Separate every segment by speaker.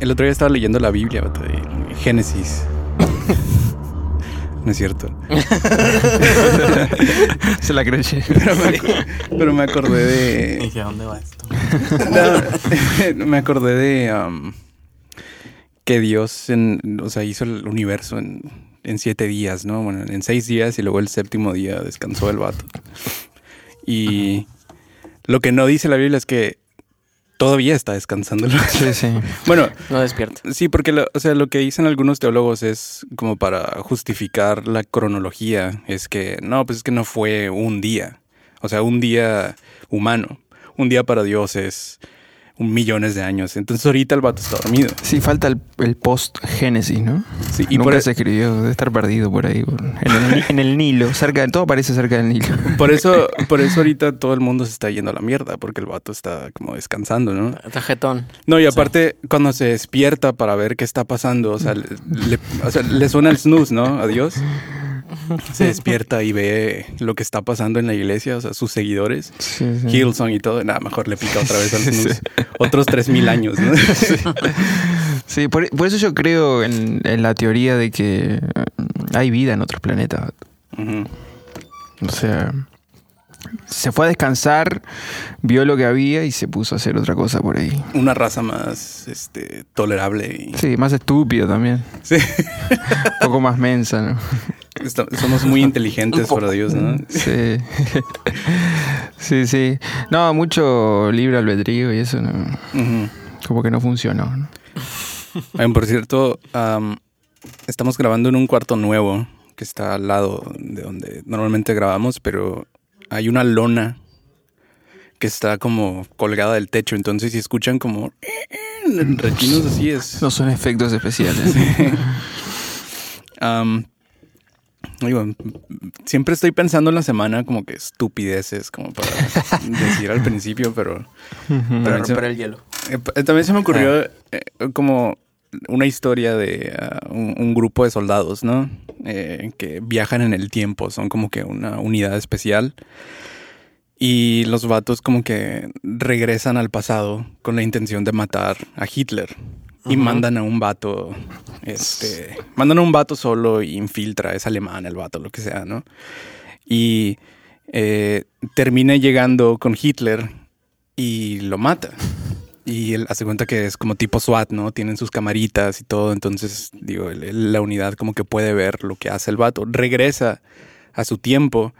Speaker 1: El otro día estaba leyendo la Biblia, Génesis. No es cierto.
Speaker 2: Se la creche.
Speaker 1: Pero me, pero me acordé de.
Speaker 3: Dije, ¿a dónde va esto?
Speaker 1: No, me acordé de um, que Dios en- o sea, hizo el universo en, en siete días, ¿no? Bueno, en seis días y luego el séptimo día descansó el vato. Y lo que no dice la Biblia es que todavía está descansando.
Speaker 2: Sí, sí.
Speaker 1: Bueno,
Speaker 3: No despierta.
Speaker 1: sí, porque lo, o sea, lo que dicen algunos teólogos es como para justificar la cronología, es que no, pues es que no fue un día, o sea, un día humano, un día para Dios es millones de años, entonces ahorita el vato está dormido.
Speaker 2: Sí, falta el, el post-Génesis, ¿no?
Speaker 1: Sí,
Speaker 2: Y Nunca
Speaker 1: por, e-
Speaker 2: se escribió, debe estar perdido por ahí, por- en, el, en el Nilo, cerca de todo parece cerca del Nilo.
Speaker 1: por eso, por eso ahorita todo el mundo se está yendo a la mierda, porque el vato está como descansando, ¿no?
Speaker 3: Tajetón.
Speaker 1: No, y aparte, cuando se despierta para ver qué está pasando, o sea, le, le- o sea, le suena el snooze, ¿no? Adiós. Se despierta y ve lo que está pasando en la iglesia, o sea, sus seguidores,
Speaker 2: Sí, sí.
Speaker 1: Hillsong y todo. Nada, mejor le pica otra vez al snooze. Otros 3000 años, ¿no?
Speaker 2: Sí, por, por eso yo creo en, en la teoría de que mm, hay vida en otros planetas. O sea, se fue a descansar, vio lo que había y se puso a hacer otra cosa por ahí.
Speaker 1: Una raza más este, tolerable y.
Speaker 2: Sí, más estúpido también.
Speaker 1: Sí.
Speaker 2: Un poco más mensa, ¿no?
Speaker 1: Somos muy inteligentes para Dios, ¿no?
Speaker 2: Sí. sí, sí. No, mucho libre albedrío y eso no, como que no funcionó. ¿no?
Speaker 1: Ay, por cierto, am, estamos grabando en un cuarto nuevo que está al lado de donde normalmente grabamos, pero hay una lona que está como colgada del techo. Entonces, si escuchan como rechinos así, es.
Speaker 2: No son efectos especiales.
Speaker 1: digo, siempre estoy pensando en la semana como que estupideces, como para decir al principio, pero.
Speaker 3: Para
Speaker 1: se-
Speaker 3: romper el hielo.
Speaker 1: Eh, También se me ocurrió eh, como una historia de ah, un, un grupo de soldados, ¿no? Eh, que viajan en el tiempo, son como que una unidad especial. Y los vatos como que regresan al pasado con la intención de matar a Hitler. Y mandan a un vato, este, mandan a un vato solo y infiltra, es alemán el vato, lo que sea, ¿no? Y eh, termina llegando con Hitler y lo mata. Y él hace cuenta que es como tipo SWAT, ¿no? Tienen sus camaritas y todo. Entonces, digo, la unidad como que puede ver lo que hace el vato. Regresa a su tiempo.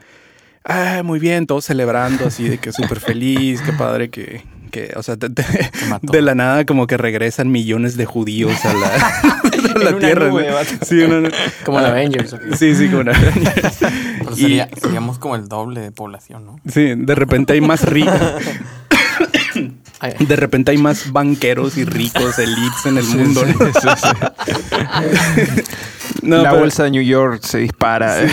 Speaker 1: Ah, muy bien, todos celebrando así de que súper feliz, qué padre que, que o sea, de, de-
Speaker 3: mató.
Speaker 1: de la nada como que regresan millones de judíos a la, a la
Speaker 3: En una
Speaker 1: tierra.
Speaker 3: nube,
Speaker 1: ¿no? Sí, una.
Speaker 3: Como en
Speaker 1: Ah,
Speaker 3: Avengers.
Speaker 1: Sí, sí, como una
Speaker 3: Pero
Speaker 1: Y-
Speaker 3: sería- seríamos como el doble de población, ¿no?
Speaker 1: Sí, de repente hay más ricos. De repente hay más banqueros y ricos elites en el mundo.
Speaker 2: Sí,
Speaker 1: ¿no?
Speaker 2: sí, sí.
Speaker 1: No,
Speaker 2: la
Speaker 1: pero-
Speaker 2: bolsa de New York se dispara.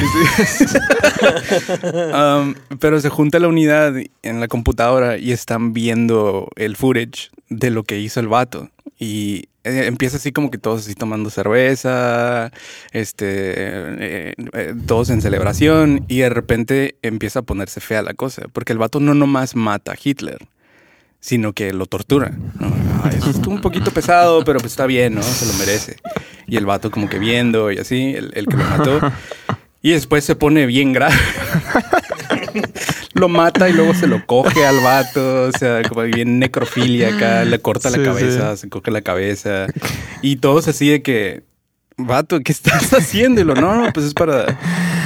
Speaker 1: Um, pero se junta la unidad en la computadora y están viendo el footage de lo que hizo el vato. Y eh, empieza así como que todos así tomando cerveza, este, eh, eh, todos en celebración. Y de repente empieza a ponerse fea la cosa. Porque el vato no nomás mata a Hitler, sino que lo tortura. ¿no? Eso estuvo un poquito pesado, pero pues está bien, ¿no? Se lo merece. Y el vato como que viendo y así, el, el que lo mató. Y después se pone bien grave. lo mata y luego se lo coge al vato. O sea, como bien necrofilia acá. Le corta
Speaker 2: Sí,
Speaker 1: la cabeza, se coge la cabeza. Y todos así de que, vato, ¿qué estás haciendo? Y lo, no, no, pues es para...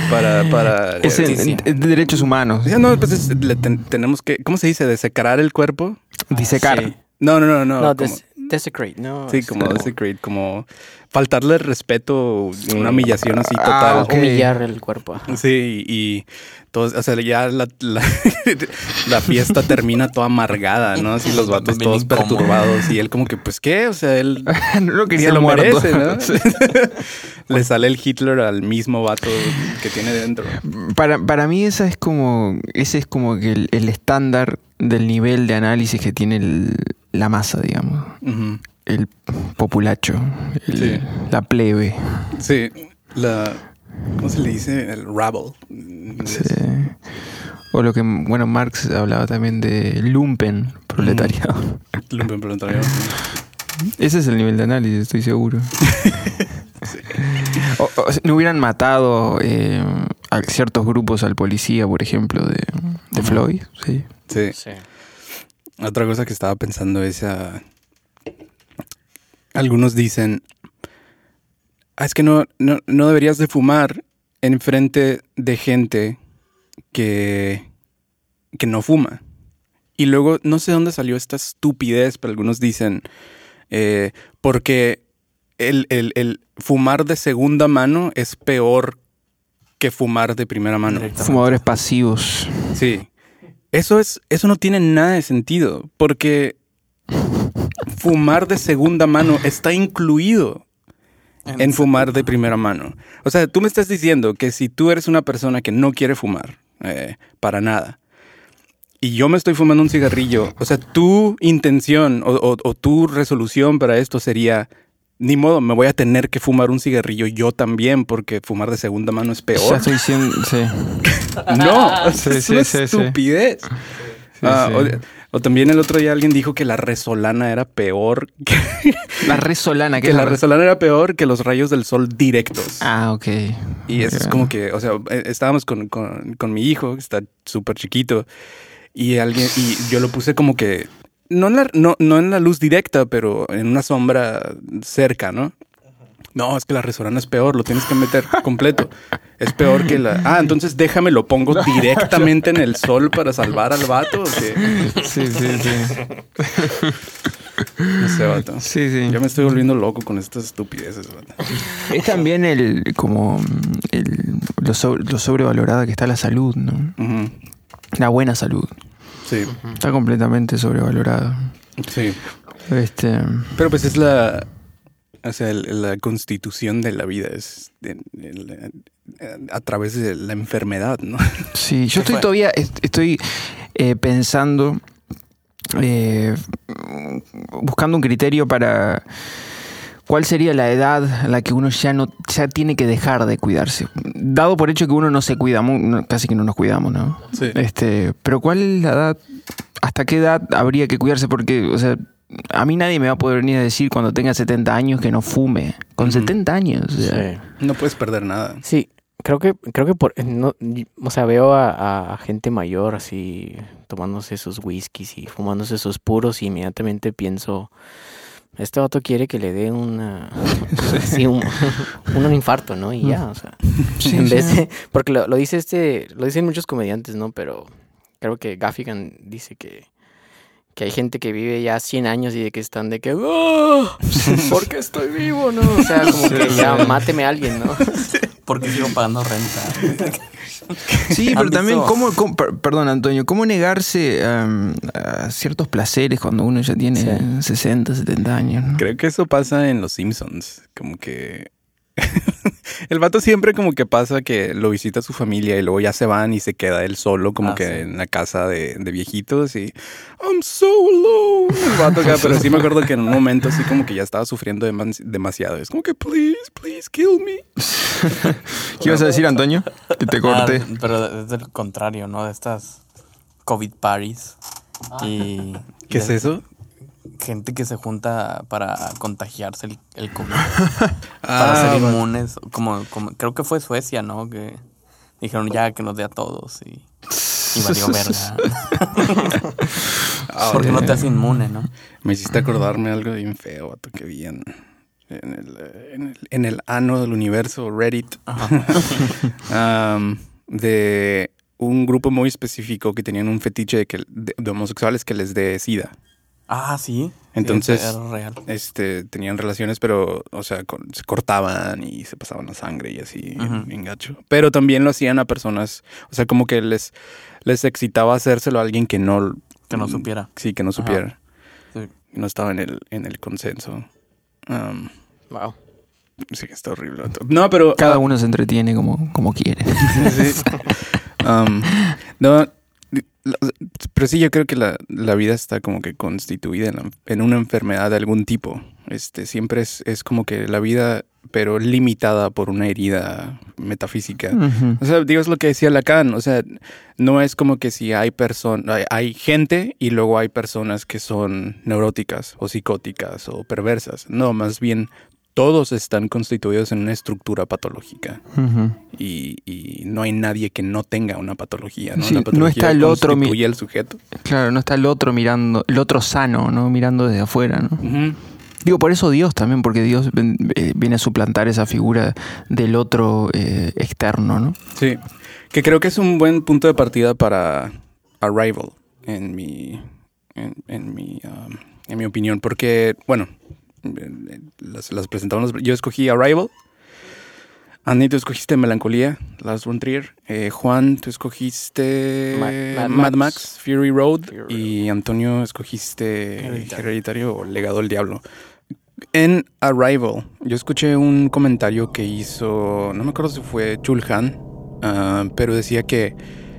Speaker 1: Para, para...
Speaker 2: Es en- en- derechos humanos.
Speaker 1: Ya, no, pues es- le ten- tenemos que... ¿Cómo se dice? ¿Desecrar el cuerpo?
Speaker 2: Disecar.
Speaker 3: Sí.
Speaker 1: No, no, no, no.
Speaker 3: No,
Speaker 1: como-
Speaker 3: desecrate, no.
Speaker 1: sí, como desecrate, como faltarle el respeto, una humillación así
Speaker 2: Ah,
Speaker 1: total.
Speaker 2: ok.
Speaker 3: Humillar el cuerpo. ajá.
Speaker 1: Sí, y todos, o sea, ya la, la, la fiesta termina toda amargada, ¿no? Así los vatos
Speaker 3: Bien
Speaker 1: todos
Speaker 3: incómodo.
Speaker 1: perturbados y él como que, pues, ¿qué? O sea, él
Speaker 2: no lo quería
Speaker 1: se lo
Speaker 2: muerto.
Speaker 1: merece, ¿no? Le sale el Hitler al mismo vato que tiene dentro.
Speaker 2: Para, para mí esa es como, ese es como que el, el estándar del nivel de análisis que tiene el- la masa, digamos. El populacho, el-
Speaker 1: Sí.
Speaker 2: la plebe.
Speaker 1: Sí, la... ¿Cómo se le dice? El rabble.
Speaker 2: Sí. O lo que, bueno, Marx hablaba también de lumpen proletariado.
Speaker 1: Lumpen proletario.
Speaker 2: Ese es el nivel de análisis, estoy seguro. O- o- no hubieran matado eh, a ciertos grupos al policía, por ejemplo, de, de Floyd. Sí.
Speaker 1: Sí. Otra cosa que estaba pensando es... ah, algunos dicen... "Ah, es que no, no, no deberías de fumar en frente de gente que, que no fuma. Y luego, no sé dónde salió esta estupidez, pero algunos dicen... eh, porque el, el- el fumar de segunda mano es peor que fumar de primera mano.
Speaker 2: Fumadores pasivos.
Speaker 1: Sí. Eso es, eso no tiene nada de sentido, porque fumar de segunda mano está incluido en fumar de primera mano. O sea, tú me estás diciendo que si tú eres una persona que no quiere fumar, eh, para nada, y yo me estoy fumando un cigarrillo, o sea, tu intención o, o- o tu resolución para esto sería, ni modo, me voy a tener que fumar un cigarrillo yo también, porque fumar de segunda mano es peor.
Speaker 2: estoy diciendo. Sí.
Speaker 1: No,
Speaker 2: Sí,
Speaker 1: es
Speaker 2: sí,
Speaker 1: una
Speaker 2: sí,
Speaker 1: estupidez. Ah. O, o también el otro día alguien dijo que la resolana era peor que,
Speaker 2: La resolana,
Speaker 1: que
Speaker 2: es
Speaker 1: la
Speaker 2: re-
Speaker 1: resolana era peor que los rayos del sol directos.
Speaker 2: Ah, ok.
Speaker 1: Y eso es como que, o sea, eh, estábamos con, con- con mi hijo, que está súper chiquito, y alguien, y yo lo puse como que, no en, la, no, no en la luz directa, pero en una sombra cerca, ¿no? No, es que la resolana es peor, lo tienes que meter completo. Es peor que la. Ah, entonces déjame, lo pongo directamente en el sol para salvar al vato. ¿o qué?
Speaker 2: Sí, sí, sí.
Speaker 1: No sé, vato.
Speaker 2: Sí, sí.
Speaker 1: Yo me estoy volviendo loco con estas estupideces, vato.
Speaker 2: Es también el como el, lo, sobre- lo sobrevalorada que está la salud, ¿no? La buena salud.
Speaker 1: Sí,
Speaker 2: Está completamente sobrevalorada.
Speaker 1: sí.
Speaker 2: Este,
Speaker 1: Pero pues es la. O sea, la constitución de la vida es en- a través de la enfermedad, ¿no?
Speaker 2: sí, yo
Speaker 3: ¿Qué
Speaker 2: estoy todavía est- estoy eh, pensando, eh, buscando un criterio para cuál sería la edad a la que uno ya no ya tiene que dejar de cuidarse. Dado por hecho que uno no se cuida, casi que no nos cuidamos, ¿no?
Speaker 1: Sí.
Speaker 2: Este, pero ¿cuál es la edad? ¿Hasta qué edad habría que cuidarse? Porque, o sea, a mí nadie me va a poder venir a decir cuando tenga 70 años que no fume. Con
Speaker 1: Ujú.
Speaker 2: 70 años. o sea,
Speaker 3: Sí.
Speaker 1: No puedes perder nada.
Speaker 3: Sí, creo que, creo que por, no, o sea, veo a gente mayor así tomándose sus whiskies y fumándose sus puros y inmediatamente pienso, este vato quiere que le dé una, sí, un, un infarto, ¿no? Y ya, o sea,
Speaker 2: Sí,
Speaker 3: en vez de, porque lo, lo dice este, lo dicen muchos comediantes, ¿no? Pero creo que Gaffigan dice que, que hay gente que vive ya 100 años y de que están de que, "Ah, ¿por qué estoy vivo, no? O sea, como que ya máteme a alguien, ¿no?
Speaker 4: Porque sigo pagando renta.
Speaker 2: Sí,
Speaker 4: ¿Han
Speaker 2: pero también? ¿cómo, cómo- per- perdón, Antonio, ¿cómo negarse um, a ciertos placeres cuando uno ya tiene
Speaker 3: Sí.
Speaker 2: 60, 70 años? ¿no?
Speaker 1: Creo que eso pasa en Los Simpsons. Como que. El vato siempre como que pasa que lo visita su familia y luego ya se van y se queda él solo, como
Speaker 4: Ah,
Speaker 1: que
Speaker 4: sí.
Speaker 1: en la casa de, de viejitos y. I'm so alone. El vato acá, pero sí me acuerdo que en un momento así como que ya estaba sufriendo demasiado. Es como que, please, please kill me.
Speaker 2: ¿Qué ibas a decir, Antonio? Que te corté.
Speaker 4: Ah, pero es del contrario, ¿no? De estas COVID parties. Y
Speaker 1: ¿Qué es
Speaker 4: de-
Speaker 1: eso?
Speaker 4: Gente que se junta para contagiarse el, el COVID.
Speaker 1: Ah,
Speaker 4: para ser
Speaker 1: va-
Speaker 4: inmunes. Como, como, creo que fue Suecia, ¿no? Que dijeron ya que nos dé a todos y, y valió verga.
Speaker 1: ah,
Speaker 4: Porque no te hace inmune, ¿no?
Speaker 1: Me hiciste acordarme algo bien feo, vato, que vi en, en el, en el, en el ano del universo, Reddit, Am, de un grupo muy específico que tenían un fetiche de, que, de, de homosexuales que les dé sida.
Speaker 4: Ah, sí.
Speaker 1: Entonces-
Speaker 4: Sí, era real.
Speaker 1: Este, tenían relaciones, pero, o sea, con- se cortaban y se pasaban la sangre y así, bien gacho. Pero también lo hacían a personas, o sea, como que les, les excitaba hacérselo a alguien que no...
Speaker 4: Que no supiera.
Speaker 1: Sí, que no supiera.
Speaker 4: Sí.
Speaker 1: No estaba en el, en el consenso.
Speaker 3: Wow.
Speaker 1: sí, que está horrible. No, pero...
Speaker 2: Cada
Speaker 1: ah,
Speaker 2: uno se entretiene como, como quiere.
Speaker 1: Sí. Um, no, pero sí, yo creo que la, la vida está como que constituida en, la- en una enfermedad de algún tipo. Este, siempre es, es como que la vida pero limitada por una herida metafísica. O sea, digo, es lo que decía Lacan. O sea, no es como que si hay personas, hay, hay gente y luego hay personas que son neuróticas o psicóticas o perversas. No, más bien todos están constituidos en una estructura patológica y, y no hay nadie que no tenga una patología. No,
Speaker 2: Sí, no está el otro
Speaker 1: el sujeto.
Speaker 2: Claro, no está el otro mirando, el otro sano, ¿no? Mirando desde afuera, ¿no? Digo, por eso Dios también, porque Dios eh, viene a suplantar esa figura del otro eh, externo, ¿no?
Speaker 1: Sí, que creo que es un buen punto de partida para Arrival, en mi, en, en mi, um, en mi opinión, porque, bueno, las, las presentamos, yo escogí Arrival, Andy, tú escogiste Melancolía, Lars von Trier, Eh, Juan, tú escogiste
Speaker 3: Ma- Mad
Speaker 1: Mad,
Speaker 3: Max.
Speaker 1: Max, Fury Road,
Speaker 3: Fury
Speaker 1: y Antonio escogiste
Speaker 3: Hereditario.
Speaker 1: Hereditario o Legado del Diablo. En Arrival, yo escuché un comentario que hizo, no me acuerdo si fue Chulhan, ah, pero decía que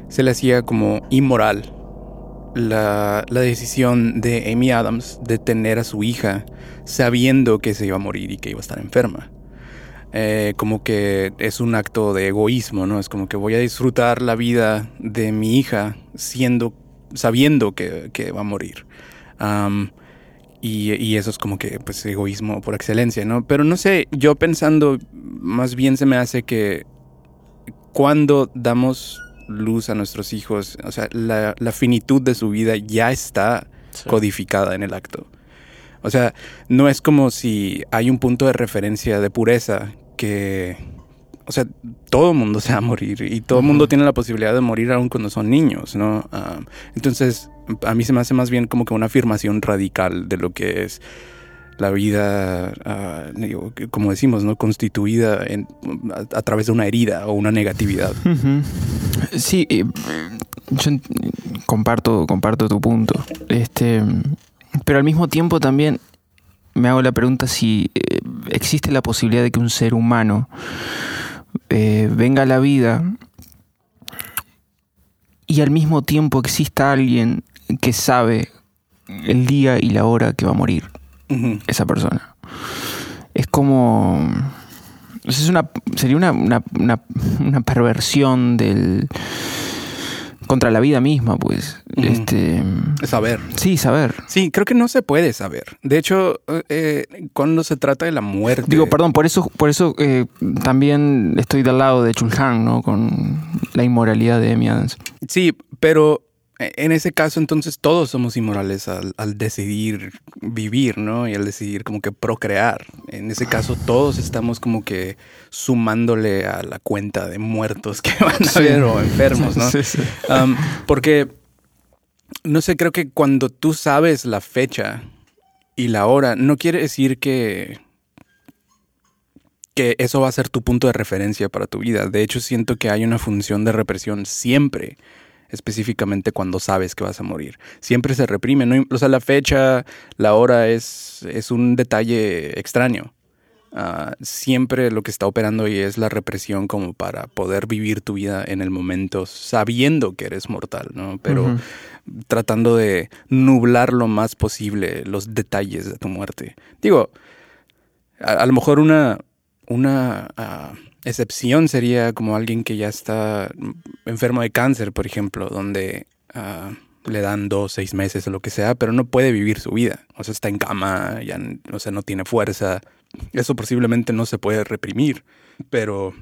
Speaker 1: se le hacía como inmoral la, la decisión de Amy Adams de tener a su hija sabiendo que se iba a morir y que iba a estar enferma. Eh, como que es un acto de egoísmo, ¿no? Es como que voy a disfrutar la vida de mi hija siendo, sabiendo que, que va a morir. Y, y eso es como que, pues, egoísmo por excelencia, ¿no? Pero no sé, yo pensando, más bien se me hace que cuando damos luz a nuestros hijos, o sea, la, la finitud de su vida ya está
Speaker 3: Sí.
Speaker 1: codificada en el acto. O sea, no es como si hay un punto de referencia de pureza que, o sea, todo el mundo se va a morir y todo el mundo tiene la posibilidad de morir aún cuando son niños, ¿no? Ah, entonces, a mí se me hace más bien como que una afirmación radical de lo que es la vida, ah, como decimos, ¿no? Constituida en- a, través de una herida o una negatividad.
Speaker 2: Sí, eh, yo comparto, comparto tu punto. Este, pero al mismo tiempo también me hago la pregunta si eh, existe la posibilidad de que un ser humano eh, venga a la vida y al mismo tiempo exista alguien que sabe el día y la hora que va a morir Esa persona. Es como. Es una, sería una, una, una- una perversión del. contra la vida misma, pues. Este.
Speaker 1: Saber.
Speaker 2: Sí, saber.
Speaker 1: Sí, creo que no se puede saber. De hecho, eh, cuando se trata de la muerte.
Speaker 2: Digo, perdón, por eso, por eso eh, también estoy del lado de Chulhan, ¿no? Con la inmoralidad de Amy Adams.
Speaker 1: Sí, pero en ese caso entonces todos somos inmorales al, al decidir vivir, ¿no? Y al decidir como que procrear. En ese caso todos estamos como que sumándole a la cuenta de muertos que van a
Speaker 2: Sí.
Speaker 1: haber o enfermos, ¿no?
Speaker 2: Sí, sí.
Speaker 1: Um, porque, no sé, creo que cuando tú sabes la fecha y la hora, no quiere decir que, que eso va a ser tu punto de referencia para tu vida. De hecho, siento que hay una función de represión siempre, específicamente cuando sabes que vas a morir. Siempre se reprime, ¿no? O sea, la fecha, la hora es, es un detalle extraño. Ah, siempre lo que está operando ahí es la represión como para poder vivir tu vida en el momento sabiendo que eres mortal, ¿no? Pero tratando de nublar lo más posible los detalles de tu muerte. Digo, a, a lo mejor una, una ah, excepción sería como alguien que ya está enfermo de cáncer, por ejemplo, donde ah, le dan dos, seis meses o lo que sea, pero no puede vivir su vida. O sea, está en cama, ya, o sea, no tiene fuerza. Eso posiblemente no se puede reprimir, pero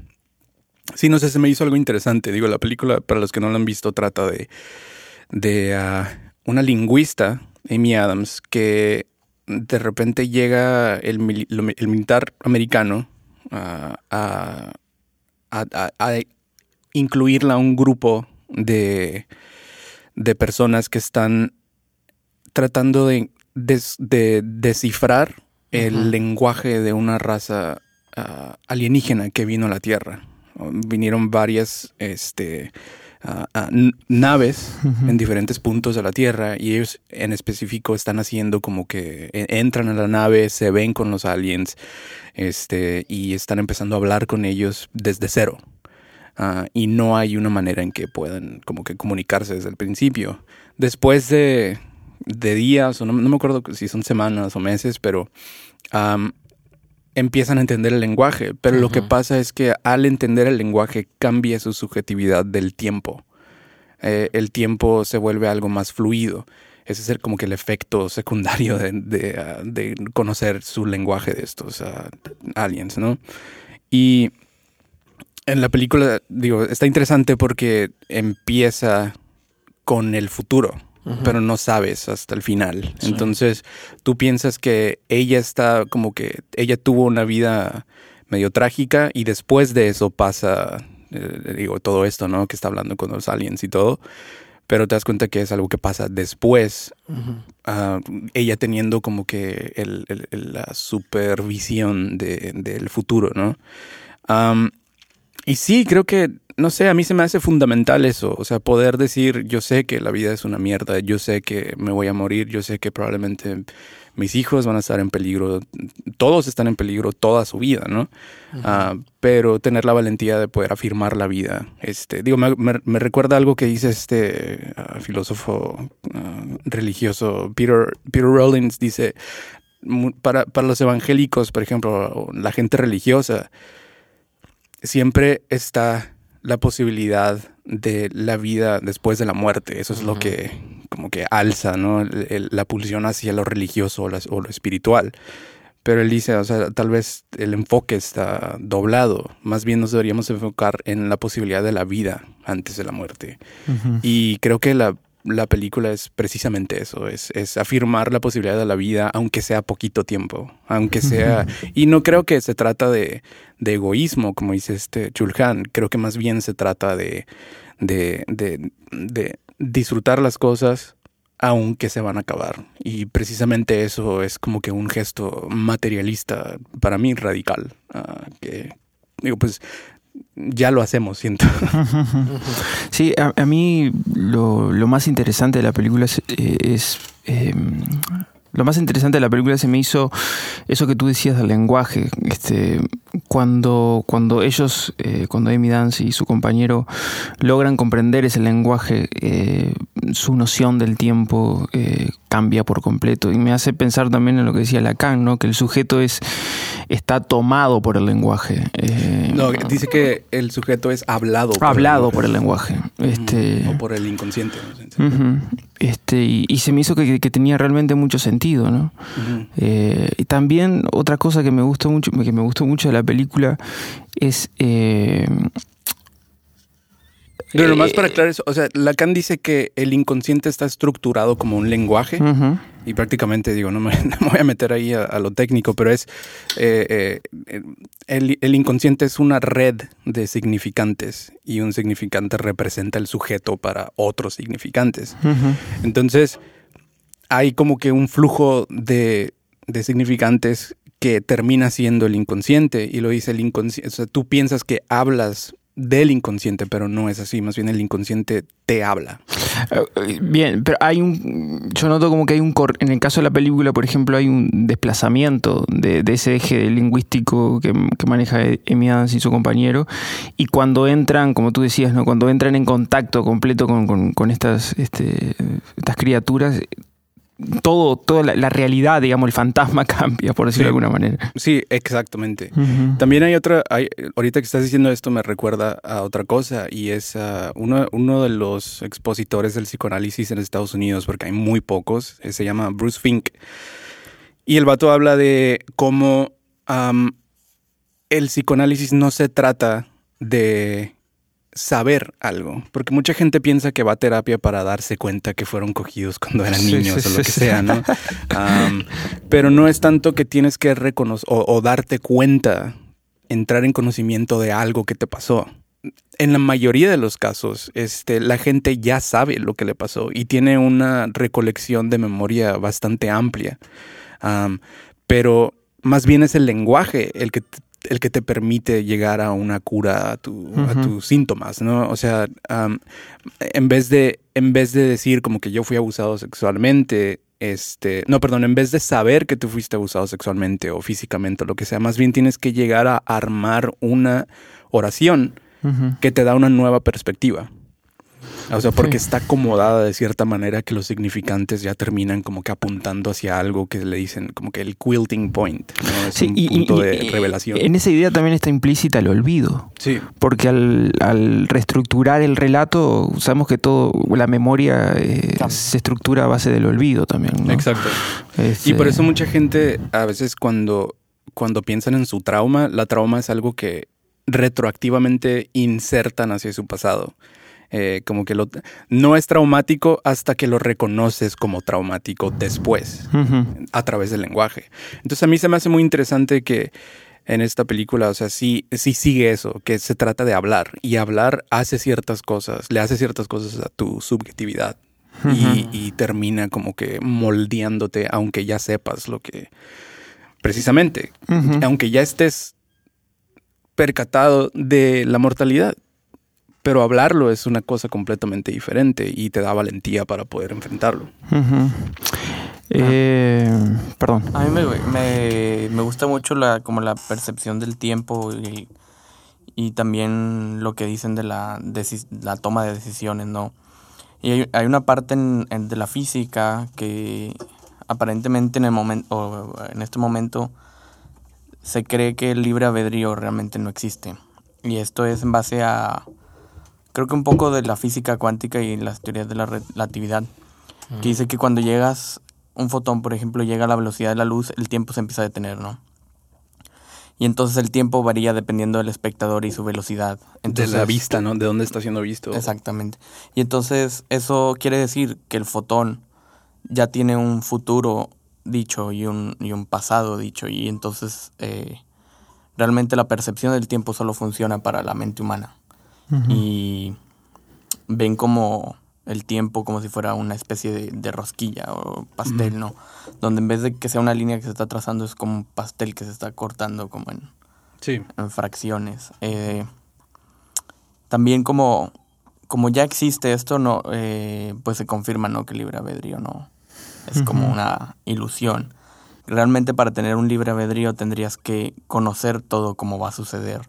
Speaker 1: sí, no sé, se me hizo algo interesante. Digo, la película, para los que no la han visto, trata de, de ah, una lingüista, Amy Adams, que de repente llega el, militar americano a, a- a- a incluirla a un grupo de, de personas que están tratando de, des- de descifrar el lenguaje de una raza ah, alienígena que vino a la Tierra. Vinieron varias este, naves en diferentes puntos de la Tierra y ellos en específico están haciendo como que e- entran a la nave, se ven con los aliens este, y están empezando a hablar con ellos desde cero. Ah, y no hay una manera en que puedan como que comunicarse desde el principio. Después de, de días, o no, no me acuerdo si son semanas o meses, pero empiezan a entender el lenguaje, pero lo que pasa es que al entender el lenguaje cambia su subjetividad del tiempo. Eh, el tiempo se vuelve algo más fluido. Ese es el, como que el efecto secundario de, de, ah, de conocer su lenguaje de estos ah, aliens, ¿no? Y en la película, digo, está interesante porque empieza con el futuro, Pero no sabes hasta el final.
Speaker 3: Sí.
Speaker 1: Entonces, tú piensas que ella está como que ella tuvo una vida medio trágica y después de eso pasa, eh, digo, todo esto, ¿no? Que está hablando con los aliens y todo. Pero te das cuenta que es algo que pasa después, ah, ella teniendo como que el- el- el- la supervisión de- del futuro, ¿no? Am, y sí, creo que, no sé, a mí se me hace fundamental eso, o sea, poder decir, yo sé que la vida es una mierda, yo sé que me voy a morir, yo sé que probablemente mis hijos van a estar en peligro, todos están en peligro toda su vida, ¿no? Ah, pero tener la valentía de poder afirmar la vida. Este, digo, me, me- me recuerda algo que dice este ah, filósofo ah, religioso, Peter, Peter Rollins, dice, para, para los evangélicos, por ejemplo, la gente religiosa, siempre está la posibilidad de la vida después de la muerte. Eso es lo que como que alza, ¿no? El- el- la pulsión hacia lo religioso o, lo espiritual. Pero él dice, o sea, tal vez el enfoque está doblado. Más bien nos deberíamos enfocar en la posibilidad de la vida antes de la muerte. Y creo que la, la película es precisamente eso, es, es afirmar la posibilidad de la vida, aunque sea poquito tiempo, aunque sea... Y no creo que se trata de, de egoísmo, como dice este Chulhan, creo que más bien se trata de, de, de, de disfrutar las cosas aunque se van a acabar. Y precisamente eso es como que un gesto materialista, para mí radical, ah, que digo, pues ya lo hacemos, siento.
Speaker 2: Sí, a, a mí lo, lo más interesante de la película es, eh, es, eh, lo más interesante de la película se me hizo eso que tú decías del lenguaje. Este, cuando, cuando ellos, eh, cuando Amy Dance y su compañero logran comprender ese lenguaje, eh, su noción del tiempo eh, cambia por completo. Y me hace pensar también en lo que decía Lacan, ¿no? que el sujeto es, está tomado por el lenguaje.
Speaker 1: No, dice que el sujeto es hablado. por
Speaker 2: hablado
Speaker 1: el-
Speaker 2: por el lenguaje. Este,
Speaker 1: O por el inconsciente. sé.
Speaker 2: Ujú. Este, y, y se me hizo que, que tenía realmente mucho sentido, Eh, y también otra cosa que me gustó mucho, que me gustó mucho de la película es eh,
Speaker 1: Pero nomás
Speaker 2: eh,
Speaker 1: para aclarar eso, o sea, Lacan dice que el inconsciente está estructurado como un lenguaje y prácticamente digo, no me, no me voy a meter ahí a, a lo técnico, pero es eh, el, el inconsciente es una red de significantes y un significante representa el sujeto para otros significantes. Entonces, hay como que un flujo de, de significantes que termina siendo el inconsciente y lo dice el inconsciente. O sea, tú piensas que hablas del inconsciente, pero no es así. Más bien el inconsciente te habla.
Speaker 2: Eh, Bien, pero hay un. Yo noto como que hay un. cor- En el caso de la película, por ejemplo, hay un desplazamiento de, de ese eje lingüístico que, que maneja Amy Adams y su compañero. Y cuando entran, como tú decías, ¿no? Cuando entran en contacto completo con, con- con estas, este, estas criaturas, todo, toda la, la realidad, digamos, el fantasma cambia, por decirlo
Speaker 1: Sí.
Speaker 2: de alguna manera.
Speaker 1: Sí, exactamente. También hay otra, hay, ahorita que estás diciendo esto me recuerda a otra cosa y es ah, uno, uno de los expositores del psicoanálisis en Estados Unidos, porque hay muy pocos, eh, se llama Bruce Fink. Y el vato habla de cómo el psicoanálisis no se trata de saber algo, porque mucha gente piensa que va a terapia para darse cuenta que fueron cogidos cuando eran niños
Speaker 2: sí,
Speaker 1: o lo
Speaker 2: sí,
Speaker 1: que sea, ¿no? Pero no es tanto que tienes que reconocer o, o darte cuenta, entrar en conocimiento de algo que te pasó. En la mayoría de los casos, este, la gente ya sabe lo que le pasó y tiene una recolección de memoria bastante amplia. Am, pero más bien es el lenguaje el que, el que te permite llegar a una cura a, tu- a tus síntomas, ¿no? O sea, am, en, vez de, en vez de decir como que yo fui abusado sexualmente, este, no, perdón, en vez de saber que tú fuiste abusado sexualmente o físicamente o lo que sea, más bien tienes que llegar a armar una oración que te da una nueva perspectiva. O sea, porque
Speaker 2: Sí.
Speaker 1: está acomodada de cierta manera que los significantes ya terminan como que apuntando hacia algo que le dicen como que el quilting point, ¿no? Es un punto de
Speaker 2: y-
Speaker 1: revelación.
Speaker 2: En esa idea también está implícita el olvido.
Speaker 1: Sí,
Speaker 2: Porque al, al reestructurar el relato, sabemos que todo, la memoria eh, se estructura a base del olvido también. ¿no?
Speaker 1: exacto. Y por eso mucha gente a veces cuando, cuando piensan en su trauma, la trauma es algo que retroactivamente insertan hacia su pasado. Eh, como que lo, no es traumático hasta que lo reconoces como traumático después, a través del lenguaje. Entonces a mí se me hace muy interesante que en esta película, o sea, sí, sí sigue eso, que se trata de hablar y hablar hace ciertas cosas, le hace ciertas cosas a tu subjetividad y, y termina como que moldeándote, aunque ya sepas lo que... Precisamente, aunque ya estés percatado de la mortalidad, pero hablarlo es una cosa completamente diferente y te da valentía para poder enfrentarlo.
Speaker 2: Eh, perdón.
Speaker 4: A mí me, me, me gusta mucho la, como la percepción del tiempo y, y también lo que dicen de la, deci- la toma de decisiones, ¿no? Y hay, hay una parte en, en- de la física que aparentemente en el momento en este momento se cree que el libre albedrío realmente no existe. Y esto es en base a creo que un poco de la física cuántica y las teorías de la relatividad, que dice que cuando llegas un fotón, por ejemplo, llega a la velocidad de la luz, el tiempo se empieza a detener, ¿no? Y entonces el tiempo varía dependiendo del espectador y su velocidad. Entonces,
Speaker 1: de la vista, ¿no? De dónde está siendo visto.
Speaker 4: Exactamente. Y entonces eso quiere decir que el fotón ya tiene un futuro dicho y un, y un pasado dicho. Y entonces eh, realmente la percepción del tiempo solo funciona para la mente humana. Y ven como el tiempo como si fuera una especie de, de rosquilla o pastel, ¿no? Donde en vez de que sea una línea que se está trazando es como un pastel que se está cortando como en,
Speaker 1: Sí.
Speaker 4: en fracciones. Eh, también como, como ya existe esto, no, eh, pues se confirma ¿no? que el libre albedrío no es como una ilusión. Realmente para tener un libre albedrío tendrías que conocer todo cómo va a suceder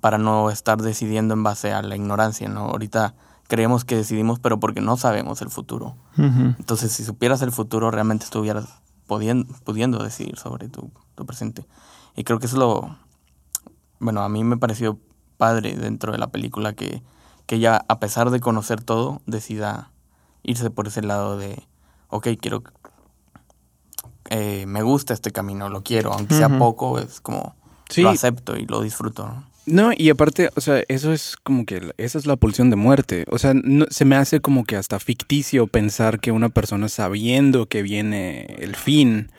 Speaker 4: para no estar decidiendo en base a la ignorancia, ¿no? Ahorita creemos que decidimos, pero porque no sabemos el futuro. Entonces, si supieras el futuro, realmente estuvieras podien- pudiendo decidir sobre tu, tu presente. Y creo que eso es lo... Bueno, a mí me pareció padre dentro de la película que, que ella, a pesar de conocer todo, decida irse por ese lado de, ok, quiero... eh, me gusta este camino, lo quiero, aunque sea poco, es como...
Speaker 1: Sí.
Speaker 4: Lo acepto y lo disfruto. ¿no?
Speaker 1: No, y aparte, o sea, eso es como que esa es la pulsión de muerte. O sea, no- se me hace como que hasta ficticio pensar que una persona sabiendo que viene el fin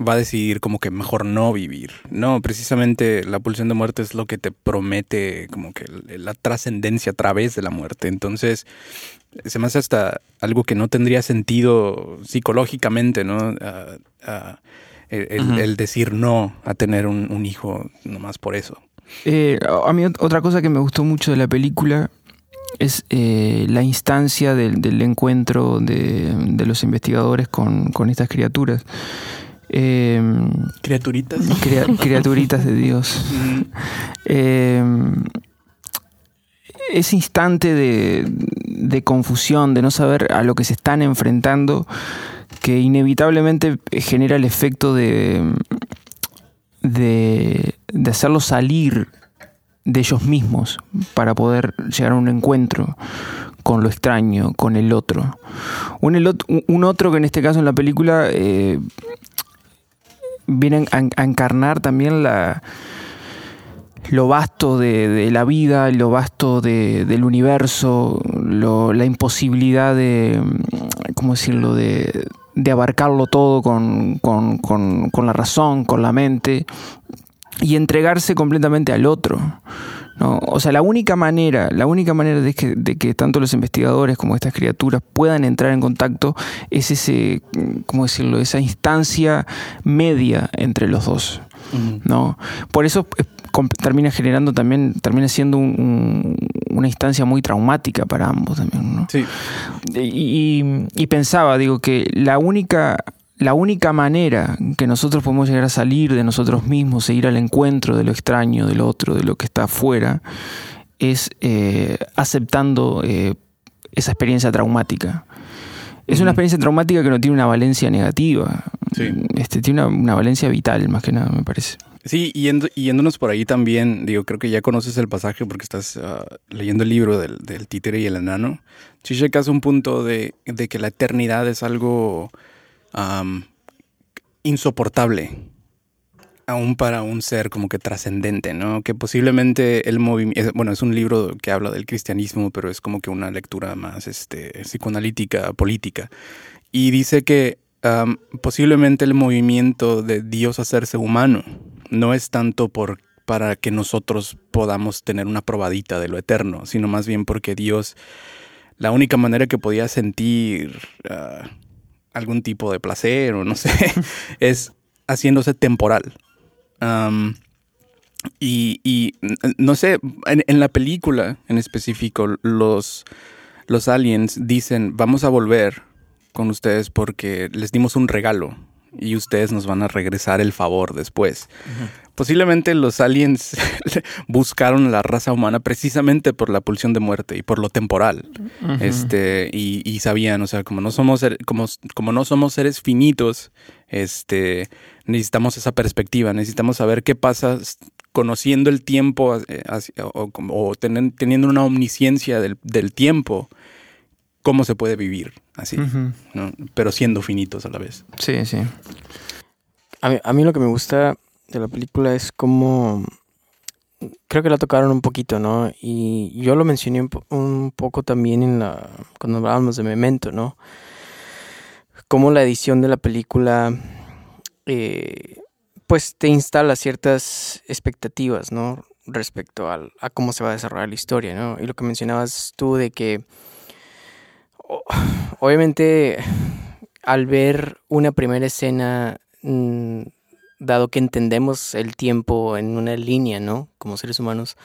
Speaker 1: va a decidir como que mejor no vivir. No, precisamente la pulsión de muerte es lo que te promete como que la trascendencia a través de la muerte. Entonces, se me hace hasta algo que no tendría sentido psicológicamente, ¿no? El decir no a tener un, un hijo nomás por eso.
Speaker 2: Eh, a mí ot- otra cosa que me gustó mucho de la película es eh, la instancia del, del encuentro de, de los investigadores con, con estas criaturas. Eh,
Speaker 1: Criaturitas.
Speaker 2: crea- criaturitas de Dios.
Speaker 1: Mm,
Speaker 2: Eh, ese instante de, de confusión, de no saber a lo que se están enfrentando, que inevitablemente genera el efecto de, de, de hacerlos salir de ellos mismos para poder llegar a un encuentro con lo extraño, con el otro. Un, el ot- un otro que en este caso en la película eh, viene a, encarnar también la, lo vasto de, de la vida, lo vasto de- del universo, la imposibilidad de, ¿cómo decirlo?, de, de abarcarlo todo con, con- con- con la razón, con la mente, y entregarse completamente al otro. ¿no? O sea, la única manera, la única manera de que, de que tanto los investigadores como estas criaturas puedan entrar en contacto es ese, ¿cómo decirlo?, esa instancia media entre los dos. ¿No? Por eso eh, termina generando también, termina siendo un- un- una instancia muy traumática para ambos también, ¿no?
Speaker 1: Sí.
Speaker 2: Y, y- y pensaba, digo, que la única, la única manera que nosotros podemos llegar a salir de nosotros mismos e ir al encuentro de lo extraño, del otro, de lo que está afuera, es eh, aceptando eh, esa experiencia traumática. Es una experiencia traumática que no tiene una valencia negativa.
Speaker 1: Sí.
Speaker 2: Este, tiene una, una valencia vital, más que nada, me parece.
Speaker 1: Sí, y yendo- yéndonos por ahí también, digo, creo que ya conoces el pasaje porque estás ah, leyendo el libro del, del títere y el enano. Zizek hace un punto de, de que la eternidad es algo insoportable, aún para un ser como que trascendente, ¿no? Que posiblemente el movimiento, bueno, es un libro que habla del cristianismo, pero es como que una lectura más este, psicoanalítica, política. Y dice que posiblemente el movimiento de Dios hacerse humano no es tanto por para que nosotros podamos tener una probadita de lo eterno, sino más bien porque Dios, la única manera que podía sentir ah, algún tipo de placer o no sé, es haciéndose temporal. Y, no sé, en, en la película en específico, los, los aliens dicen, vamos a volver con ustedes porque les dimos un regalo y ustedes nos van a regresar el favor después. Posiblemente los aliens buscaron a la raza humana precisamente por la pulsión de muerte y por lo temporal. Este, y, y sabían, o sea, como no somos como, como no somos seres finitos, este, necesitamos esa perspectiva, necesitamos saber qué pasa conociendo el tiempo eh, así- o, tenen- teniendo una omnisciencia del, del tiempo, cómo se puede vivir así. ¿no? pero siendo finitos a la vez.
Speaker 2: Sí, sí.
Speaker 3: A mí, a mí lo que me gusta de la película es cómo... Creo que la tocaron un poquito, ¿no? Y yo lo mencioné un, po- un poco también en la, cuando hablábamos de Memento, ¿no? Cómo la edición de la película, eh, pues te instala ciertas expectativas, ¿no? Respecto al- a cómo se va a desarrollar la historia, ¿no? Y lo que mencionabas tú de que, obviamente, al ver una primera escena mm, dado que entendemos el tiempo en una línea, ¿no? Como seres humanos.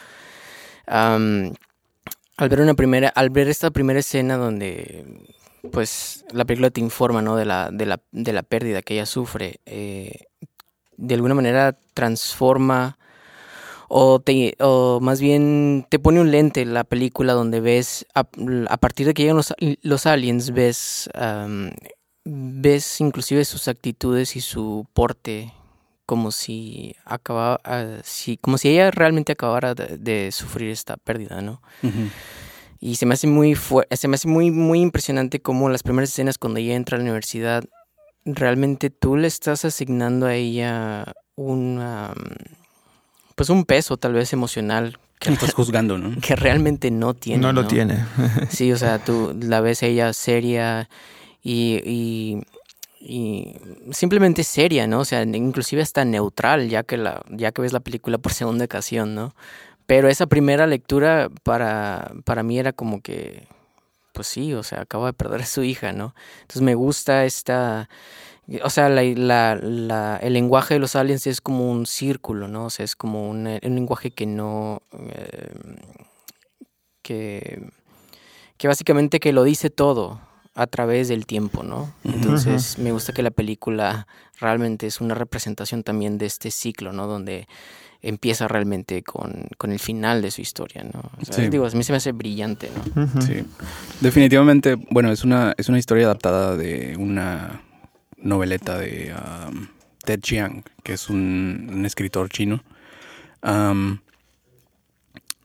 Speaker 3: al ver una primera, al ver esta primera escena donde pues la película te informa, ¿no? De la, de la, de la pérdida que ella sufre. eh, de alguna manera transforma o, te, o más bien te pone un lente la película donde ves, a, partir de que llegan los, los aliens, ves, am, ves inclusive sus actitudes y su porte como si acababa, si, como si ella realmente acabara de, de sufrir esta pérdida, ¿no? Y se me hace muy fue- se me hace muy muy impresionante como las primeras escenas cuando ella entra a la universidad realmente tú le estás asignando a ella una pues un peso tal vez emocional que,
Speaker 1: Estás juzgando, ¿no?
Speaker 3: que realmente no tiene.
Speaker 2: no lo tiene.
Speaker 3: Sí, o sea, tú la ves a ella seria y, y, y simplemente seria, ¿no? O sea, inclusive hasta neutral, ya que, la, ya que ves la película por segunda ocasión, ¿no? Pero esa primera lectura para, para mí era como que, pues sí, o sea, acaba de perder a su hija, ¿no? Entonces me gusta esta... O sea, la, la, la- el lenguaje de los aliens es como un círculo, ¿no? O sea, es como un, un lenguaje que no... eh, que, que básicamente que lo dice todo a través del tiempo, ¿no? Entonces me gusta que la película realmente es una representación también de este ciclo, ¿no? Donde empieza realmente con, con el final de su historia, ¿no? O sea,
Speaker 1: Sí.
Speaker 3: Digo, a mí se me hace brillante, ¿no?
Speaker 1: Sí. Definitivamente, bueno, es una, es una historia adaptada de una noveleta de um, Ted Chiang, que es un, un escritor chino. Um,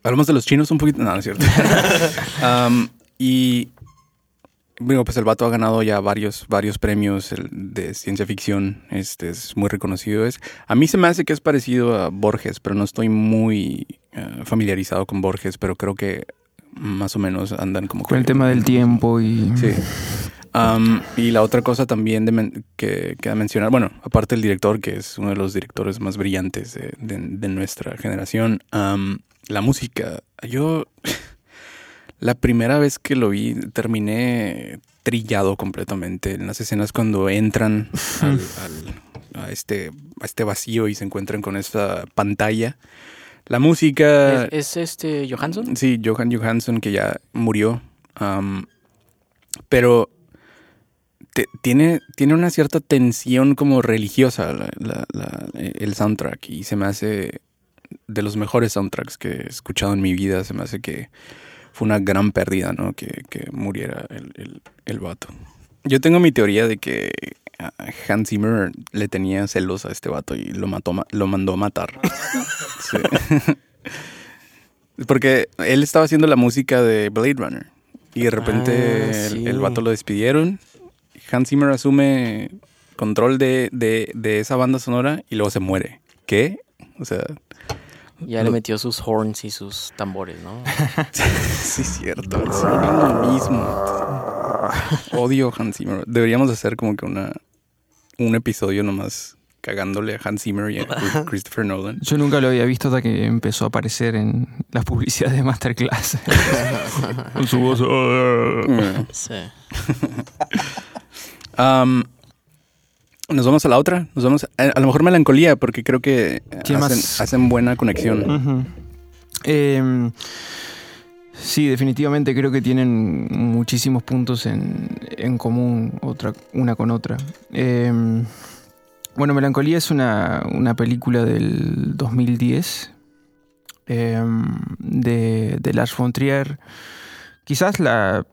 Speaker 1: hablamos de los chinos un poquito. No, no es cierto. Um, y bueno, pues el vato ha ganado ya varios, varios premios de ciencia ficción. Este es muy reconocido. Es, a mí se me hace que es parecido a Borges, pero no estoy muy eh, familiarizado con Borges, pero creo que más o menos andan como
Speaker 2: Con el tema del tiempo y...
Speaker 1: Sí. Y la otra cosa también de men- que queda mencionar, bueno, aparte del director, que es uno de los directores más brillantes de, de- de nuestra generación, la música. Yo, la primera vez que lo vi, terminé trillado completamente en las escenas cuando entran al- al- a, este, a este vacío y se encuentran con esta pantalla. La música...
Speaker 3: ¿Es, es este Johansson?
Speaker 1: Sí, Johan Johansson, que ya murió. Pero te- tiene, tiene una cierta tensión como religiosa la- la- la- el soundtrack y se me hace de los mejores soundtracks que he escuchado en mi vida. Se me hace que fue una gran pérdida, ¿no? Que, que muriera el, el, el vato. Yo tengo mi teoría de que ah, Hans Zimmer le tenía celos a este vato y lo, mató, ma- lo mandó a matar. Sí. Porque él estaba haciendo la música de Blade Runner y de repente
Speaker 3: Ah,
Speaker 1: el- el, vato lo despidieron. Hans Zimmer asume control de, de, de esa banda sonora y luego se muere. ¿Qué? O sea,
Speaker 3: Ya
Speaker 1: Lo-
Speaker 3: le metió sus horns y sus tambores, ¿no?
Speaker 1: sí es cierto. sí, lo mismo. Odio a Hans Zimmer. Deberíamos hacer como que una un episodio nomás cagándole a Hans Zimmer y a Chris- Christopher Nolan.
Speaker 2: Yo nunca lo había visto hasta que empezó a aparecer en las publicidades de Masterclass. Con su voz. "Ah".
Speaker 3: Sí.
Speaker 1: Am, nos vamos a la otra. Nos vamos a, a lo mejor melancolía porque creo que hacen,
Speaker 2: más-
Speaker 1: hacen buena conexión.
Speaker 2: Em, sí, definitivamente creo que tienen muchísimos puntos en, en común otra, una con otra. Em, bueno, Melancolía es una, una película del 2010 em, de, de Lars von Trier. Quizás la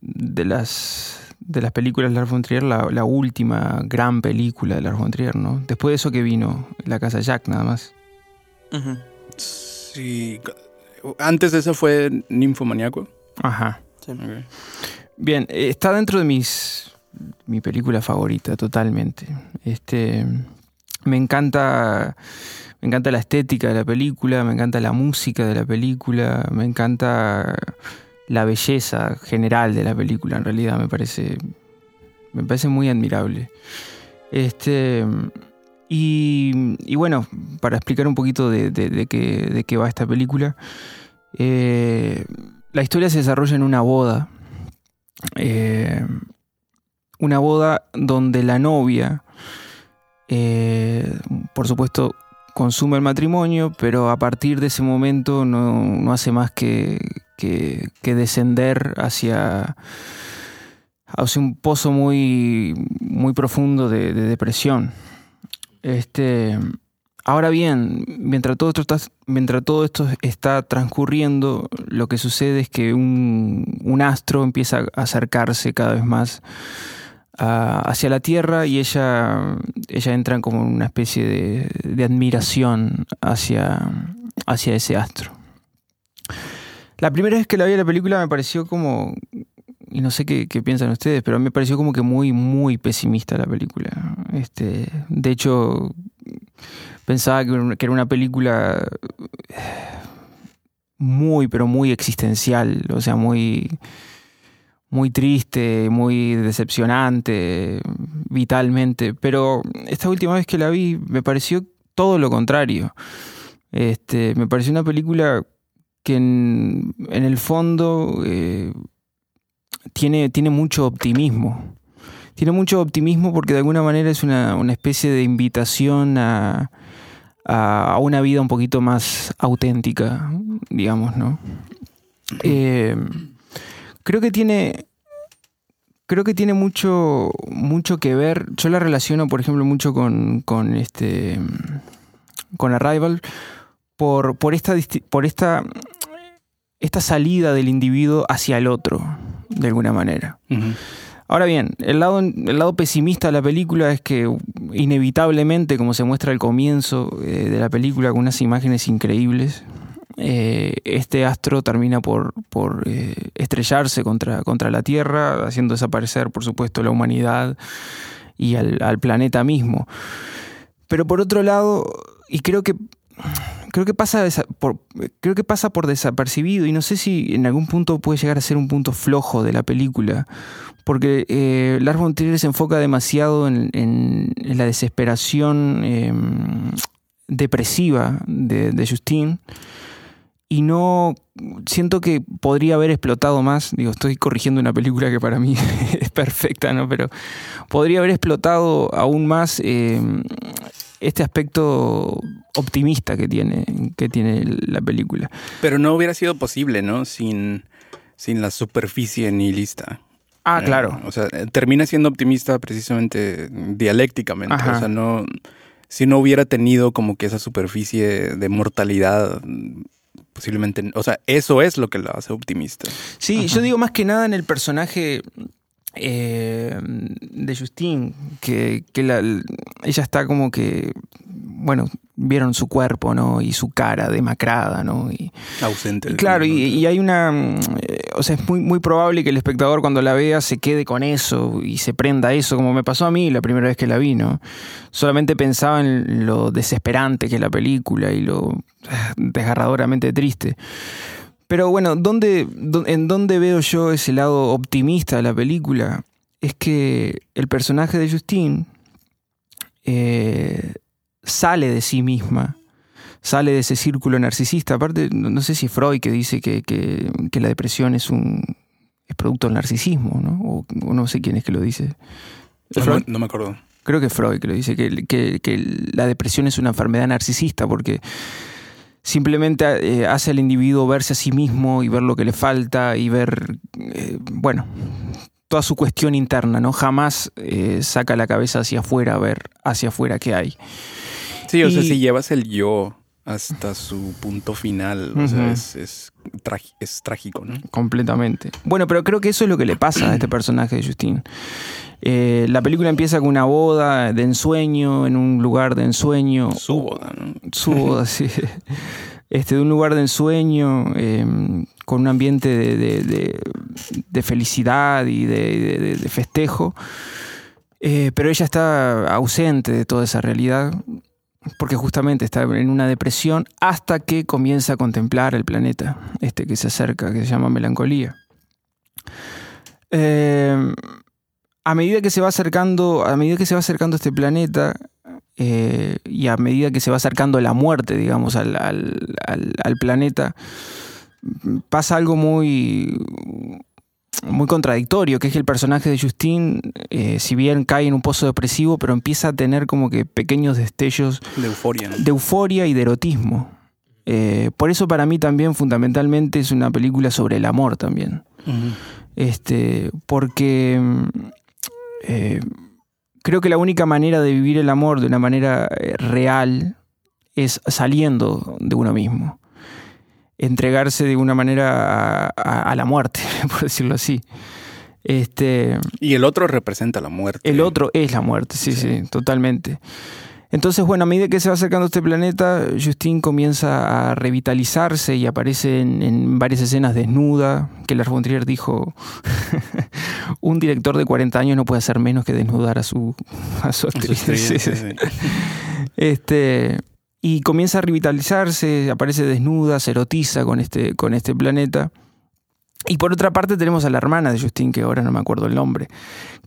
Speaker 2: de las de las películas de Lars von Trier, la, la última gran película de Lars von Trier, ¿no? Después de eso que vino La Casa Jack, nada más.
Speaker 1: Sí. Antes de eso fue Ninfomaníaco.
Speaker 2: Ajá.
Speaker 4: Sí.
Speaker 2: Bien, eh, está dentro de mis mi película favorita totalmente. Este me encanta me encanta la estética de la película, me encanta la música de la película, me encanta la belleza general de la película, en realidad me parece me parece muy admirable. Este y, y bueno, para explicar un poquito de, de- qué, de qué va esta película, eh, la historia se desarrolla en una boda. Eh, una boda donde la novia, eh, por supuesto, consume el matrimonio, pero a partir de ese momento no, no hace más que, que- descender hacia, hacia un pozo muy, muy profundo de, de depresión. Este, ahora bien, mientras todo, esto está, mientras todo esto está transcurriendo, lo que sucede es que un, un astro empieza a acercarse cada vez más hacia la Tierra y ella, ella entra como una especie de, de admiración hacia, hacia ese astro. La primera vez que la vi la película me pareció como, y no sé qué, qué piensan ustedes, pero me pareció como que muy, muy pesimista la película. Este, de hecho, pensaba que era una película muy, pero muy existencial, o sea, muy, muy triste, muy decepcionante, vitalmente. Pero esta última vez que la vi me pareció todo lo contrario. Este, me pareció una película que en, en el fondo eh, tiene, tiene mucho optimismo. Tiene mucho optimismo porque de alguna manera es una, una especie de invitación a, a, a una vida un poquito más auténtica, digamos, ¿no? Eh, creo que tiene. Creo que tiene mucho, mucho que ver. Yo la relaciono, por ejemplo, mucho con, con este. con Arrival. Por, por esta por esta. Esta salida del individuo hacia el otro, de alguna manera. Ahora bien, el lado, el lado pesimista de la película es que inevitablemente, como se muestra al comienzo eh, de la película con unas imágenes increíbles, eh, este astro termina por, por eh, estrellarse contra, contra la Tierra, haciendo desaparecer, por supuesto, la humanidad y al, al planeta mismo. Pero por otro lado, y creo que creo que pasa por, creo que pasa por desapercibido y no sé si en algún punto puede llegar a ser un punto flojo de la película porque eh, Lars von Trier se enfoca demasiado en, la desesperación eh, depresiva de, de Justine y no siento que podría haber explotado más digo estoy corrigiendo una película que para mí es perfecta no pero podría haber explotado aún más eh, este aspecto optimista que tiene que tiene la película
Speaker 1: Pero no hubiera sido posible, ¿no? Sin, sin la superficie nihilista.
Speaker 2: ah
Speaker 1: Eh,
Speaker 2: claro
Speaker 1: o sea, termina siendo optimista precisamente dialécticamente.
Speaker 2: Ajá.
Speaker 1: O sea, no. Si no hubiera tenido como que esa superficie de mortalidad, posiblemente, o sea, eso es lo que lo hace optimista.
Speaker 2: Sí, yo digo más que nada en el personaje eh, de Justine, que, que la- ella está como que, bueno, vieron su cuerpo, ¿no? Y su cara demacrada, ¿no? Y,
Speaker 1: Ausente.
Speaker 2: y claro, y, y hay una, eh, o sea, es muy, muy probable que el espectador cuando la vea se quede con eso y se prenda a eso, como me pasó a mí la primera vez que la vi, ¿no? Solamente pensaba en lo desesperante que es la película y lo ah, desgarradoramente triste. Pero bueno, ¿dónde, dó- ¿en dónde veo yo ese lado optimista de la película? Es que el personaje de Justine eh, sale de sí misma, sale de ese círculo narcisista. Aparte, no sé si Freud que dice que, que- que la depresión es un es producto del narcisismo, ¿no? O, o no sé quién es que lo dice.
Speaker 1: No, no me acuerdo.
Speaker 2: Creo que Freud que lo dice, que- que la depresión es una enfermedad narcisista porque simplemente eh, hace al individuo verse a sí mismo y ver lo que le falta y ver, eh, bueno, toda su cuestión interna, ¿no? Jamás eh, saca la cabeza hacia afuera a ver hacia afuera qué hay.
Speaker 1: Sí, o sea, si llevas el yo hasta su punto final, o sea, es, es trágico, ¿no?
Speaker 2: Completamente. Bueno, pero creo que eso es lo que le pasa a este personaje de Justin. Eh, la película empieza con una boda de ensueño, en un lugar de ensueño.
Speaker 1: Su boda, ¿no?
Speaker 2: su boda, sí. Este, de un lugar de ensueño, eh, con un ambiente de, de- de- de felicidad y de, de- de- de festejo. Eh, pero ella está ausente de toda esa realidad, porque justamente está en una depresión hasta que comienza a contemplar el planeta, este que se acerca, que se llama melancolía. Eh, a medida que se va acercando, a medida que se va acercando este planeta, eh, y a medida que se va acercando la muerte, digamos, al, al- al- al planeta, pasa algo muy, muy contradictorio, que es que el personaje de Justin, eh, si bien cae en un pozo depresivo, pero empieza a tener como que pequeños destellos
Speaker 1: De euforia, ¿no?
Speaker 2: de euforia y de erotismo. Eh, por eso para mí también fundamentalmente es una película sobre el amor también. Este, porque mm, eh, creo que la única manera de vivir el amor de una manera real es saliendo de uno mismo. Entregarse de una manera a, a- a la muerte, por decirlo así. Este,
Speaker 1: Y el otro representa la muerte.
Speaker 2: el otro es la muerte, sí, sí, totalmente. Entonces, bueno, a medida que se va acercando a este planeta, Justin comienza a revitalizarse y aparece en, en varias escenas desnuda, que Lars von Trier dijo, un director de 40 años no puede hacer menos que desnudar a su, a su actriz. sí.
Speaker 1: sí.
Speaker 2: Este, y comienza a revitalizarse, aparece desnuda, se erotiza con este, con este planeta. Y por otra parte tenemos a la hermana de Justin, que ahora no me acuerdo el nombre,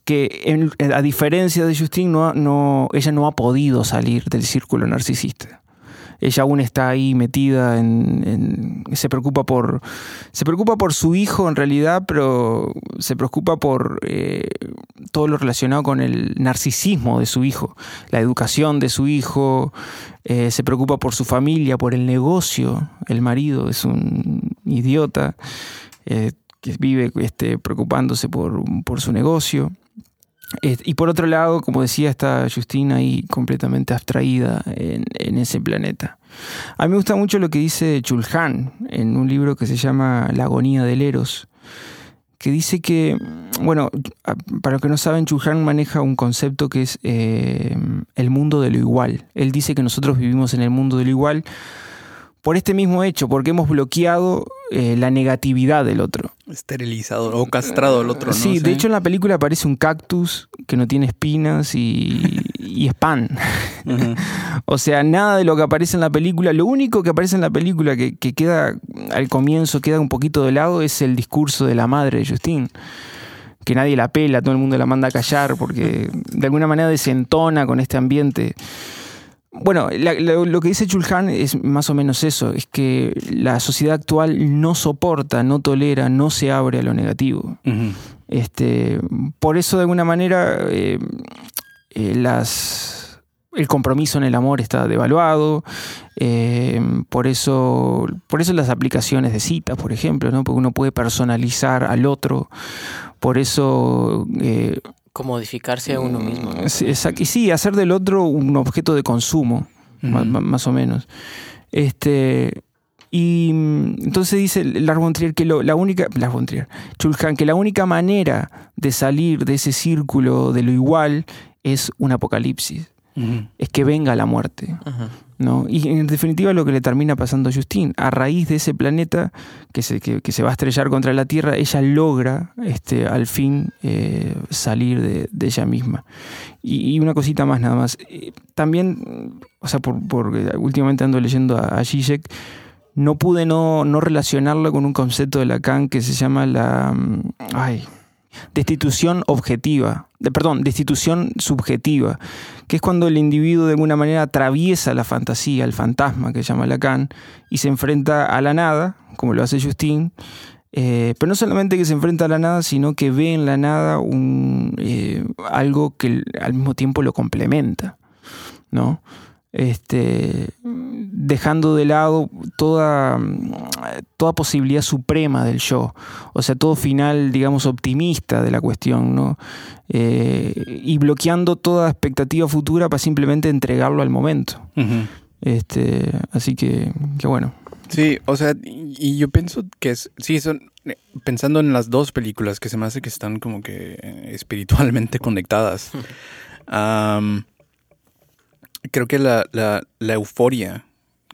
Speaker 2: que a diferencia de Justin, no, no, ella no ha podido salir del círculo narcisista. Ella aún está ahí metida en, se preocupa por se preocupa por su hijo en realidad, pero se preocupa por eh, todo lo relacionado con el narcisismo de su hijo, la educación de su hijo, eh, se preocupa por su familia, por el negocio. El marido es un idiota eh, que vive este, preocupándose por, por su negocio. Y por otro lado, como decía, está Justina ahí completamente abstraída en, en ese planeta. A mí me gusta mucho lo que dice Chulhan en un libro que se llama La agonía del Eros, que dice que, bueno, para los que no saben, Chulhan maneja un concepto que es eh, el mundo de lo igual. Él dice que nosotros vivimos en el mundo de lo igual por este mismo hecho, porque hemos bloqueado eh, la negatividad del otro.
Speaker 1: Esterilizado o castrado el otro, ¿no?
Speaker 2: Sí, de hecho en la película aparece un cactus que no tiene espinas y, y es pan. O sea, nada de lo que aparece en la película, lo único que aparece en la película que, que queda al comienzo, queda un poquito de lado, es el discurso de la madre de Justin. Que nadie la pela, todo el mundo la manda a callar porque de alguna manera desentona con este ambiente. Bueno, la- lo que dice Chulhan es más o menos eso, es que la sociedad actual no soporta, no tolera, no se abre a lo negativo. Este, por eso, de alguna manera, eh, eh, las, el compromiso en el amor está devaluado. eh, por, eso, por eso las aplicaciones de citas, por ejemplo, ¿no? porque uno puede personalizar al otro. Por eso.
Speaker 3: Comodificarse a uno mismo. ¿no?
Speaker 2: sí, exact- y sí, hacer del otro un objeto de consumo, más, o menos. Este, Y mm, entonces dice Lars von Trier que lo- la única, Lars von Trier, Chulhan, que la única manera de salir de ese círculo de lo igual es un apocalipsis, Es que venga la muerte. ¿no? Y en definitiva lo que le termina pasando a Justine, a raíz de ese planeta que se, que, que se va a estrellar contra la Tierra, ella logra este, al fin eh, salir de, de ella misma. Y, y una cosita más nada más. Eh, También, o sea, por, por- últimamente ando leyendo a, a Zizek, no pude no, no relacionarla con un concepto de Lacan que se llama la... mm, Ay, destitución objetiva, de, perdón, destitución subjetiva, que es cuando el individuo de alguna manera atraviesa la fantasía, el fantasma que llama Lacan, y se enfrenta a la nada, como lo hace Justin, eh, pero no solamente que se enfrenta a la nada, sino que ve en la nada un, eh, algo que al mismo tiempo lo complementa, ¿no? Este, dejando de lado toda, toda posibilidad suprema del yo, o sea, todo final, digamos, optimista de la cuestión, ¿no? Eh, y bloqueando toda expectativa futura para simplemente entregarlo al momento. Este, así que, que bueno.
Speaker 1: Sí, o sea, y, yo pienso que es, sí, son, pensando en las dos películas que se me hace que están como que eh, espiritualmente conectadas. creo que la, la, euforia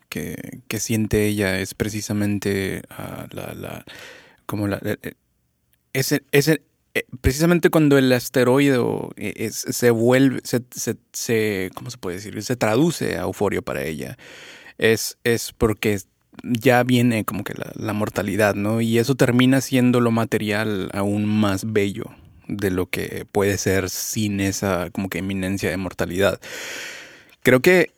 Speaker 1: que, que siente ella es precisamente ah, la, la, como la, eh, eh, ese, ese, eh, precisamente cuando el asteroide se vuelve, se, se, se- ¿cómo se puede decir? Se traduce a euforia para ella es, es porque ya viene como que la, la mortalidad, ¿no? Y eso termina siendo lo material aún más bello de lo que puede ser sin esa como que eminencia de mortalidad. Creo que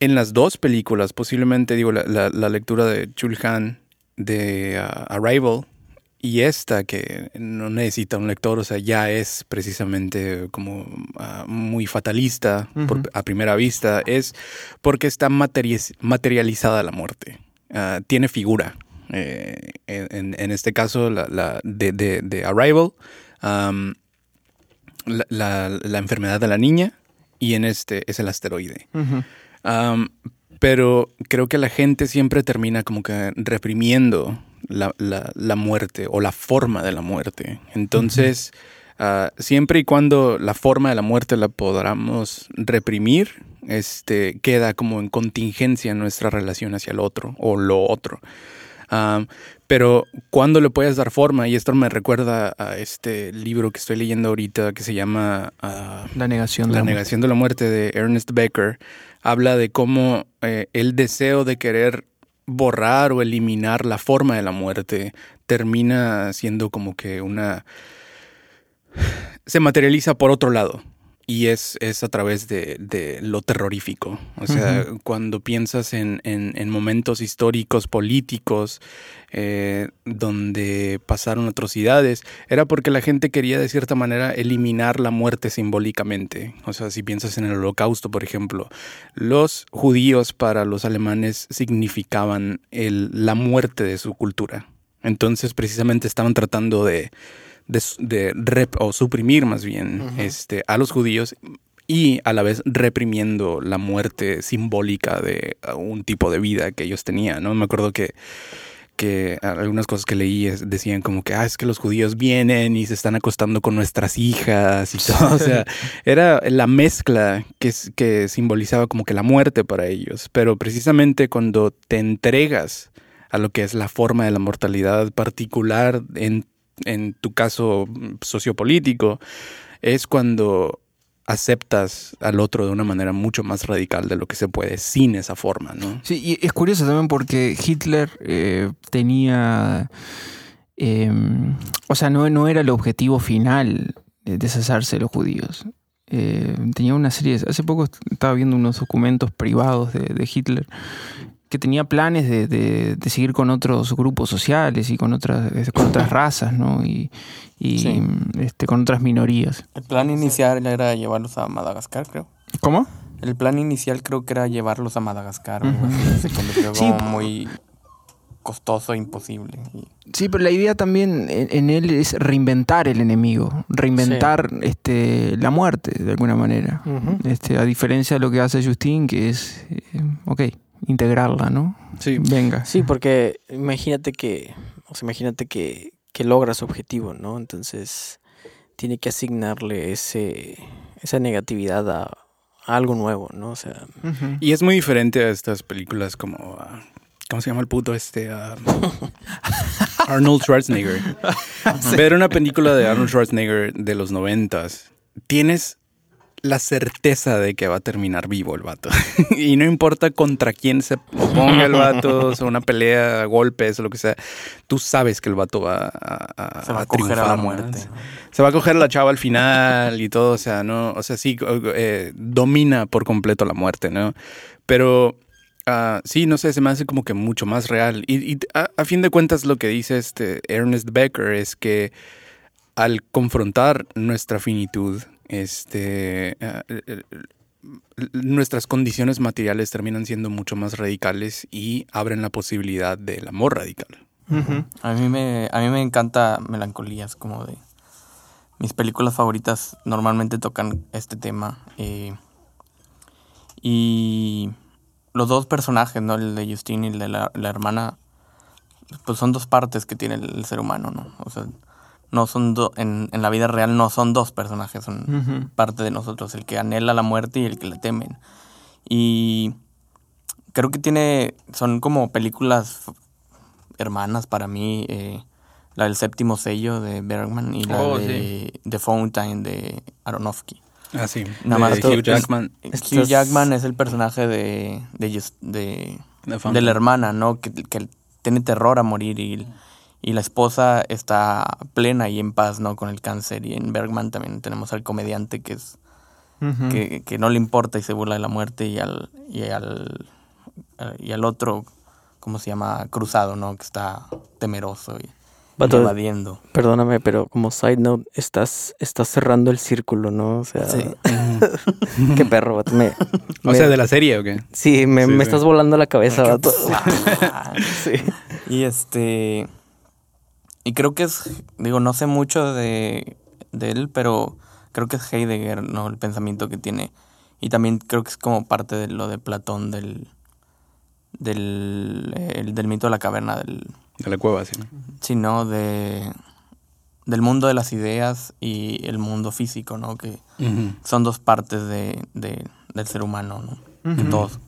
Speaker 1: en las dos películas, posiblemente digo, la, la- la lectura de Chulhan de uh, Arrival y esta que no necesita un lector, o sea, ya es precisamente como ah, muy fatalista por- a primera vista, es porque está materializada la muerte. Ah, tiene figura. Eh, en, en- este caso, la, la de, de- de Arrival, la- la enfermedad de la niña, y en este es el asteroide. Pero creo que la gente siempre termina como que reprimiendo la, la- la muerte o la forma de la muerte. Entonces, ah, siempre y cuando la forma de la muerte la podamos reprimir, este, queda como en contingencia en nuestra relación hacia el otro o lo otro. Pero cuando le puedes dar forma, y esto me recuerda a este libro que estoy leyendo ahorita que se llama ah,
Speaker 2: La negación de
Speaker 1: la negación de la muerte de Ernest Becker. Habla de cómo eh, el deseo de querer borrar o eliminar la forma de la muerte termina siendo como que una... se materializa por otro lado. Y es, es a través de, de lo terrorífico. O sea, cuando piensas en, en- en momentos históricos, políticos, eh, donde pasaron atrocidades, era porque la gente quería de cierta manera eliminar la muerte simbólicamente. O sea, si piensas en el holocausto, por ejemplo, los judíos para los alemanes significaban el- la muerte de su cultura. Entonces, precisamente estaban tratando de, de, de rep- o suprimir más bien este, a los judíos y a la vez reprimiendo la muerte simbólica de uh, un tipo de vida que ellos tenían. ¿no? Me acuerdo que que algunas cosas que leí decían como que, ah, es que los judíos vienen y se están acostando con nuestras hijas y todo. O sea, era la mezcla que, que simbolizaba como que la muerte para ellos. Pero precisamente cuando te entregas a lo que es la forma de la mortalidad particular en, en tu caso mm, sociopolítico, es cuando aceptas al otro de una manera mucho más radical de lo que se puede sin esa forma, ¿no?
Speaker 2: Sí, y es curioso también porque Hitler eh, tenía. eh, o sea, no, no era el objetivo final de deshacerse de los judíos. Eh, tenía una serie. Hace poco estaba viendo unos documentos privados de Hitler que tenía planes de, de- de seguir con otros grupos sociales y con otras, con otras razas, ¿no? Y, y,
Speaker 4: Sí.
Speaker 2: este, con otras minorías.
Speaker 4: El plan inicial era llevarlos a Madagascar, creo.
Speaker 2: ¿Cómo?
Speaker 4: El plan inicial creo que era llevarlos a Madagascar.
Speaker 2: Ujú.
Speaker 4: así. Se convirtió
Speaker 2: Sí.
Speaker 4: como muy costoso e imposible.
Speaker 2: Sí, pero la idea también en, él es reinventar el enemigo, reinventar este, la muerte de alguna manera. Este, a diferencia de lo que hace Justin, que es, eh, ok, integrarla, ¿no?
Speaker 1: Sí.
Speaker 2: Venga.
Speaker 3: Sí, porque imagínate que, o sea, imagínate que, que logra su objetivo, ¿no? Entonces tiene que asignarle ese, esa negatividad a, a algo nuevo, ¿no? O sea.
Speaker 1: Y es muy diferente a estas películas como... ah, ¿Cómo se llama el puto este? Ah, Arnold Schwarzenegger. Ver una película de Arnold Schwarzenegger de los noventas, tienes la certeza de que va a terminar vivo el vato. y no importa contra quién se ponga el vato, o sea, una pelea, golpes o lo que sea, tú sabes que el vato va a, a-
Speaker 4: Se va a
Speaker 1: a
Speaker 4: coger a la muerte.
Speaker 1: Se va a coger a la chava al final y todo, o sea, no, o sea, sí, eh, domina por completo la muerte, ¿no? Pero ah, sí, no sé, se me hace como que mucho más real. Y, y a, a fin de cuentas lo que dice este Ernest Becker es que al confrontar nuestra finitud, este, ah, eh, eh, nuestras condiciones materiales terminan siendo mucho más radicales y abren la posibilidad del amor radical.
Speaker 4: A mí me, a mí me encanta Melancolías, como de... Mis películas favoritas normalmente tocan este tema. eh, y los dos personajes, ¿no? El de Justine y el de la, la hermana, pues son dos partes que tiene el, el ser humano, ¿no? O sea, no son do- en, en la vida real no son dos personajes, son parte de nosotros, el que anhela la muerte y el que le temen. Y creo que tiene, son como películas hermanas para mí, eh, la del séptimo sello de Bergman y la
Speaker 2: Oh,
Speaker 4: de The Fountain de Aronofsky.
Speaker 1: Ah, sí.
Speaker 4: Nada más
Speaker 1: Hugh Jackman.
Speaker 4: Hugh
Speaker 3: Estás-
Speaker 4: Jackman es el personaje de, de, Just- de,
Speaker 1: The
Speaker 4: de la hermana, ¿no? Que, que tiene terror a morir y, y la esposa está plena y en paz, ¿no? Con el cáncer. Y en Bergman también tenemos al comediante que es que, que no le importa y se burla de la muerte y al y al y al otro cómo se llama cruzado no que está temeroso y,
Speaker 3: Vato,
Speaker 4: evadiendo
Speaker 3: perdóname, pero como side note, estás, estás cerrando el círculo, ¿no? O sea,
Speaker 4: Sí.
Speaker 3: qué perro, vato. Me,
Speaker 1: O
Speaker 3: me-
Speaker 1: sea, de la serie o qué?
Speaker 3: Sí, me,
Speaker 1: Sí,
Speaker 3: me
Speaker 1: sí.
Speaker 3: estás volando la cabeza, vato. sí.
Speaker 4: y este y creo que es digo no sé mucho de, de él pero creo que es Heidegger no el pensamiento que tiene y también creo que es como parte de lo de Platón del del, el- del mito de la caverna del
Speaker 1: De la cueva, sí. ¿no?
Speaker 4: sino de del mundo de las ideas y el mundo físico, ¿no? Que son dos partes de, de- del ser humano, ¿no? Que
Speaker 2: Ujú.
Speaker 4: todos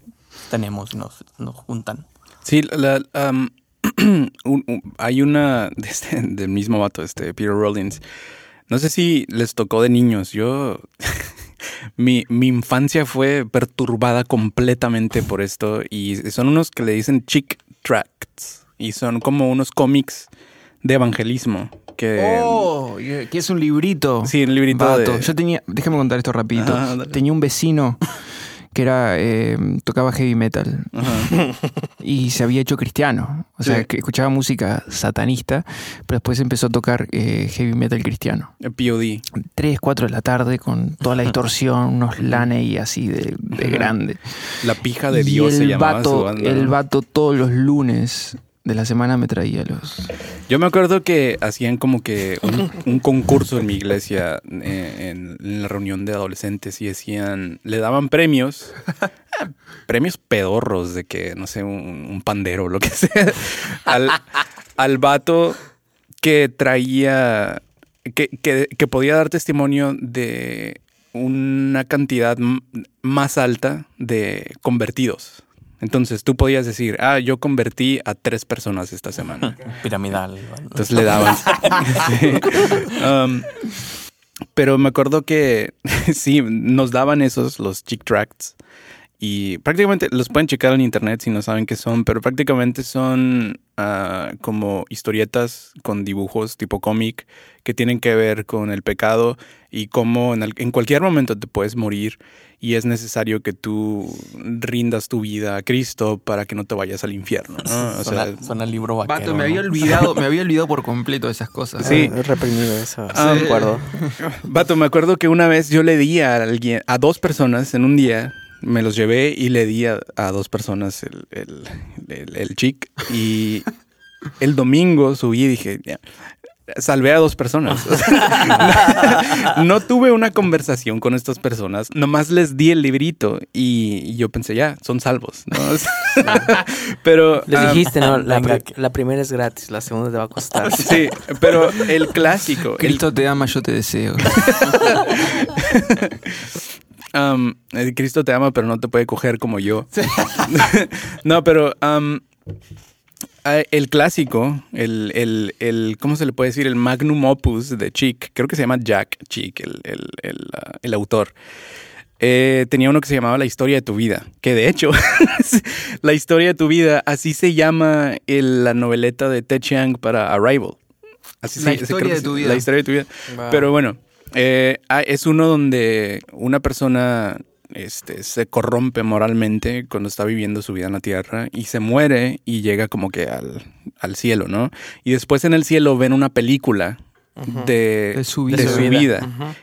Speaker 4: tenemos y nos, nos juntan.
Speaker 1: Sí, la, la, um, un- un- hay una de este- del mismo vato, este Peter Rollins. No sé si les tocó de niños. Yo, mi, mi infancia fue perturbada completamente por esto y son unos que le dicen chick tracts y son como unos cómics de evangelismo que
Speaker 2: Oh, que es un librito.
Speaker 1: sí, el librito
Speaker 2: Vato.
Speaker 1: de
Speaker 2: Yo tenía, déjame contar esto rapidito. Tenía un vecino que era eh, tocaba heavy metal
Speaker 1: Ajá.
Speaker 2: y se había hecho cristiano. O sea, que escuchaba música satanista, pero después empezó a tocar eh, heavy metal cristiano.
Speaker 1: el POD.
Speaker 2: 3, 4 de la tarde con toda la distorsión, unos Laney así de, grande.
Speaker 1: La pija de
Speaker 2: Y
Speaker 1: Dios se
Speaker 2: el
Speaker 1: llamaba su
Speaker 2: vato,
Speaker 1: banda.
Speaker 2: el vato todos los lunes de la semana me traía los...
Speaker 1: Yo me acuerdo que hacían como que un, un concurso en mi iglesia eh, en, en la reunión de adolescentes y decían, le daban premios, eh, premios pedorros de que, no sé, un, un pandero o lo que sea, al, al vato que traía, que, que, que podía dar testimonio de una cantidad más alta de convertidos. Entonces tú podías decir, ah, yo convertí a tres personas esta semana.
Speaker 4: Piramidal.
Speaker 1: Entonces le daban. Sí. Um, pero me acuerdo que sí, nos daban esos, los chick tracts. Y prácticamente los pueden checar en internet si no saben qué son, pero prácticamente son ah, como historietas con dibujos tipo cómic que tienen que ver con el pecado y cómo en, al- en cualquier momento te puedes morir y es necesario que tú rindas tu vida a Cristo para que no te vayas al infierno. ¿no? O
Speaker 4: suena,
Speaker 1: sea,
Speaker 4: suena libro vaquero.
Speaker 2: Vato, me había olvidado, me había olvidado por completo de esas cosas.
Speaker 1: Sí.
Speaker 3: He reprimido eso. Sí, de acuerdo.
Speaker 1: Vato, me acuerdo que una vez yo le di a alguien, a dos personas en un día, me los llevé y le di a, a dos personas el, el, el- el chic. Y el domingo subí y dije, "Ya, salvé a dos personas. No, no tuve una conversación con estas personas, nomás les di el librito y, y yo pensé, ya, son salvos. ¿no? Pero
Speaker 3: Les dijiste, ¿no? La, la primera es gratis, la segunda te va a costar.
Speaker 1: Sí, pero el clásico, el
Speaker 2: Cristo te ama, yo te deseo.
Speaker 1: Um, Cristo te ama, pero no te puede coger como yo. no, pero um, el clásico, el, el, el, ¿cómo se le puede decir? El magnum opus de Chick, creo que se llama Jack Chick, el, el, el, ah, el autor. Eh, tenía uno que se llamaba La historia de tu vida, que de hecho, La historia de tu vida, así se llama el- la noveleta de Ted Chiang para Arrival. Así
Speaker 2: La
Speaker 1: se-
Speaker 2: historia
Speaker 1: creo que
Speaker 2: de
Speaker 1: se-
Speaker 2: tu vida.
Speaker 1: La historia de tu vida. Pero bueno, eh, ah, es uno donde una persona este, se corrompe moralmente cuando está viviendo su vida en la tierra y se muere y llega como que al, al cielo, ¿no? Y después en el cielo ven una película de,
Speaker 2: De su vida.
Speaker 3: De su.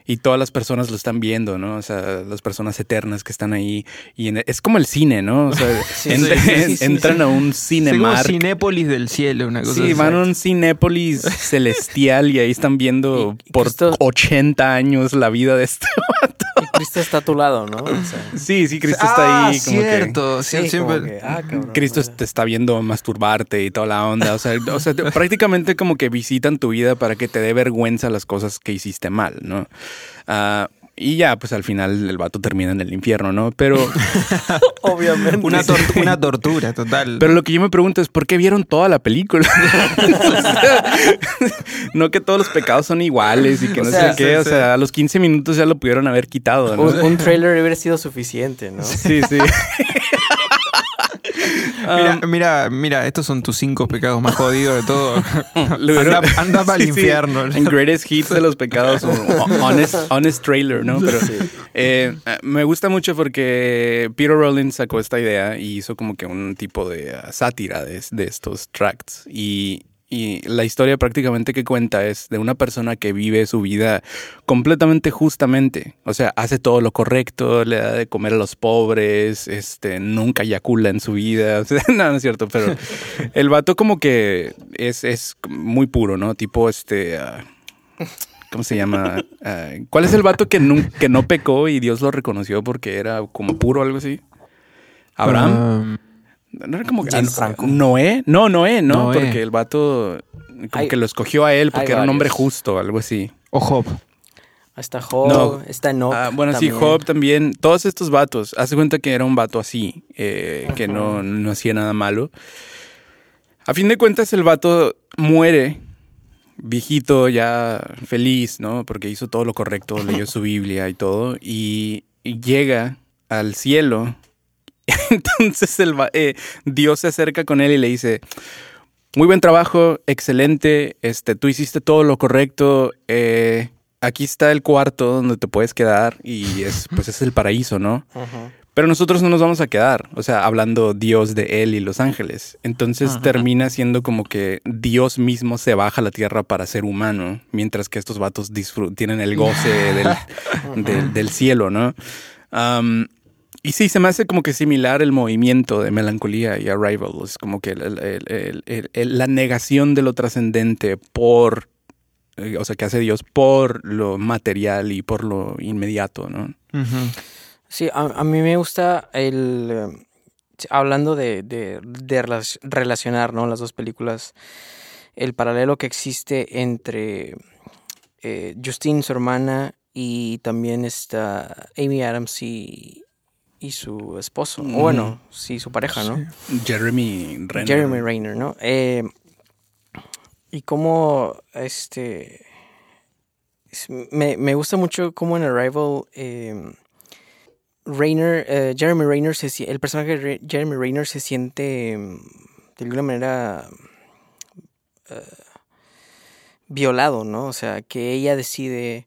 Speaker 1: Y todas las personas lo están viendo, ¿no? O sea, las personas eternas que están ahí. Y en- es como el cine, ¿no? O sea,
Speaker 3: Sí,
Speaker 1: entra-
Speaker 3: sí, sí, sí,
Speaker 1: entran
Speaker 3: sí.
Speaker 1: a un Cinemark.
Speaker 2: Cinépolis del cielo, una cosa
Speaker 1: Sí,
Speaker 2: así.
Speaker 1: van a un Cinépolis celestial y ahí están viendo
Speaker 3: Y-
Speaker 1: por
Speaker 3: Cristo-
Speaker 1: 80 años la vida de este.
Speaker 3: Cristo está a tu lado, ¿no? O sea,
Speaker 1: Sí, sí, Cristo
Speaker 2: ah,
Speaker 1: está ahí como que...
Speaker 2: cierto. sí,
Speaker 3: sí,
Speaker 2: siempre-
Speaker 3: como que, ah, cabrón,
Speaker 1: Cristo te está viendo masturbarte y toda la onda. O sea, o sea, te- prácticamente como que visitan tu vida para que te dé vergüenza las cosas que hiciste mal, ¿no? Ah, y ya, pues al final el vato termina en el infierno, ¿no? Pero,
Speaker 3: Obviamente.
Speaker 2: Una, tor- una tortura total.
Speaker 1: pero lo que yo me pregunto es, ¿por qué vieron toda la película? No que todos los pecados son iguales y que
Speaker 3: O
Speaker 1: no
Speaker 3: sea,
Speaker 1: sé qué.
Speaker 2: sí,
Speaker 1: o
Speaker 2: sí.
Speaker 1: sea, a los 15 minutos ya lo pudieron haber quitado, ¿no?
Speaker 3: Un, un trailer hubiera sido suficiente, ¿no?
Speaker 1: Sí, sí.
Speaker 2: Mira, mira, mira, estos son tus cinco pecados más jodidos de todo. Anda anda para el
Speaker 1: Sí, sí.
Speaker 2: infierno.
Speaker 1: En Greatest Hits de los pecados, honest, honest trailer, ¿no? Pero eh, me gusta mucho porque Peter Rollins sacó esta idea y hizo como que un tipo de uh, sátira de, de estos tracts. Y, y la historia prácticamente que cuenta es de una persona que vive su vida completamente justamente. O sea, hace todo lo correcto, le da de comer a los pobres, este, nunca eyacula en su vida. O sea, no, no es cierto, pero el vato como que es, es muy puro, ¿no? Tipo, este... ah, ¿Cómo se llama? Ah, ¿Cuál es el vato que, que no pecó y Dios lo reconoció porque era como puro o algo así? ¿Abraham?
Speaker 2: Um,
Speaker 1: ¿No era como que
Speaker 4: James
Speaker 1: ah,
Speaker 4: Franco.
Speaker 1: ¿Noé? No, Noé, no,
Speaker 2: Noé.
Speaker 1: porque el vato como
Speaker 3: Hay-
Speaker 1: que lo escogió a él porque era un hombre justo, algo así.
Speaker 2: o Job.
Speaker 3: Está Job,
Speaker 1: No.
Speaker 3: está Enoch.
Speaker 1: Ah, bueno,
Speaker 3: también.
Speaker 1: sí, Job también. Todos estos vatos, hace cuenta que era un vato así, eh, que no, no hacía nada malo. A fin de cuentas, el vato muere viejito, ya feliz, ¿no? Porque hizo todo lo correcto, leyó su Biblia y todo, y, y llega al cielo. Entonces el, eh, Dios se acerca con él y le dice, muy buen trabajo, excelente, este, tú hiciste todo lo correcto, eh, aquí está el cuarto donde te puedes quedar y es, pues es el paraíso, ¿no? Pero nosotros no nos vamos a quedar, o sea, hablando Dios de él y los ángeles. Entonces termina siendo como que Dios mismo se baja a la tierra para ser humano, mientras que estos vatos tienen el goce del, del- del cielo, ¿no? Y sí, se me hace como que similar el movimiento de melancolía y arrival. Es como que el- el- el- el- el- el- la negación de lo trascendente por, eh, o sea, que hace Dios por lo material y por lo inmediato, ¿no?
Speaker 3: Sí, a, a mí me gusta el... eh, hablando de, de, de relac- relacionar ¿no? las dos películas, el paralelo que existe entre eh, Justine, su hermana, y también está Amy Adams y, y su esposo. O bueno, sí, su pareja, ¿no?
Speaker 1: Jeremy Renner.
Speaker 3: Jeremy Rayner, ¿no? Eh, y cómo, este, es- me, me gusta mucho cómo en Arrival, eh, Rayner, eh, Jeremy Rayner, se, el personaje de Re- Jeremy Rayner se siente mm, de alguna manera eh, violado, ¿no? O sea, que ella decide,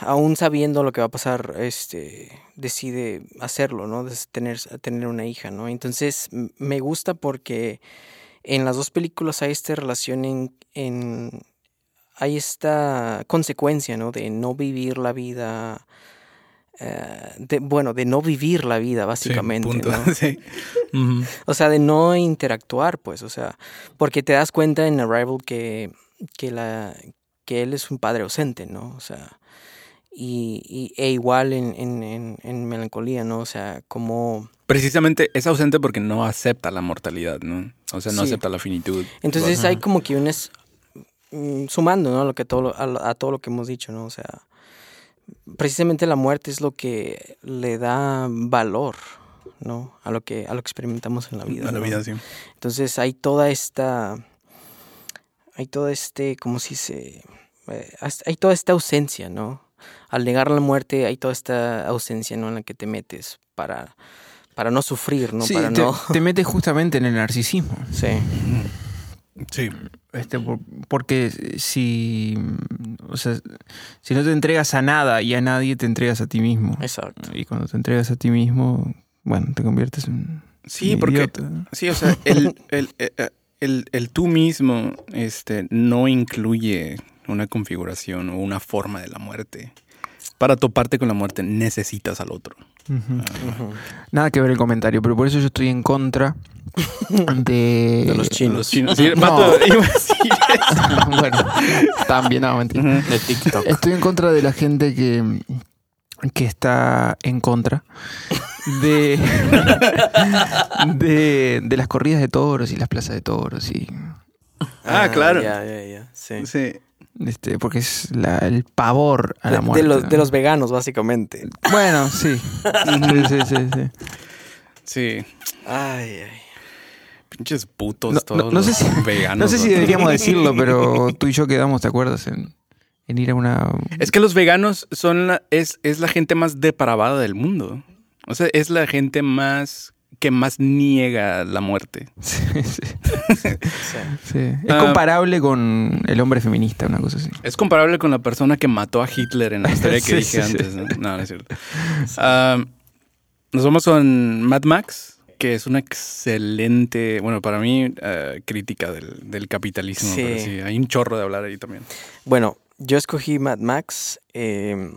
Speaker 3: aún sabiendo lo que va a pasar, este, decide hacerlo, ¿no? De tener, tener una hija, ¿no? Entonces, me gusta porque en las dos películas hay esta relación en, en hay esta consecuencia, ¿no? De no vivir la vida, eh, de, bueno, de no vivir la vida, básicamente,
Speaker 1: punto.
Speaker 3: ¿no?
Speaker 1: Sí.
Speaker 3: O sea, de no interactuar, pues, o sea, porque te das cuenta en Arrival que que, la, que él es un padre ausente, ¿no? O sea, y, y e igual en, en, en, en melancolía, ¿no? O sea, como...
Speaker 1: Precisamente es ausente porque no acepta la mortalidad, ¿no? O sea, no
Speaker 3: Sí.
Speaker 1: acepta la finitud.
Speaker 3: Entonces hay como que un... es- mm, sumando, ¿no? Lo que todo, a, a todo lo que hemos dicho, ¿no? O sea, precisamente la muerte es lo que le da valor, ¿no? A lo que, a lo que experimentamos en la vida.
Speaker 1: A la
Speaker 3: ¿no?
Speaker 1: vida, sí.
Speaker 3: Entonces hay toda esta, hay todo este, ¿cómo se dice? Eh, hay toda esta ausencia, ¿no? Al negar la muerte hay toda esta ausencia, ¿no? En la que te metes para, para no sufrir, ¿no?
Speaker 2: Sí,
Speaker 3: para
Speaker 2: te,
Speaker 3: no...
Speaker 2: te metes justamente en el narcisismo.
Speaker 3: Sí,
Speaker 1: Sí.
Speaker 2: Este, por- porque si, o sea, si no te entregas a nada y a nadie, te entregas a ti mismo.
Speaker 3: exacto.
Speaker 2: Y cuando te entregas a ti mismo, bueno, te conviertes en
Speaker 1: Sí,
Speaker 2: un
Speaker 1: porque
Speaker 2: idiota.
Speaker 1: Sí, o sea, el, el, eh, eh, el- el tú mismo este, no incluye una configuración o una forma de la muerte. Para toparte con la muerte necesitas al otro.
Speaker 2: Ujú. Nada que ver el comentario, pero por eso yo estoy en contra de...
Speaker 3: De los chinos.
Speaker 1: Los chinos. Sí,
Speaker 2: No. bueno, también, no, mentira.
Speaker 3: De TikTok.
Speaker 2: Estoy en contra de la gente que, que está en contra de, de, de las corridas de toros y las plazas de toros y
Speaker 1: Ah, claro.
Speaker 3: Ya, ya, ya. Sí.
Speaker 1: Sí.
Speaker 2: Este porque es la- el pavor a
Speaker 3: De,
Speaker 2: la
Speaker 3: de
Speaker 2: muerte.
Speaker 3: los, de los veganos, básicamente.
Speaker 2: Bueno, sí. sí, sí, sí, sí.
Speaker 1: Sí.
Speaker 3: Ay, ay.
Speaker 1: Pinches putos
Speaker 2: No- no-
Speaker 1: todos.
Speaker 2: no sé si-
Speaker 1: veganos.
Speaker 2: No sé si deberíamos decirlo, pero tú y yo quedamos, ¿te acuerdas? En, en ir a una...
Speaker 1: Es que los veganos son la, es, es la gente más depravada del mundo. O sea, es la gente más que más niega la muerte.
Speaker 2: Sí, sí,
Speaker 3: Sí.
Speaker 2: sí. Es
Speaker 1: Ah.
Speaker 2: comparable con el hombre feminista, una cosa así.
Speaker 1: Es comparable con la persona que mató a Hitler en la historia que
Speaker 2: Sí,
Speaker 1: dije
Speaker 2: sí, sí.
Speaker 1: antes. ¿no? No, no es cierto. Ah, nos vamos con Mad Max, que es una excelente, bueno, para mí, ah, crítica del, del capitalismo.
Speaker 3: Sí.
Speaker 1: pero sí, hay un chorro de hablar ahí también.
Speaker 3: Bueno, yo escogí Mad Max. Eh,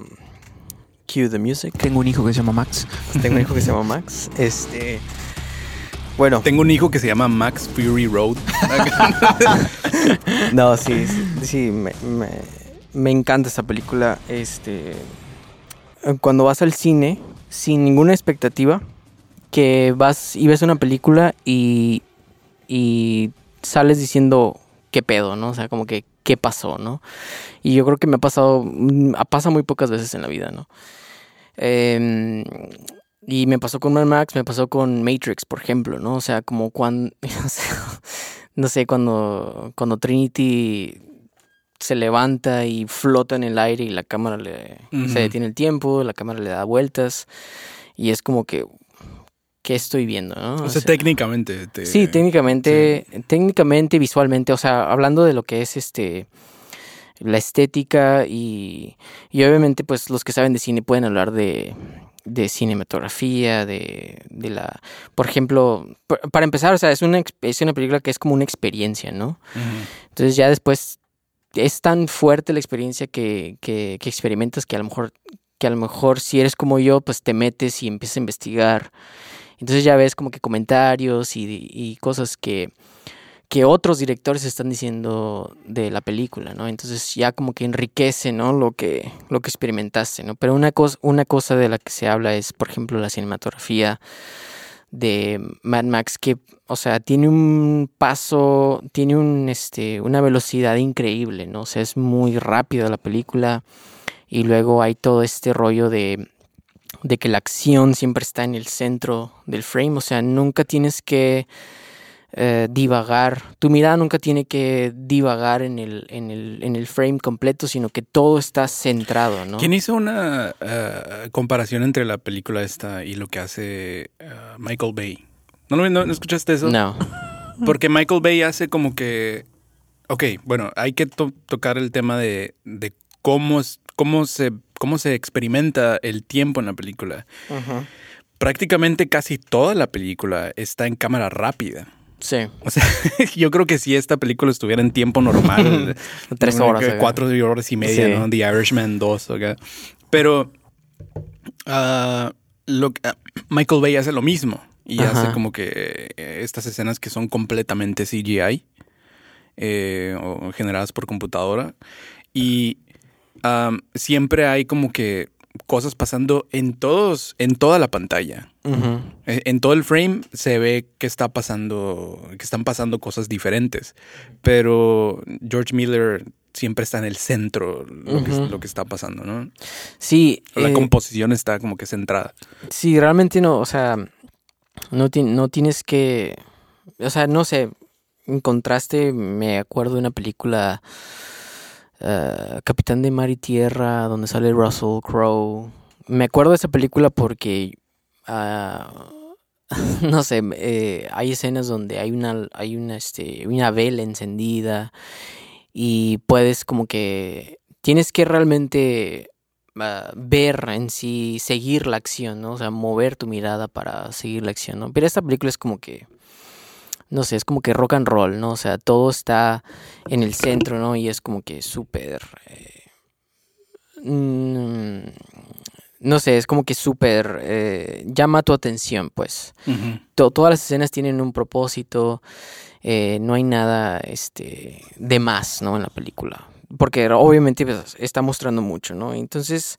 Speaker 3: Cue the music.
Speaker 2: Tengo un hijo que se llama Max.
Speaker 3: Tengo un hijo que se llama Max. Este. Bueno,
Speaker 1: Tengo un hijo que se llama Max Fury Road.
Speaker 3: no, sí, sí, sí, me, me- me encanta esta película. Este. Cuando vas al cine, sin ninguna expectativa, que vas y ves una película y. y sales diciendo qué pedo, ¿no? O sea, como que qué pasó, ¿no? Y yo creo que me ha pasado, mm, pasa muy pocas veces en la vida, ¿no? Em, y me pasó con Mad Max, me pasó con Matrix, por ejemplo, ¿no? O sea, como cuando, no sé, cuando, cuando Trinity se levanta y flota en el aire y la cámara le, se detiene el tiempo, la cámara le da vueltas y es como que, ¿qué estoy viendo, no?
Speaker 1: o sea, técnicamente. te-
Speaker 3: Sí, técnicamente, técnicamente, visualmente, o sea, hablando de lo que es este la estética y, y obviamente pues los que saben de cine pueden hablar de, de cinematografía, de, de la... Por ejemplo, pa- para empezar, o sea, es una, es una película que es como una experiencia, ¿no? Entonces ya después es tan fuerte la experiencia que, que, que experimentas que a lo mejor que a lo mejor si eres como yo, pues te metes y empiezas a investigar. Entonces ya ves como que comentarios y, y cosas que, que otros directores están diciendo de la película, ¿no? Entonces ya como que enriquece, ¿no? Lo que, lo que experimentaste, ¿no? Pero una cosa, una cosa de la que se habla es, por ejemplo, la cinematografía de Mad Max que, o sea, tiene un paso, tiene un, este, una velocidad increíble, ¿no? O sea, es muy rápida la película y luego hay todo este rollo de, de que la acción siempre está en el centro del frame, o sea, nunca tienes que eh, divagar, tu mirada nunca tiene que divagar en el, en, el, en el frame completo, sino que todo está centrado, ¿no?
Speaker 1: ¿Quién hizo una eh, comparación entre la película esta y lo que hace eh, Michael Bay? ¿No, lo, no, ¿no escuchaste eso?
Speaker 3: No.
Speaker 1: Porque Michael Bay hace como que... Ok, bueno, hay que to- tocar el tema de, de cómo, es- cómo, se, cómo se experimenta el tiempo en la película. Prácticamente casi toda la película está en cámara rápida.
Speaker 3: Sí,
Speaker 1: O sea, yo creo que si esta película estuviera en tiempo normal,
Speaker 3: tres horas.
Speaker 1: Cuatro horas y media,
Speaker 3: Sí.
Speaker 1: ¿no? The Irishman 2, acá. Pero ah, lo, ah, Michael Bay hace lo mismo. Y
Speaker 3: Ajá.
Speaker 1: hace como que eh, estas escenas que son completamente CGI. eh, o generadas por computadora. Y am, siempre hay como que cosas pasando en todos, en toda la pantalla. En todo el frame se ve que está pasando, que están pasando cosas diferentes. Pero George Miller siempre está en el centro lo, que,
Speaker 3: Ujú.
Speaker 1: lo que está pasando, ¿no?
Speaker 3: Sí,
Speaker 1: La
Speaker 3: eh,
Speaker 1: composición está como que centrada.
Speaker 3: sí, realmente no, o sea, no, ti- no tienes que, o sea, no sé, en contraste me acuerdo de una película eh, Capitán de Mar y Tierra, donde sale Russell Crowe. Me acuerdo de esa película porque, ah, no sé, eh, hay escenas donde hay una, hay una, este, una vela encendida y puedes como que, tienes que realmente ah, ver en sí, seguir la acción, ¿no? O sea, mover tu mirada para seguir la acción, ¿no? Pero esta película es como que, no sé, es como que rock and roll, ¿no? O sea, todo está en el centro, ¿no? Y es como que súper... eh, mm, no sé, es como que súper... eh, llama tu atención, pues. Todas las escenas tienen un propósito, eh, no hay nada este, de más, ¿no? En la película. Porque obviamente pues, está mostrando mucho, ¿no? Entonces,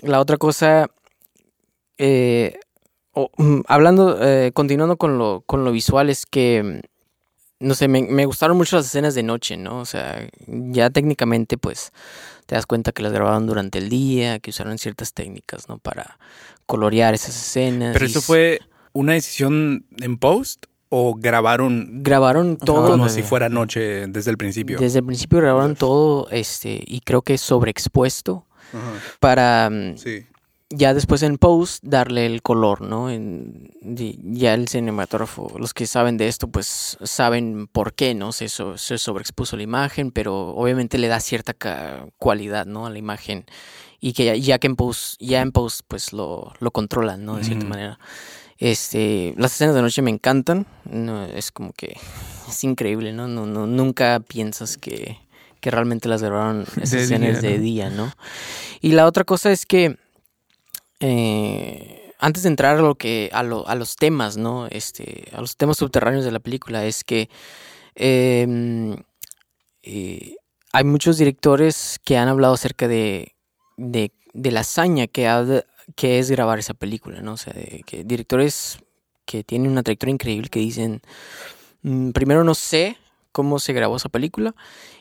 Speaker 3: la otra cosa, eh, mm, hablando, eh, continuando con lo, con lo visual, es que, mm, no sé, me, me gustaron mucho las escenas de noche, ¿no? O sea, ya técnicamente, pues, te das cuenta que las grabaron durante el día, que usaron ciertas técnicas, ¿no? Para colorear esas escenas.
Speaker 1: Pero
Speaker 3: y
Speaker 1: eso fue una decisión en post o grabaron
Speaker 3: Grabaron todo.
Speaker 1: como si fuera noche desde el principio.
Speaker 3: Desde el principio grabaron todo, este, y creo que sobreexpuesto
Speaker 1: Ajá.
Speaker 3: para mm,
Speaker 1: Sí.
Speaker 3: Ya después en post darle el color, ¿no? En- ya el cinematógrafo, los que saben de esto, pues saben por qué, ¿no? Se, so- se sobreexpuso la imagen, pero obviamente le da cierta cualidad, ¿no? A la imagen. Y que ya, ya que en post, ya en post, pues lo, lo controlan, ¿no? De cierta manera. Este, las escenas de noche me encantan. No, es como que es increíble, ¿no? no, no nunca piensas que, que realmente las grabaron esas
Speaker 2: De
Speaker 3: escenas
Speaker 2: día,
Speaker 3: de día, ¿no? Y la otra cosa es que eh, antes de entrar a lo que a, lo- a los temas, ¿no? Este, a los temas subterráneos de la película es que em, eh, hay muchos directores que han hablado acerca de, la hazaña que es grabar esa película, ¿no? O sea, de que directores que tienen una trayectoria increíble que dicen, "Mm, primero no sé cómo se grabó esa película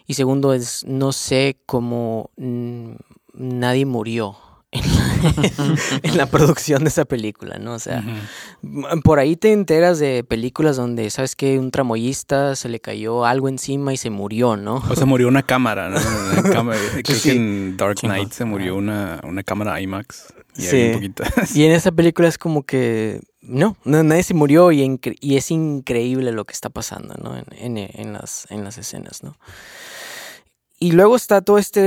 Speaker 3: y segundo es no sé cómo mm, nadie murió en la, en la producción de esa película, ¿no? O sea, por ahí te enteras de películas donde, ¿sabes que Un tramoyista se le cayó algo encima y se murió, ¿no?
Speaker 1: O se murió una cámara, ¿no? Una cámara- creo
Speaker 3: Sí.
Speaker 1: que en Dark. Knight se murió una, una cámara IMAX. Y
Speaker 3: Sí.
Speaker 1: un.
Speaker 3: Y en esa película es como que no, no, nadie se murió y, es increíble lo que está pasando, ¿no? En, en- en las, en las escenas, ¿no? Y luego está todo este,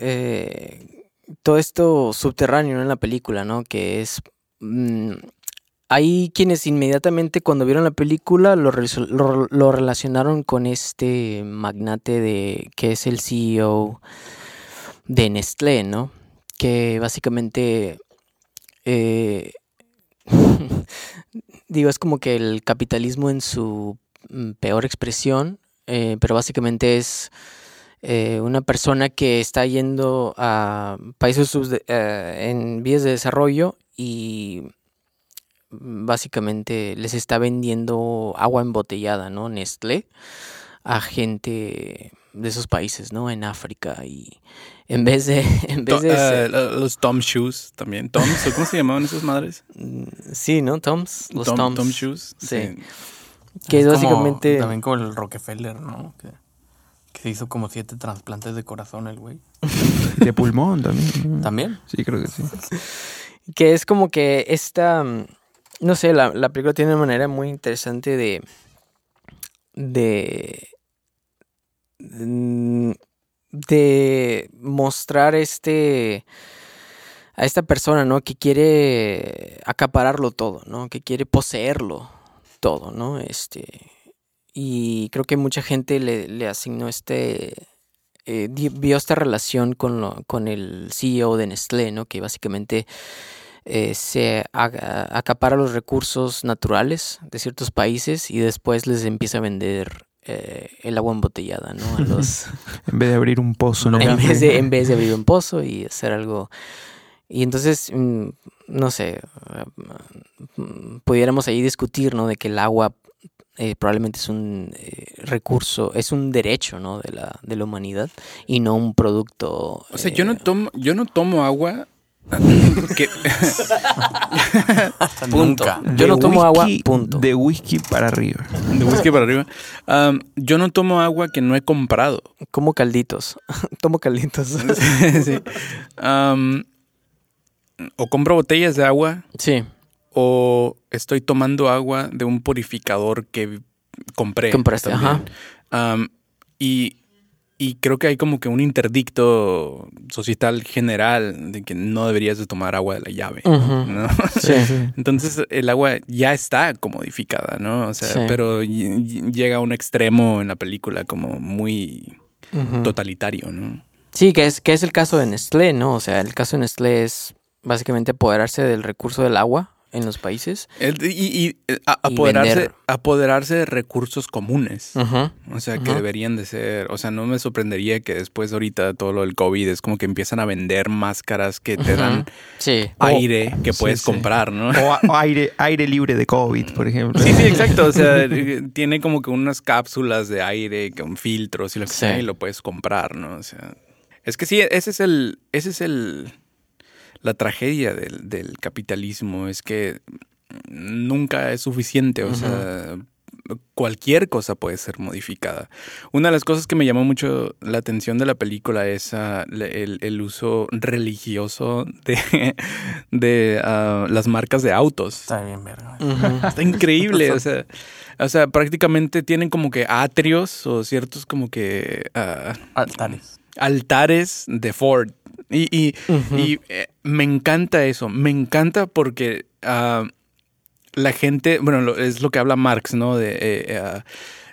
Speaker 3: eh, todo esto subterráneo en la película, ¿no? Que es... mm, hay quienes inmediatamente cuando vieron la película lo relacionaron con este magnate de que es el CEO de Nestlé, ¿no? Que básicamente eh, digo, es como que el capitalismo en su mm, peor expresión, eh, pero básicamente es eh, una persona que está yendo a países eh, en vías de desarrollo y básicamente les está vendiendo agua embotellada, ¿no? Nestlé a gente de esos países, ¿no? En África y en vez de en vez
Speaker 1: To-
Speaker 3: de
Speaker 1: eh, los Tom Shoes también. Toms, ¿o ¿cómo se llamaban esas madres?
Speaker 3: Mm, Sí, ¿no? Toms. Los
Speaker 1: Tom,
Speaker 3: Toms.
Speaker 1: Tom Shoes.
Speaker 3: Sí. Que es
Speaker 4: como-
Speaker 3: básicamente.
Speaker 4: También como el Rockefeller, ¿no? Que, que se hizo como siete trasplantes de corazón el güey.
Speaker 2: De pulmón también.
Speaker 4: ¿También?
Speaker 2: Sí, creo que sí.
Speaker 3: Que es como que esta. No sé, la, la película tiene una manera muy interesante de. De. De mostrar este. A esta persona, ¿no? Que quiere acapararlo todo, ¿no? Que quiere poseerlo todo, ¿no? Este. Y creo que mucha gente le, le asignó este. eh, vio esta relación con, lo- con el CEO de Nestlé, ¿no? Que básicamente eh, se acapara los recursos naturales de ciertos países y después les empieza a vender eh, el agua embotellada, ¿no? A los,
Speaker 2: En vez de abrir un pozo, ¿no?
Speaker 3: en, vez de, en vez de abrir un pozo y hacer algo. Y entonces, mm, no sé, mm, pudiéramos ahí discutir, ¿no? De que el agua eh, probablemente es un eh, recurso, es un derecho, ¿no? De la, de la humanidad y no un producto.
Speaker 1: O sea, yo no
Speaker 3: eh,
Speaker 1: tomo, yo no tomo agua porque
Speaker 3: Punto.
Speaker 4: Nunca.
Speaker 3: Yo no tomo agua, punto.
Speaker 2: De whisky para arriba.
Speaker 1: de whisky para arriba. Am, yo no tomo agua que no he comprado.
Speaker 3: Como calditos. Tomo calditos.
Speaker 1: Sí. Am, o compro botellas de agua
Speaker 3: sí,
Speaker 1: o estoy tomando agua de un purificador que compré.
Speaker 3: Compraste, ajá.
Speaker 1: Y, y creo que hay como que un interdicto societal general de que no deberías de tomar agua de la llave.
Speaker 3: Ujú.
Speaker 1: ¿no?
Speaker 3: Sí.
Speaker 1: Entonces el agua ya está comodificada, ¿no? O sea,
Speaker 3: Sí.
Speaker 1: pero llega a un extremo en la película como muy totalitario, ¿no?
Speaker 3: Sí, que es, que es el caso de Nestlé, ¿no? O sea, el caso de Nestlé es básicamente apoderarse del recurso del agua en los países.
Speaker 1: El- y y, eh, a- apoderarse, apoderarse de recursos comunes.
Speaker 3: Ujú.
Speaker 1: O sea, que deberían de ser, o sea, no me sorprendería que después de ahorita todo lo del COVID es como que empiezan a vender máscaras que te dan
Speaker 3: Sí.
Speaker 1: aire que puedes
Speaker 2: sí.
Speaker 1: comprar, ¿no?
Speaker 2: O, aire, aire libre de COVID, por ejemplo.
Speaker 1: Sí, sí, exacto. O sea, tiene como que unas cápsulas de aire con filtros y lo que
Speaker 3: Sí.
Speaker 1: sea y lo puedes comprar, ¿no? O sea, es que sí, ese es el, ese es el, la tragedia del, del capitalismo, es que nunca es suficiente, o sea, cualquier cosa puede ser modificada. Una de las cosas que me llamó mucho la atención de la película es ah, el, el uso religioso de, de ah, las marcas de autos.
Speaker 4: Está bien, verga.
Speaker 1: Está increíble, o sea, o sea, prácticamente tienen como que atrios o ciertos como que ah,
Speaker 4: Altares.
Speaker 1: altares de Ford. Y, y- eh, me encanta eso, me encanta porque ah, la gente, bueno, lo- es lo que habla Marx, ¿no? De, eh, ah,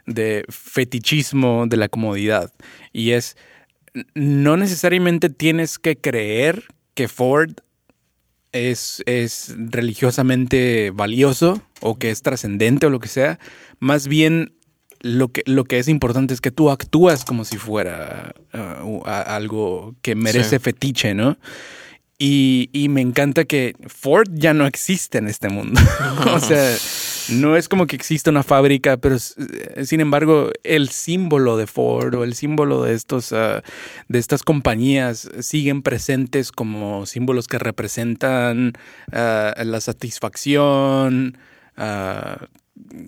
Speaker 1: de fetichismo de la comodidad. Y es, no necesariamente tienes que creer que Ford es, es religiosamente valioso o que es trascendente o lo que sea. Más bien lo que, lo que es importante es que tú actúas como si fuera ah, algo que merece
Speaker 3: Sí.
Speaker 1: fetiche, ¿no? Y, y me encanta que Ford ya no existe en este mundo. o sea, no es como que exista una fábrica, pero eh, sin embargo, el símbolo de Ford o el símbolo de estos ah, de estas compañías siguen presentes como símbolos que representan ah, la satisfacción, ah,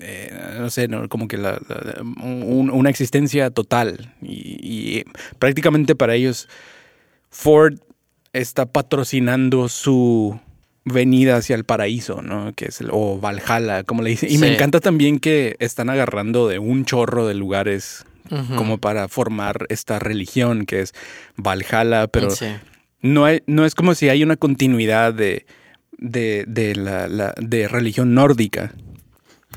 Speaker 1: eh, no sé, como que la- la- un- una existencia total. Y prácticamente para ellos, Ford está patrocinando su venida hacia el paraíso, ¿no? Que es el, o Valhalla, como le dicen. Y me encanta también que están agarrando de un chorro de lugares como para formar esta religión que es Valhalla, pero
Speaker 3: Sí.
Speaker 1: no, hay, no es como si hay una continuidad de, de, de la, la- de religión nórdica.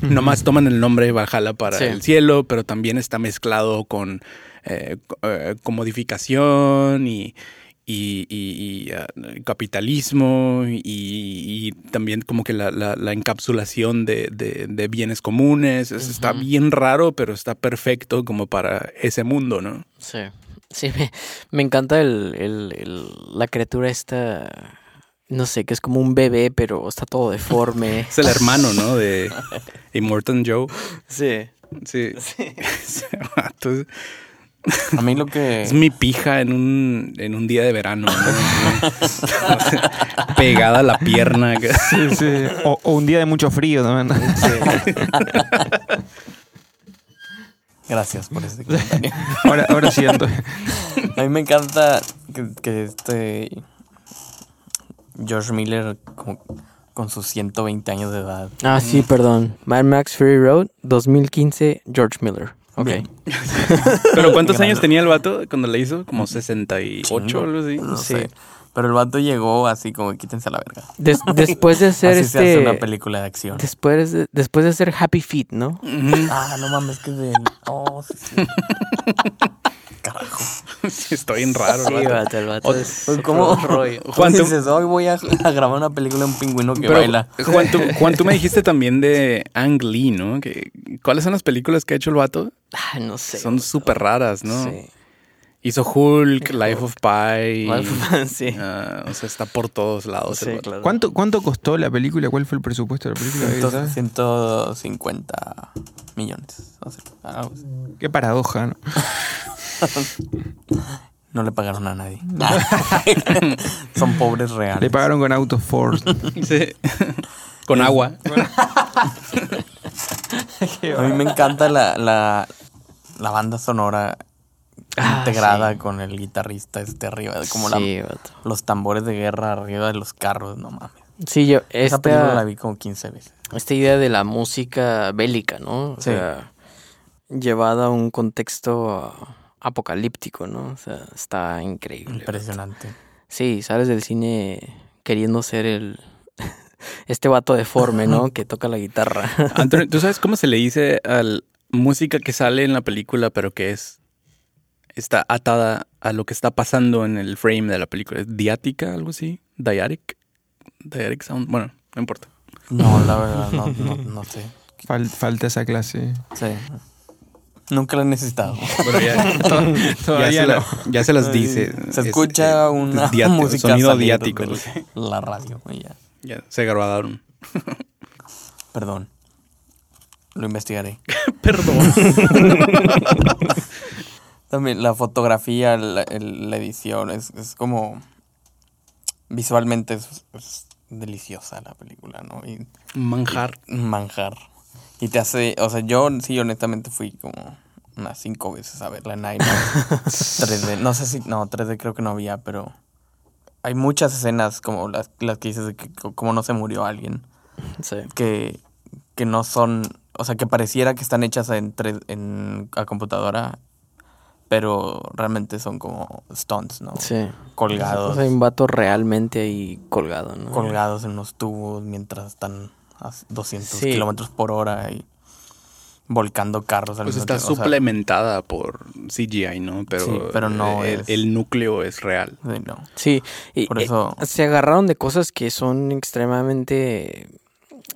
Speaker 1: Nomás toman el nombre Valhalla para
Speaker 3: Sí.
Speaker 1: el cielo, pero también está mezclado con eh, eh, comodificación y, y- y- y, ah, capitalismo y, y también como que la, la- la encapsulación de, de- de bienes comunes. Es- Está bien raro, pero está perfecto como para ese mundo, ¿no?
Speaker 3: Sí. Sí, me, me encanta el, el- el- la criatura esta, no sé, que es como un bebé, pero está todo deforme.
Speaker 1: Es el hermano, ¿no? De Immortan Joe.
Speaker 3: Sí.
Speaker 1: Sí. Ese vato es-
Speaker 4: A mí lo que...
Speaker 1: Es mi pija en un, en un día de verano. ¿no? Pegada a la pierna.
Speaker 2: Sí, sí. O, o un día de mucho frío también.
Speaker 4: Gracias por comentario.
Speaker 2: Ahora, ahora siento.
Speaker 4: A mí me encanta que, que este George Miller como con sus 120 años de edad.
Speaker 3: Ah, sí, perdón. Mad Max Fury Road, 2015, George Miller. Ok.
Speaker 4: Bien.
Speaker 1: ¿Pero cuántos años tenía el vato cuando le hizo? ¿Como 68 o algo así?
Speaker 4: No
Speaker 3: Sí.
Speaker 4: sé. Pero el vato llegó así como quítense a la verga.
Speaker 3: Des- después de hacer
Speaker 4: Así se hace
Speaker 3: este...
Speaker 4: una película de acción.
Speaker 3: Después de, después de hacer Happy Feet, ¿no?
Speaker 4: Ah, no mames, que es de. Oh, sí, sí.
Speaker 1: Estoy en raro.
Speaker 3: Sí,
Speaker 1: el vato.
Speaker 3: el es
Speaker 4: ¿Cómo?
Speaker 3: otro rollo.
Speaker 4: Juan,
Speaker 1: tú-
Speaker 4: dices, hoy voy a, a grabar una película de un pingüino que
Speaker 1: Pero,
Speaker 4: baila.
Speaker 1: Juan, tú, Juan, tú me dijiste también de Ang Lee, ¿no? Que, ¿Cuáles son las películas que ha hecho el vato?
Speaker 3: Ah, no sé.
Speaker 1: Son súper raras, ¿no?
Speaker 3: Sí.
Speaker 1: Hizo Hulk, Life of Pi.
Speaker 3: sí.
Speaker 1: ah, o sea, está por todos lados.
Speaker 3: Sí, claro.
Speaker 2: ¿Cuánto, ¿Cuánto costó la película? ¿Cuál fue el presupuesto de la película?
Speaker 4: Ciento-
Speaker 2: ¿Sabes?
Speaker 4: 150 millones. O sea.
Speaker 2: Qué paradoja, ¿no?
Speaker 4: No le pagaron a nadie. Son pobres reales.
Speaker 2: Le pagaron con autos Ford.
Speaker 1: Sí. Con agua.
Speaker 4: A mí me encanta la, la, la banda sonora
Speaker 3: Ah,
Speaker 4: integrada
Speaker 3: sí.
Speaker 4: con el guitarrista este arriba. Como
Speaker 3: sí,
Speaker 4: la, los tambores de guerra arriba de los carros, no mames.
Speaker 3: Sí, yo,
Speaker 4: Esa película la
Speaker 3: esta,
Speaker 4: vi como 15 veces.
Speaker 3: esta idea de la música bélica, ¿no? O
Speaker 4: Sí.
Speaker 3: sea, llevada a un contexto apocalíptico, ¿no? O sea, está increíble.
Speaker 4: Impresionante.
Speaker 3: Sí, sales del cine queriendo ser el... Este vato deforme, ¿no? Que toca la guitarra.
Speaker 1: Antonio, ¿tú sabes cómo se le dice a la música que sale en la película, pero que es está atada a lo que está pasando en el frame de la película? ¿Es diática, algo así? ¿Diatic? ¿Diatic sound? Bueno, no importa.
Speaker 4: No, la verdad, no, no, no sé.
Speaker 2: Fal- falta esa clase.
Speaker 4: Sí. Nunca la he necesitado.
Speaker 1: Bueno, ya, ya,
Speaker 2: Todavía
Speaker 1: se, la-
Speaker 2: no.
Speaker 1: ya se las dice.
Speaker 4: Se
Speaker 1: Es,
Speaker 4: escucha
Speaker 1: eh,
Speaker 4: una
Speaker 1: diático,
Speaker 4: música
Speaker 1: Sonido diático.
Speaker 4: La radio, y ya.
Speaker 1: Ya, se grabaron.
Speaker 4: Perdón. Lo investigaré.
Speaker 1: Perdón.
Speaker 4: También la fotografía, la, el- la edición, es, es como... Visualmente es, es deliciosa la película, ¿no? Y
Speaker 1: Manjar.
Speaker 4: manjar. Y te hace... O sea, yo sí, honestamente fui como unas cinco veces a verla en IMAX. 3D. No sé si... No, 3D creo que no había, pero... Hay muchas escenas como las, las que dices de que co- como no se murió alguien.
Speaker 3: Sí.
Speaker 4: que, que no son, o sea, que pareciera que están hechas en, en a computadora, pero realmente son como stunts, ¿no?
Speaker 3: Sí.
Speaker 4: Colgados,
Speaker 3: O sea, hay un vato realmente ahí colgado, ¿no?
Speaker 4: colgados en unos tubos mientras están a 200
Speaker 3: Sí.
Speaker 4: kilómetros por hora y volcando carros al
Speaker 1: Pues
Speaker 4: mismo
Speaker 1: está
Speaker 4: tiempo, o sea,
Speaker 1: suplementada por CGI, ¿no? Pero,
Speaker 4: Sí, pero no
Speaker 1: el,
Speaker 4: es-
Speaker 1: el núcleo es real.
Speaker 4: sí, no.
Speaker 3: Sí, y
Speaker 4: Por
Speaker 3: eh,
Speaker 4: eso-
Speaker 3: se agarraron de cosas que son extremadamente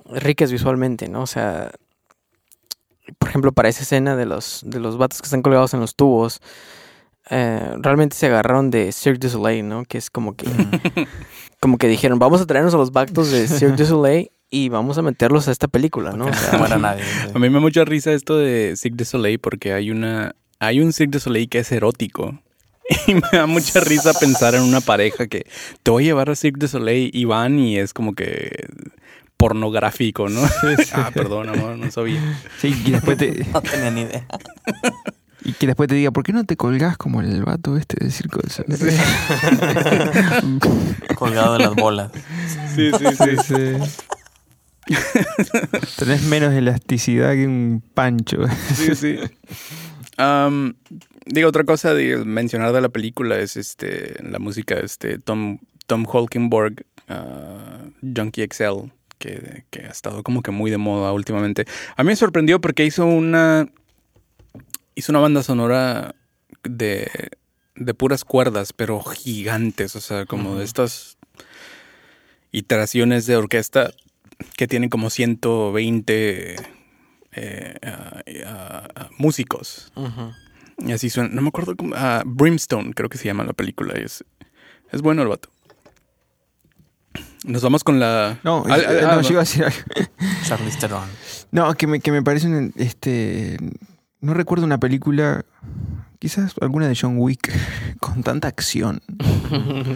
Speaker 3: ricas visualmente, ¿no? O sea, por ejemplo, para esa escena de los, de los vatos que están colgados en los tubos, eh, realmente se agarraron de Cirque du Soleil, ¿no? Que es como que, como que dijeron, vamos a traernos a los vatos de Cirque du Soleil y vamos a meterlos a esta película, ¿no? O sea,
Speaker 4: muera nadie. sí.
Speaker 1: A mí me da mucha risa esto de Cirque du Soleil porque hay una hay un Cirque du Soleil que es erótico. Y me da mucha risa pensar en una pareja que te voy a llevar a Cirque du Soleil y van y es como que pornográfico, ¿no? ah, perdón, amor, no sabía.
Speaker 2: Sí, y después te,
Speaker 4: No tenía ni idea.
Speaker 2: y que después te diga, ¿por qué no te colgás como el vato este de circo del Soleil?
Speaker 4: Colgado de las bolas.
Speaker 1: Sí, sí, sí.
Speaker 2: Sí. Tenés menos elasticidad que un pancho.
Speaker 1: Sí, sí. Am, digo, otra cosa de mencionar de la película es este la música de este Tom, Tom Holkenborg, ah, Junkie XL, que, que ha estado como que muy de moda últimamente. A mí me sorprendió porque hizo una hizo una banda sonora de, de puras cuerdas, pero gigantes, o sea, como de estas iteraciones de orquesta que tienen como 120 eh, músicos.
Speaker 3: ujú.
Speaker 1: Y así suena. No me acuerdo cómo. ah, Brimstone, creo que se llama la película. Es, es bueno el vato. Nos vamos con la.
Speaker 2: No,
Speaker 1: Ah, ah,
Speaker 2: no,
Speaker 1: ah,
Speaker 2: yo iba a decir algo.
Speaker 4: Charlize Theron.
Speaker 2: No, que me, que me parece un, este. No recuerdo una película, quizás alguna de John Wick, con tanta acción.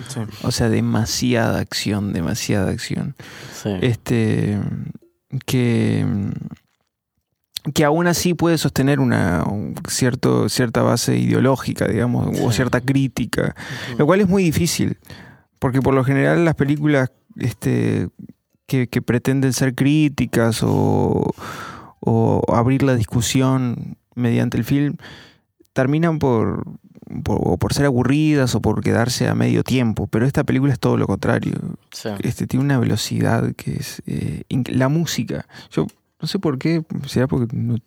Speaker 4: Sí.
Speaker 2: O sea, demasiada acción, demasiada acción.
Speaker 3: Sí.
Speaker 2: Este. Que. Que aún así puede sostener una un cierto, cierta base ideológica, digamos, o cierta crítica. Lo cual es muy difícil, porque por lo general las películas este, que, que pretenden ser críticas o, o abrir la discusión mediante el film terminan por, por, por ser aburridas o por quedarse a medio tiempo, pero esta película es todo lo contrario.
Speaker 3: Sí.
Speaker 2: Este, tiene una velocidad que es... eh, la música, yo no sé por qué, será porque no,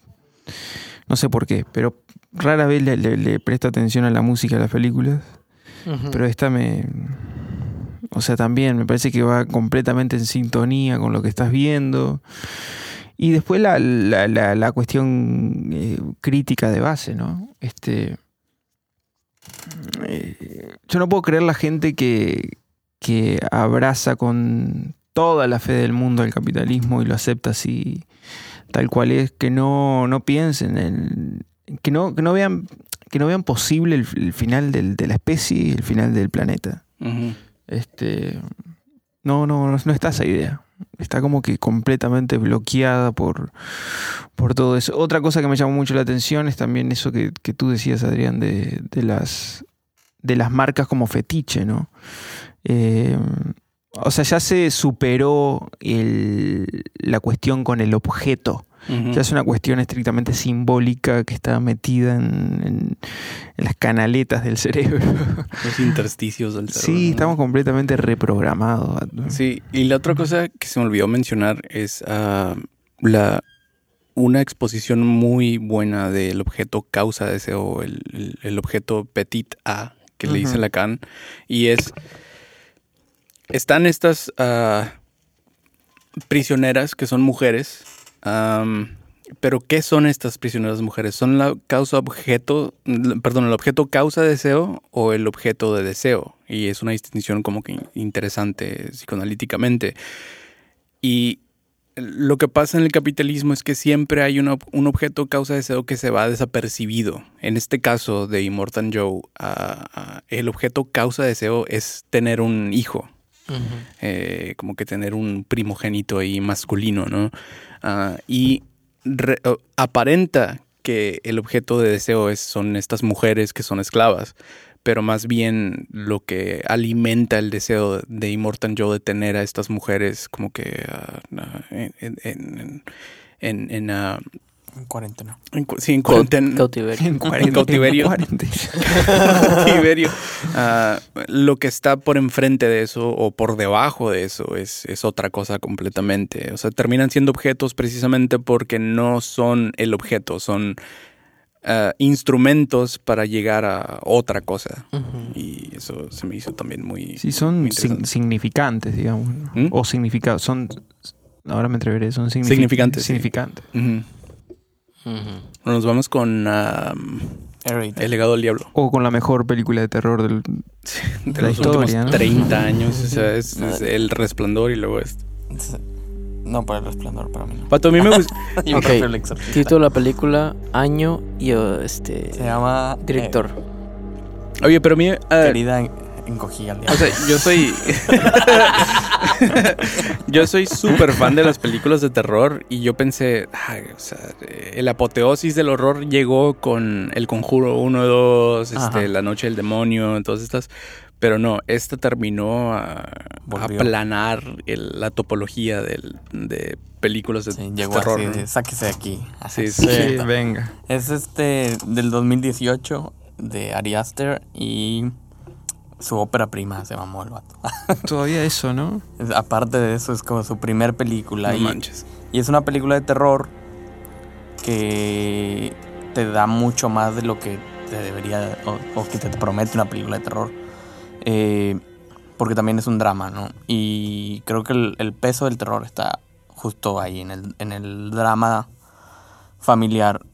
Speaker 2: No sé por qué, pero rara vez le, le, le presto atención a la música de las películas. Pero esta me. O sea, también me parece que va completamente en sintonía con lo que estás viendo. Y después la, la, la, la cuestión eh, crítica de base, ¿no? Este. eh, yo no puedo creer la gente que, que abraza con toda la fe del mundo el capitalismo y lo acepta así tal cual es, que no, no piensen en. que no, que no vean que no vean posible el, final del- de la especie y el final del planeta. Este, no, no, no, no está esa idea. Está como que completamente bloqueada por, por todo eso. Otra cosa que me llamó mucho la atención es también eso que, que tú decías, Adrián, de, de las, de las marcas como fetiche, ¿no? Eh, o sea, ya se superó la cuestión con el objeto. Ya es una cuestión estrictamente simbólica que está metida en, en- en las canaletas del cerebro.
Speaker 1: Los intersticios del cerebro.
Speaker 2: Sí, estamos completamente reprogramados.
Speaker 1: Sí, y la otra cosa que se me olvidó mencionar es ah, la una exposición muy buena del objeto causa deseo, el, el- el objeto petit a que le dice. Lacan, y es están estas ah, prisioneras que son mujeres, pero ¿qué son estas prisioneras mujeres? ¿Son la causa objeto, perdón, el objeto causa deseo o el objeto de deseo? Y es una distinción como que interesante psicoanalíticamente. Y lo que pasa en el capitalismo es que siempre hay una- un objeto causa deseo que se va desapercibido. En este caso de Immortal Joe, el objeto causa deseo es tener un hijo eh, como que tener un primogénito ahí masculino, ¿no? Ah, y re- aparenta que el objeto de deseo es, son estas mujeres que son esclavas, pero más bien lo que alimenta el deseo de Immortal Joe de tener a estas mujeres como que ah, ah, en- en, En
Speaker 4: cuarentena.
Speaker 1: en cu- sí, en cuarentena-
Speaker 3: Cautiverio.
Speaker 2: En cuarenta-
Speaker 1: cautiverio.
Speaker 2: en cuarenta.
Speaker 1: cautiverio. Ah, lo que está por enfrente de eso o por debajo de eso es, es otra cosa completamente. O sea, terminan siendo objetos precisamente porque no son el objeto, son ah, instrumentos para llegar a otra cosa. Y eso se me hizo también muy...
Speaker 2: Sí, son
Speaker 1: muy
Speaker 2: sin-
Speaker 1: interesante.
Speaker 2: significantes, digamos.
Speaker 1: ¿Mm?
Speaker 2: O significados. Son. Ahora me atreveré, son signifi-
Speaker 1: Significantes, sí.
Speaker 2: Significantes.
Speaker 1: Nos vamos con. El legado del diablo.
Speaker 2: O con la mejor película de terror del.
Speaker 1: De
Speaker 2: La
Speaker 1: los
Speaker 2: historia,
Speaker 1: últimos
Speaker 2: ¿no?
Speaker 1: 30 años. O sea, es, es el resplandor y luego esto.
Speaker 4: No, para el resplandor, para mí no.
Speaker 1: Pato, a mí me gusta...
Speaker 4: Yo
Speaker 3: Ok.
Speaker 4: prefiero el exorcista.
Speaker 3: Título de la película, año y este
Speaker 4: Se llama... eh,
Speaker 3: director.
Speaker 1: Oye, pero a mí...
Speaker 4: Querida encogí al
Speaker 1: O
Speaker 4: diablo.
Speaker 1: sea, yo soy. yo soy súper fan de las películas de terror y yo pensé, ay, o sea, el apoteosis del horror llegó con El Conjuro 1, 2,
Speaker 4: Ajá.
Speaker 1: este, La Noche del Demonio, todas estas. Pero no, esta terminó a, aplanar la topología del- de películas de
Speaker 4: Sí, llegó
Speaker 1: terror.
Speaker 4: así
Speaker 1: ¿no?
Speaker 4: sáquese de aquí.
Speaker 1: Sí,
Speaker 4: Así,
Speaker 1: sí.
Speaker 2: venga.
Speaker 4: Es este del 2018 de Ari Aster y su ópera prima se mamó el vato.
Speaker 2: Todavía eso, ¿no?
Speaker 4: Aparte de eso, es como su primer película.
Speaker 1: No
Speaker 4: y,
Speaker 1: manches.
Speaker 4: y es una película de terror que te da mucho más de lo que te debería o, o que te promete una película de terror. Eh, porque también es un drama, ¿no? Y creo que el, el peso del terror está justo ahí, en el, en el drama familiar,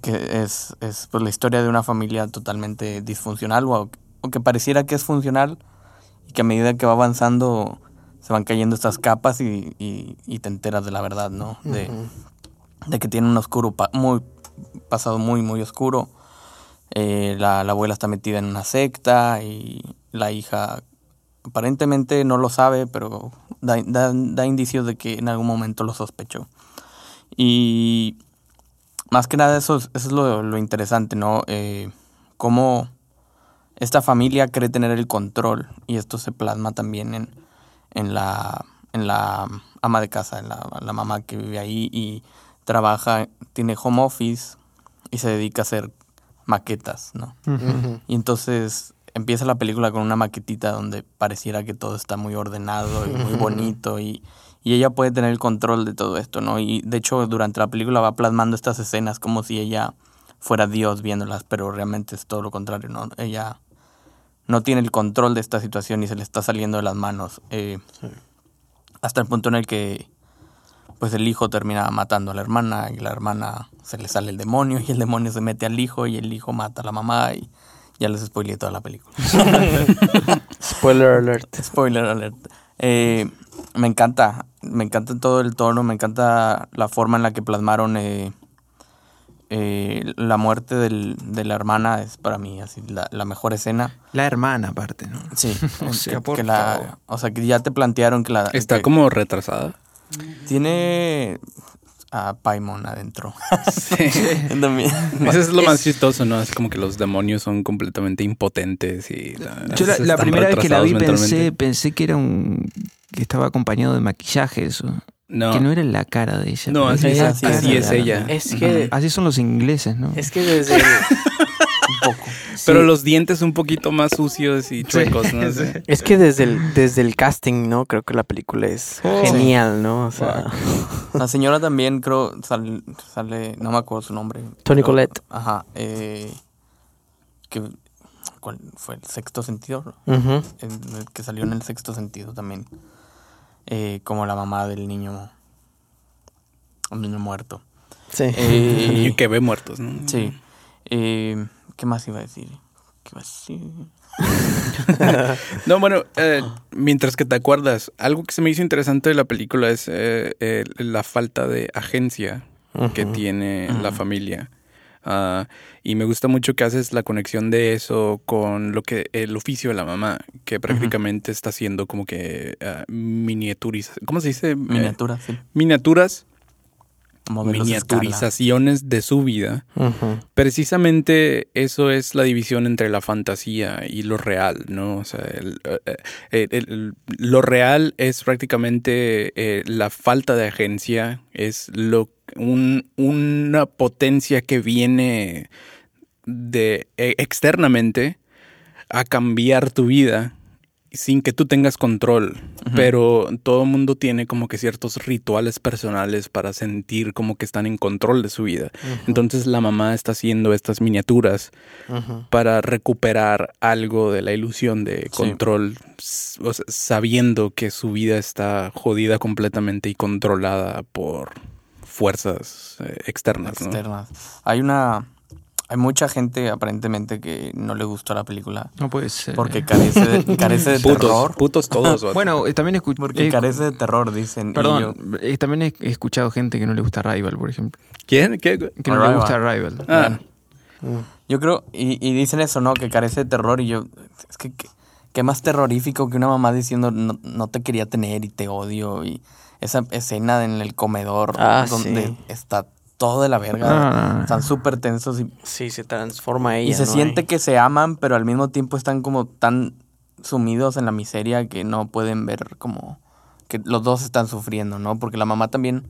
Speaker 4: que es, es pues, la historia de una familia totalmente disfuncional o, o que pareciera que es funcional y que a medida que va avanzando se van cayendo estas capas y, y- y te enteras de la verdad, ¿no? De, de que tiene un oscuro, pa- muy pasado muy, muy oscuro. Eh, la, la abuela está metida en una secta y la hija aparentemente no lo sabe, pero da, da- da indicios de que en algún momento lo sospechó. Y más que nada eso es, eso es lo, lo interesante, ¿no? Eh, cómo esta familia cree tener el control y esto se plasma también en, en, la, en la ama de casa, en la, la mamá que vive ahí y trabaja, tiene home office y se dedica a hacer maquetas, ¿no? Y entonces empieza la película con una maquetita donde pareciera que todo está muy ordenado y muy bonito y, y ella puede tener el control de todo esto, ¿no? Y de hecho durante la película va plasmando estas escenas como si ella fuera Dios viéndolas, pero realmente es todo lo contrario, ¿no? Ella no tiene el control de esta situación y se le está saliendo de las manos. eh, Hasta el punto en el que pues el hijo termina matando a la hermana y la hermana se le sale el demonio y el demonio se mete al hijo y el hijo mata a la mamá y ya les spoileé toda la película.
Speaker 3: Spoiler alert.
Speaker 4: Spoiler alert. Eh, me encanta, me encanta todo el tono, me encanta la forma en la que plasmaron eh, eh, la muerte del- de la hermana, es para mí así la, la mejor escena.
Speaker 2: La hermana, aparte, ¿no?
Speaker 4: Sí,
Speaker 2: O sea,
Speaker 4: que- que la- o sea, que ya te plantearon que la...
Speaker 1: Está
Speaker 4: que
Speaker 1: como retrasada.
Speaker 4: Tiene a Paimon adentro.
Speaker 1: Sí. Eso es lo más chistoso, ¿no? Así como que los demonios son completamente impotentes y... la-
Speaker 2: Yo la, la primera vez que la vi pensé, pensé que era un... que estaba acompañado de maquillaje eso.
Speaker 1: No,
Speaker 2: Que no era la cara de ella.
Speaker 1: No, así, es, así es ella.
Speaker 3: Es que,
Speaker 2: Así son los ingleses, ¿no?
Speaker 3: es que desde el,
Speaker 4: un poco.
Speaker 1: Pero
Speaker 2: Sí.
Speaker 1: los dientes un poquito más sucios y chuecos, ¿no?
Speaker 2: sí.
Speaker 3: es que desde el, desde el casting, ¿no? Creo que la película es
Speaker 2: Oh.
Speaker 3: genial, ¿no? O sea,
Speaker 4: La señora también creo sale, sale no me acuerdo su nombre.
Speaker 3: Toni
Speaker 4: pero-
Speaker 3: Collette.
Speaker 4: Ajá. Eh, que, ¿Cuál fue? ¿El sexto sentido? que salió en el sexto sentido también. Eh, como la mamá del niño. Un niño muerto.
Speaker 3: sí.
Speaker 4: Eh,
Speaker 1: Y que ve muertos, ¿no?
Speaker 4: sí. Eh, ¿Qué más iba a decir? ¿Qué iba a decir?
Speaker 1: No, bueno, eh, mientras que te acuerdas, algo que se me hizo interesante de la película es eh, eh, la falta de agencia que tiene la familia. Ah, y me gusta mucho que haces la conexión de eso con lo que el oficio de la mamá, que prácticamente está haciendo como que uh, miniaturiza, ¿cómo se dice? Eh,
Speaker 4: Miniatura, sí.
Speaker 1: miniaturas,
Speaker 4: Modelos
Speaker 1: miniaturizaciones de su vida. Precisamente eso es la división entre la fantasía y lo real, ¿no? O sea, el- eh, eh, el- el- lo real es prácticamente eh, la falta de agencia, es lo un- una potencia que viene de eh, externamente a cambiar tu vida sin que tú tengas control. Pero todo el mundo tiene como que ciertos rituales personales para sentir como que están en control de su vida. Entonces la mamá está haciendo estas miniaturas para recuperar algo de la ilusión de control, s- o sea, sabiendo que su vida está jodida completamente y controlada por fuerzas eh, externas. ¿no?
Speaker 4: externas. Hay una. Hay mucha gente aparentemente que no le gustó la película
Speaker 2: No puede ser.
Speaker 4: porque carece de, carece de
Speaker 1: Putos,
Speaker 4: terror.
Speaker 1: putos todos.
Speaker 2: Bueno, eh, también escuché...
Speaker 4: Porque carece de terror, dicen. y
Speaker 2: Perdón,
Speaker 4: yo-
Speaker 2: eh, también he escuchado gente que no le gusta Rival, por ejemplo.
Speaker 1: ¿Quién? ¿Qué?
Speaker 2: Que no le gusta Rival.
Speaker 1: Ah.
Speaker 4: Yo creo, y, y dicen eso, ¿no? Que carece de terror. Y yo, es que, que- qué más terrorífico que una mamá diciendo no, no te quería tener y te odio. Y esa escena en el comedor
Speaker 3: Ah,
Speaker 4: donde
Speaker 3: sí.
Speaker 4: está todo de la verga.
Speaker 2: No, no, no.
Speaker 4: Están súper tensos y,
Speaker 3: Sí, se transforma ella.
Speaker 4: y se
Speaker 3: ¿no?
Speaker 4: siente que se aman, pero al mismo tiempo están como tan sumidos en la miseria que no pueden ver como que los dos están sufriendo, ¿no? Porque la mamá también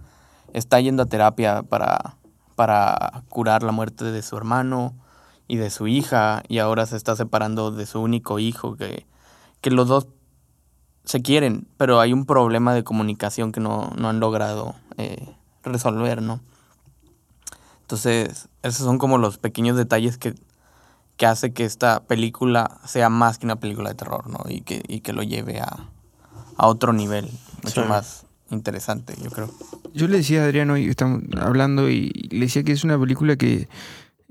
Speaker 4: está yendo a terapia para, para curar la muerte de su hermano y de su hija y ahora se está separando de su único hijo que, que los dos se quieren, pero hay un problema de comunicación que no, no han logrado eh, resolver, ¿no? Entonces, esos son como los pequeños detalles que, que hace que esta película sea más que una película de terror, ¿no? Y que, y que lo lleve a, a otro nivel, mucho
Speaker 3: Sí.
Speaker 4: más interesante, yo creo.
Speaker 2: Yo le decía a Adriano, y estamos hablando, y le decía que es una película que,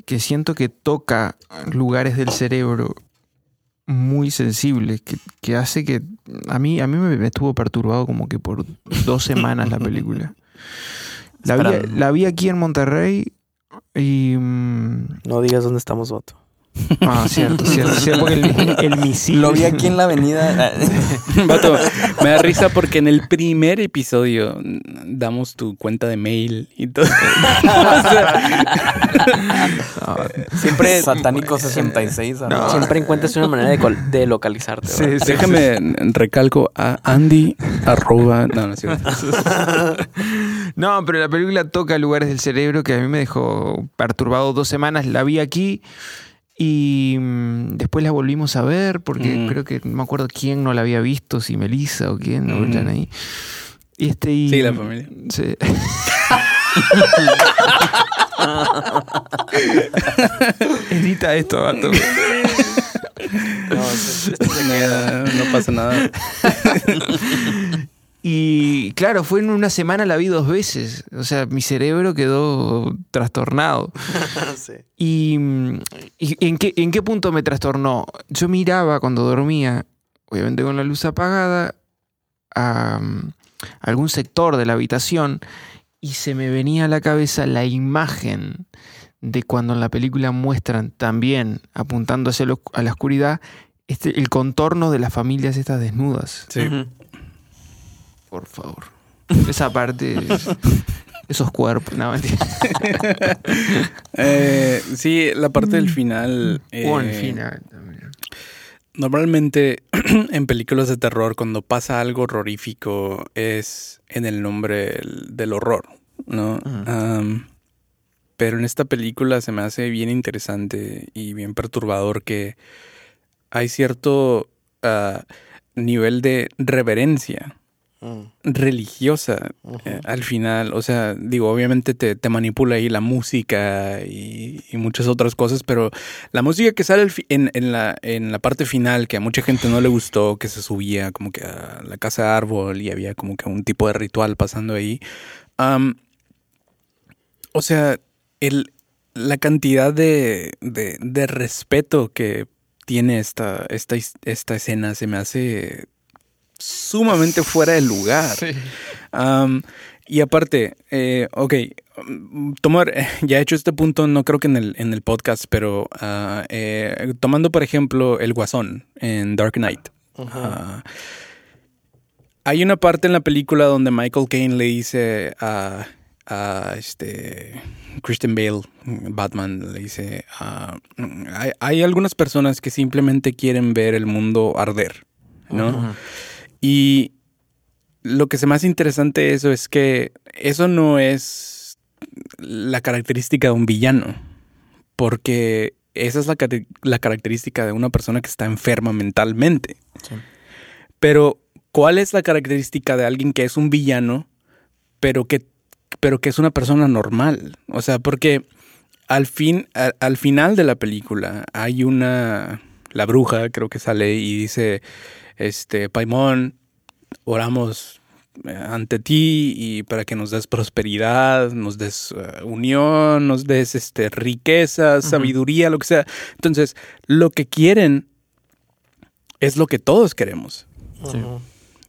Speaker 2: que siento que toca lugares del cerebro muy sensibles, que, que hace que a mí, a mí me, me estuvo perturbado como que por dos semanas la película. La vi, la vi aquí en Monterrey y... mm,
Speaker 3: No digas dónde estamos, voto.
Speaker 2: ah, cierto, cierto, cierto, porque el, el misil...
Speaker 4: Lo vi aquí en la avenida.
Speaker 1: Vato, me da risa porque en el primer episodio damos tu cuenta de mail y todo.
Speaker 2: Ah,
Speaker 3: Siempre,
Speaker 4: Satánico 66.
Speaker 2: No.
Speaker 4: ¿no?
Speaker 3: siempre encuentras una manera de, col- de localizarte.
Speaker 2: Sí.
Speaker 1: Déjame recalco a Andy arroba. No, no es cierto.
Speaker 2: No, pero la película toca lugares del cerebro que a mí me dejó perturbado dos semanas. La vi aquí y mm, después la volvimos a ver porque
Speaker 1: Mm.
Speaker 2: creo que no me acuerdo quién no la había visto, si Melissa o quién, no
Speaker 1: Mm.
Speaker 2: ahí. Y este, y-
Speaker 1: Sí, la familia.
Speaker 2: Sí. Edita esto, vato.
Speaker 3: No, este- este se queda.
Speaker 1: Ah, no pasa nada.
Speaker 2: Y claro, fue en una semana la vi dos veces. O sea, mi cerebro quedó trastornado.
Speaker 3: Sí.
Speaker 2: ¿Y, y en, qué, en qué punto me trastornó? Yo miraba cuando dormía, obviamente con la luz apagada, a mm, algún sector de la habitación y se me venía a la cabeza la imagen de cuando en la película muestran también, apuntando hacia lo- a la oscuridad, este, el contorno de las familias estas desnudas.
Speaker 1: Sí.
Speaker 2: Por favor. Esa parte, es- esos cuerpos, no.
Speaker 1: Eh, sí, la parte del final.
Speaker 2: O al
Speaker 1: eh,
Speaker 2: final también.
Speaker 1: Normalmente en películas de terror, cuando pasa algo horrorífico, es en el nombre del, horror, ¿no? Am, pero en esta película se me hace bien interesante y bien perturbador que hay cierto ah, nivel de reverencia
Speaker 3: Mm.
Speaker 1: religiosa eh, al final. O sea, digo, obviamente te, te manipula ahí la música y, y muchas otras cosas, pero la música que sale en, en la, en la parte final, que a mucha gente no le gustó, que se subía como que a la casa de árbol y había como que un tipo de ritual pasando ahí. o sea, el, la cantidad de, de, de respeto que tiene esta, esta, esta escena se me hace sumamente fuera de lugar. Y aparte, eh, ok, tomar, ya he hecho este punto, no creo que en el, en el podcast, pero ah, eh, tomando por ejemplo el Guasón en Dark Knight. ah, hay una parte en la película donde Michael Caine le dice a, a este Christian Bale, Batman, le dice, ah, hay, hay algunas personas que simplemente quieren ver el mundo arder, ¿no? Y lo que se hace interesante de eso es que eso no es la característica de un villano, porque esa es la, característica de una persona que está enferma mentalmente.
Speaker 4: Sí.
Speaker 1: Pero, ¿cuál es la característica de alguien que es un villano, pero que, pero que es una persona normal? O sea, porque al, fin, al, al final de la película hay una... La bruja creo que sale y dice, este, Paimón, oramos eh, ante ti y para que nos des prosperidad, nos des eh, unión, nos des este, riqueza, sabiduría, lo que sea. Entonces, lo que quieren es lo que todos queremos.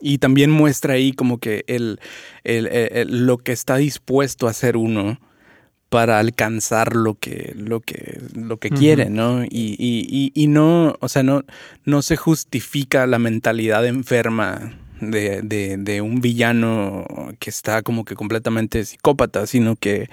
Speaker 1: Y también muestra ahí como que el, el- el- el- lo que está dispuesto a hacer uno para alcanzar lo que, lo que, lo que quiere, ¿no? Y, y- y- y no, o sea, no, no se justifica la mentalidad enferma de, de- de un villano que está como que completamente psicópata, sino que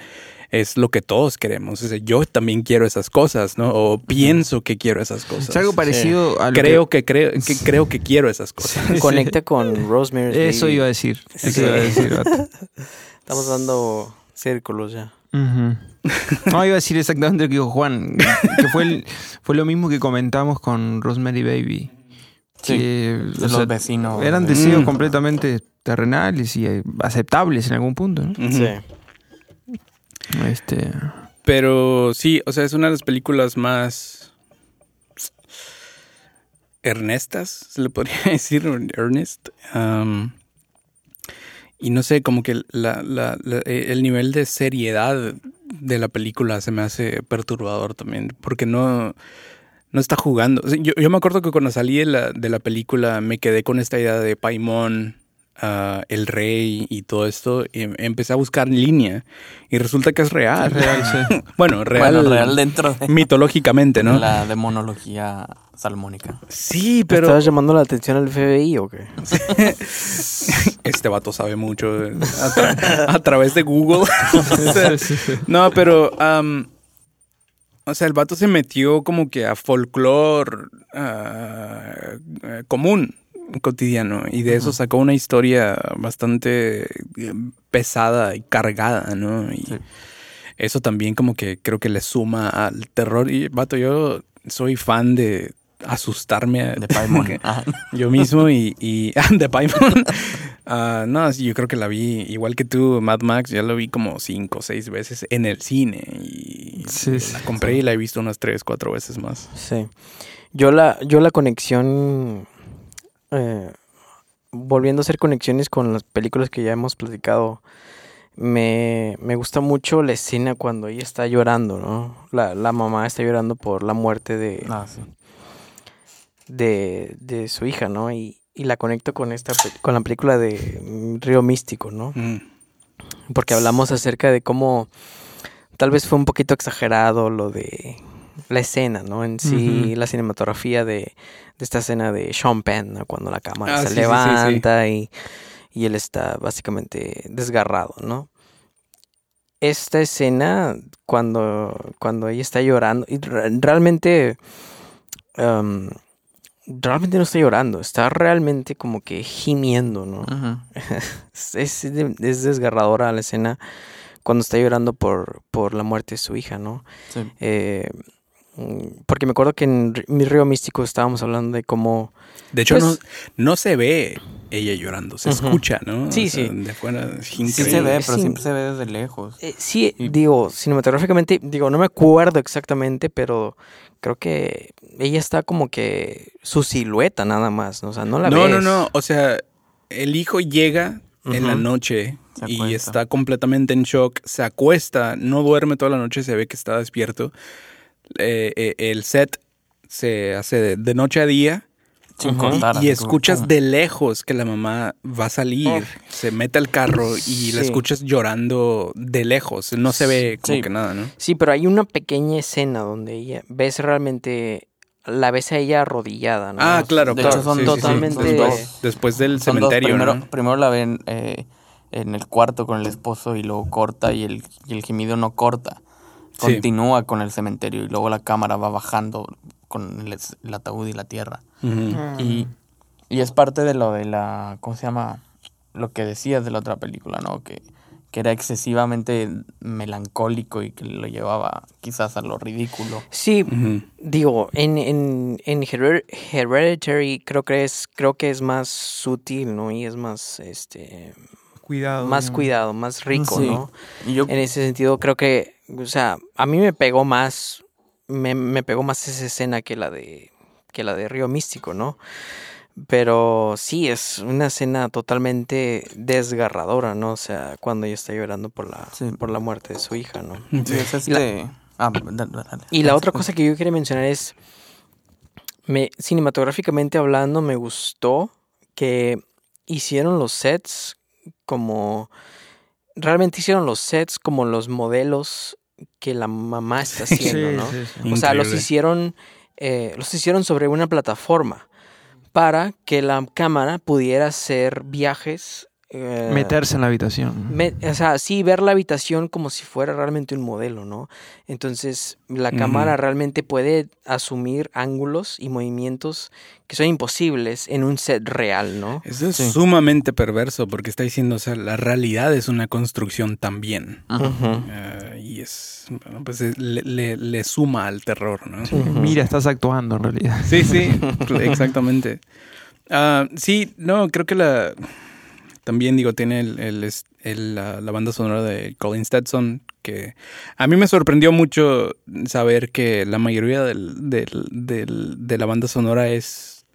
Speaker 1: es lo que todos queremos. O sea, yo también quiero esas cosas, ¿no? O pienso que quiero esas cosas.
Speaker 2: Es algo parecido a lo
Speaker 1: Creo que, creo, que creo que quiero esas cosas.
Speaker 3: Conecta con Rosemary's
Speaker 2: que- Eso iba a decir. Eso
Speaker 3: Sí.
Speaker 2: iba a decir.
Speaker 3: Estamos dando círculos ya.
Speaker 2: No, iba a decir exactamente lo que dijo Juan, que fue, el- fue lo mismo que comentamos con Rosemary Baby.
Speaker 4: Sí,
Speaker 2: que,
Speaker 4: de
Speaker 2: o sea,
Speaker 4: los vecinos.
Speaker 2: eran deseos
Speaker 1: Mm.
Speaker 2: completamente terrenales y eh, aceptables en algún punto. ¿no?
Speaker 3: Sí.
Speaker 2: Este,
Speaker 1: Pero sí, o sea, es una de las películas más ernestas, se le podría decir, Ernest. Y no sé, como que la- la- la- eh, el nivel de seriedad de la película se me hace perturbador también, porque no, no está jugando. Yo, yo me acuerdo que cuando salí de la, de la película me quedé con esta idea de Paimon, ah, el rey y todo esto, y em- empecé a buscar en línea y resulta que es real.
Speaker 2: Es real, sí.
Speaker 1: bueno, real,
Speaker 4: Bueno, real dentro de
Speaker 1: mitológicamente, ¿no?
Speaker 4: la demonología salmónica.
Speaker 1: Sí,
Speaker 3: ¿Pero... ¿Estabas llamando la atención al FBI o qué?
Speaker 1: este vato sabe mucho a, tra- a través de Google. No, pero, o sea, el vato se metió como que a folclore ah, eh, común, cotidiano, y de eso sacó una historia bastante eh, pesada y cargada, ¿no? Y
Speaker 4: Sí.
Speaker 1: eso también como que creo que le suma al terror. Y, vato, yo soy fan de asustarme
Speaker 4: De Paimon. Ah,
Speaker 1: yo mismo y, y de Paimon. Ah, no, yo creo que la vi igual que tú, Mad Max, ya la vi como cinco o seis veces en el cine y
Speaker 2: Sí, sí,
Speaker 1: la compré y la he visto unas tres, cuatro veces más.
Speaker 3: Sí. Yo la, yo la conexión. Eh, volviendo a hacer conexiones con las películas que ya hemos platicado. Me, me gusta mucho la escena cuando ella está llorando, ¿no? La, la mamá está llorando por la muerte de,
Speaker 4: Ah, sí.
Speaker 3: de, de su hija, ¿no? Y, y la conecto con esta con la película de Río Místico, ¿no?
Speaker 1: Mm.
Speaker 3: Porque hablamos acerca de cómo tal vez fue un poquito exagerado lo de la escena, ¿no? En sí, la cinematografía de, de esta escena de Sean Penn, ¿no? Cuando la cámara
Speaker 1: Ah,
Speaker 3: se
Speaker 1: sí, sí,
Speaker 3: levanta Y, y él está básicamente desgarrado, ¿no? Esta escena, cuando, cuando ella está llorando, y re- realmente, um, realmente no está llorando, está realmente como que gimiendo, ¿no?
Speaker 4: Ujú.
Speaker 3: Es, es, es desgarradora la escena cuando está llorando por, por la muerte de su hija, ¿no?
Speaker 4: Sí.
Speaker 3: Eh, porque me acuerdo que en mi río místico estábamos hablando de cómo...
Speaker 1: De hecho,
Speaker 3: Pues-
Speaker 1: no, no se ve ella llorando, se escucha, ¿no?
Speaker 3: Sí,
Speaker 1: O sea,
Speaker 3: sí.
Speaker 1: De fuera es
Speaker 4: Sí se ve, pero
Speaker 3: Sí.
Speaker 4: siempre se ve desde lejos.
Speaker 3: eh, sí,
Speaker 4: Y-
Speaker 3: digo, cinematográficamente, digo, no me acuerdo exactamente, pero creo que ella está como que su silueta nada más, ¿no? O sea, no la
Speaker 1: No,
Speaker 3: ves.
Speaker 1: no, no. O sea, el hijo llega en la noche y está completamente en shock, se acuesta, no duerme toda la noche, se ve que está despierto. Eh, eh, el set se hace de, de noche a día
Speaker 4: Sin
Speaker 1: y escuchas de lejos que la mamá va a salir,
Speaker 3: Oh.
Speaker 1: se mete al carro y la escuchas llorando de lejos. No se ve como
Speaker 4: Sí.
Speaker 1: que nada, ¿no?
Speaker 3: Sí, pero hay una pequeña escena donde ella ves realmente la ves a ella arrodillada, ¿no?
Speaker 1: Ah, claro,
Speaker 4: De
Speaker 1: claro.
Speaker 4: hecho, son
Speaker 1: sí, sí, sí.
Speaker 3: totalmente-
Speaker 1: dos. Después del
Speaker 4: Son
Speaker 1: cementerio,
Speaker 4: Primero,
Speaker 1: ¿no?
Speaker 4: primero la ven eh, en el cuarto con el esposo y luego corta y el, y el gemido no corta.
Speaker 1: Sí.
Speaker 4: Continúa con el cementerio y luego la cámara va bajando con el, ataúd y la tierra.
Speaker 1: Ujú.
Speaker 4: Y, y es parte de lo de la, ¿cómo se llama? Lo que decías de la otra película, ¿no? Que, que era excesivamente melancólico y que lo llevaba quizás a lo ridículo.
Speaker 3: Sí, digo, en, en, en Hered- Hereditary creo que es, creo que es más sutil, ¿no? Y es más, este,
Speaker 2: Cuidado.
Speaker 3: más cuidado, más rico,
Speaker 4: Sí.
Speaker 3: ¿no?
Speaker 4: Yo,
Speaker 3: En ese sentido creo que, o sea, a mí me pegó más, me, me pegó más esa escena que la de, que la de Río Místico, ¿no? Pero sí, es una escena totalmente desgarradora, ¿no? O sea, cuando ella está llorando por la,
Speaker 4: Sí.
Speaker 3: por la muerte de su hija, ¿no?
Speaker 4: y es este... Ah, dale, dale.
Speaker 3: Y la otra cosa que yo quería mencionar es, me, cinematográficamente hablando, me gustó que hicieron los sets como, realmente hicieron los sets como los modelos que la mamá está haciendo, ¿no? O sea, los hicieron, eh, los hicieron sobre una plataforma para que la cámara pudiera hacer viajes. Eh,
Speaker 2: Meterse en la habitación.
Speaker 3: me- o sea, sí, ver la habitación como si fuera realmente un modelo, ¿no? Entonces, la cámara realmente puede asumir ángulos y movimientos que son imposibles en un set real, ¿no?
Speaker 1: Eso es
Speaker 4: Sí.
Speaker 1: sumamente perverso porque está diciendo, o sea, la realidad es una construcción también. Ah, y es, bueno, pues es- le, le- le suma al terror, ¿no?
Speaker 2: Mira, estás actuando en realidad.
Speaker 1: Sí, sí, exactamente. Ah, sí, no, creo que la... También digo, tiene el, el- es- el- la, la banda sonora de Colin Stetson, que a mí me sorprendió mucho saber que la mayoría del, del- del- de la banda sonora es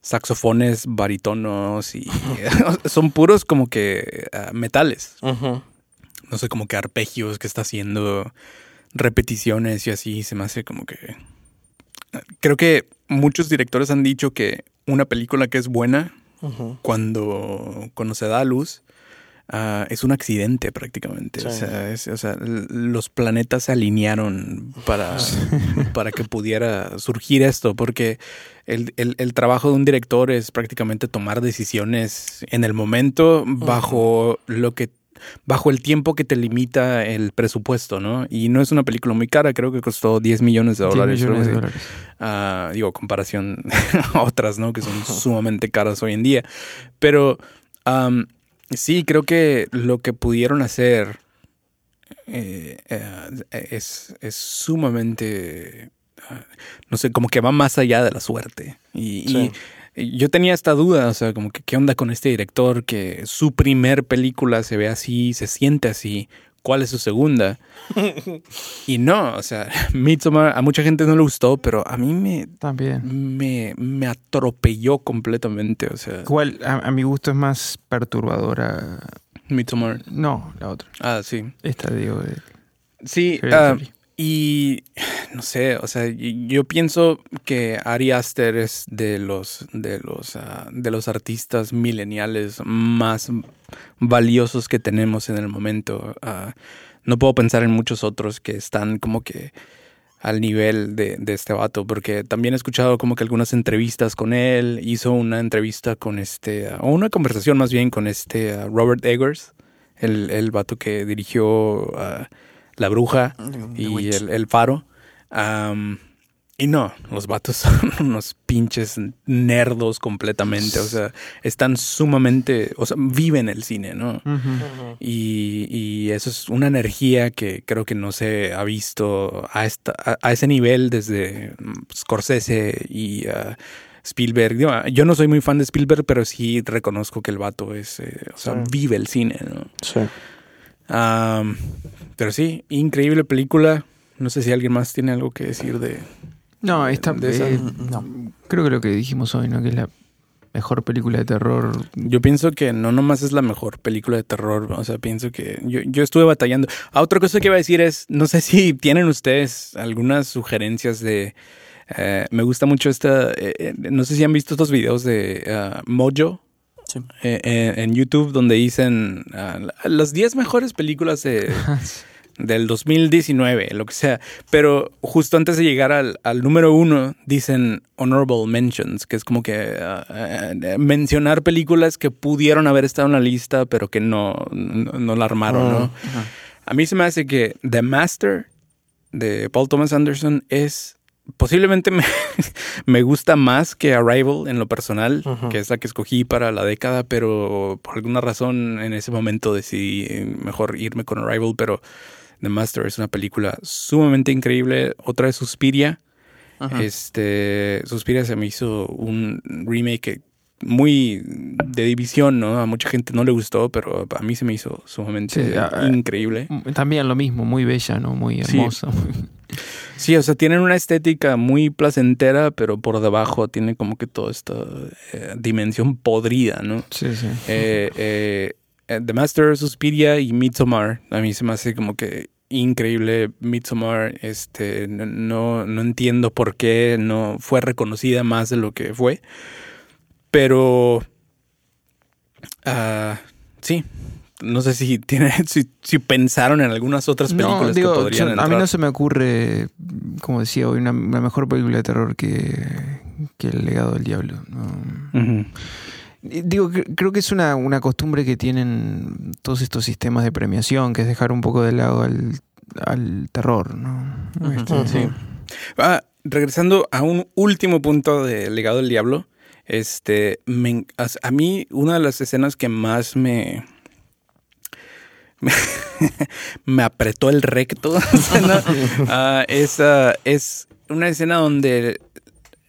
Speaker 1: saxofones, barítonos y son puros como que ah, metales. No sé, como que arpegios que está haciendo, repeticiones y así, se me hace como que... Creo que muchos directores han dicho que una película que es buena Cuando, cuando se da a luz ah, es un accidente prácticamente. O sea, es- o sea, l- los planetas se alinearon para, para que pudiera surgir esto, porque el, el- el trabajo de un director es prácticamente tomar decisiones en el momento bajo lo que bajo el tiempo que te limita el presupuesto, ¿no? Y no es una película muy cara, creo que costó 10 millones de
Speaker 2: 10
Speaker 1: dólares.
Speaker 2: millones de dólares.
Speaker 1: Ah, digo, comparación a otras, ¿no? Que son sumamente caras hoy en día. Pero sí, creo que lo que pudieron hacer eh, eh, es, es sumamente, ah, no sé, como que va más allá de la suerte. Y, y,
Speaker 3: Sí.
Speaker 1: Yo tenía esta duda, o sea, como que qué onda con este director que su primer película se ve así, se siente así, cuál es su segunda. y no, o sea, Midsommar a mucha gente no le gustó, pero a mí me
Speaker 2: también
Speaker 1: me, me atropelló completamente, o sea.
Speaker 2: ¿Cuál a, a mi gusto es más perturbadora?
Speaker 1: Midsommar.
Speaker 2: No, la otra.
Speaker 1: Ah, sí.
Speaker 2: Esta digo de
Speaker 1: Sí, ah, y no sé, o sea, yo pienso que Ari Aster es de los de los ah, de los artistas mileniales más valiosos que tenemos en el momento. Ah, no puedo pensar en muchos otros que están como que al nivel de, este vato, porque también he escuchado como que algunas entrevistas con él, hizo una entrevista con este, o una conversación más bien con este Robert Eggers, el, el vato que dirigió la Bruja y el, el, Faro. y no, los vatos son unos pinches nerdos completamente. O sea, están sumamente. O sea, viven el cine, ¿no? y, y, eso es una energía que creo que no se ha visto a, esta, a, ese nivel desde Scorsese y. Uh, Spielberg. Yo no soy muy fan de Spielberg, pero sí reconozco que el vato es, eh, o sea, vive el cine, ¿no?
Speaker 3: Sí.
Speaker 1: Pero sí, increíble película. No sé si alguien más tiene algo que decir de.
Speaker 2: No, esta.
Speaker 1: de esa.
Speaker 2: eh, no. Creo que lo que dijimos hoy, ¿no? Que es la mejor película de terror.
Speaker 1: Yo pienso que no nomás es la mejor película de terror. O sea, pienso que yo, yo estuve batallando. Ah, otra cosa que iba a decir es: no sé si tienen ustedes algunas sugerencias de. Eh, me gusta mucho esta. Eh, no sé si han visto estos videos de uh, Mojo.
Speaker 4: Sí.
Speaker 1: Eh, en YouTube, donde dicen uh, las 10 mejores películas de, del 2019, lo que sea. Pero justo antes de llegar al, al número uno, dicen honorable mentions, que es como que uh, mencionar películas que pudieron haber estado en la lista, pero que no, no, no la armaron,
Speaker 3: Oh,
Speaker 1: ¿no?
Speaker 3: ajá.
Speaker 1: A mí se me hace que The Master de Paul Thomas Anderson es posiblemente me, me gusta más que Arrival en lo personal, que es la que escogí para la década, pero por alguna razón en ese momento decidí eh, mejor irme con Arrival, pero The Master es una película sumamente increíble. Otra es Suspiria. Este, Suspiria se me hizo un remake muy de división, ¿no? A mucha gente no le gustó, pero a mí se me hizo sumamente
Speaker 2: Sí, ah,
Speaker 1: increíble.
Speaker 2: También lo mismo, muy bella, ¿no? Muy
Speaker 1: Sí.
Speaker 2: hermosa. muy-
Speaker 1: Sí, o sea, tienen una estética muy placentera, pero por debajo tiene como que toda esta eh, dimensión podrida, ¿no?
Speaker 2: Sí, sí.
Speaker 1: Eh, eh, The Master, Suspiria y Midsommar, a mí se me hace como que increíble Midsommar, este, no, no, entiendo por qué no fue reconocida más de lo que fue, pero ah, sí, no sé si tiene, si, si pensaron en algunas otras películas
Speaker 2: No, digo,
Speaker 1: que podrían
Speaker 2: yo- a mí no se me ocurre, como decía hoy, una, una mejor película de terror que, que El legado del diablo. Digo, cre- creo que es una, una costumbre que tienen todos estos sistemas de premiación, que es dejar un poco de lado al, al terror, ¿no? Este,
Speaker 1: Sí. Ah, regresando a un último punto de Legado del Diablo, este, me en- a, a mí una de las escenas que más me me, apretó el recto ah, es, ah, es una escena donde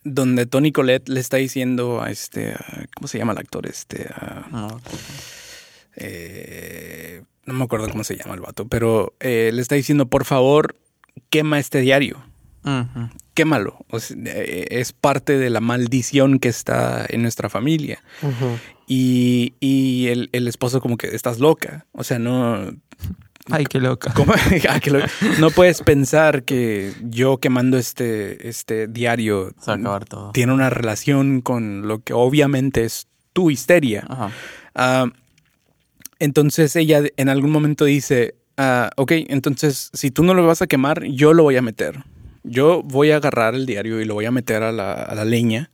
Speaker 1: donde Tony Colette le está diciendo a este ¿cómo se llama el actor? Este
Speaker 4: No.
Speaker 1: eh, no me acuerdo cómo se llama el vato, pero eh, le está diciendo, por favor, quema este diario quémalo. O sea, eh, es parte de la maldición que está en nuestra familia.
Speaker 3: Ujú.
Speaker 1: Y, y el, el esposo como que estás loca. O sea, no...
Speaker 2: Ay, qué loca.
Speaker 1: no puedes pensar que yo quemando este, este diario
Speaker 4: Se va a acabar todo.
Speaker 1: tiene una relación con lo que obviamente es tu histeria.
Speaker 4: Ajá.
Speaker 1: Ah, entonces ella en algún momento dice, ah, ok, entonces si tú no lo vas a quemar, yo lo voy a meter. Yo voy a agarrar el diario y lo voy a meter a la, a la leña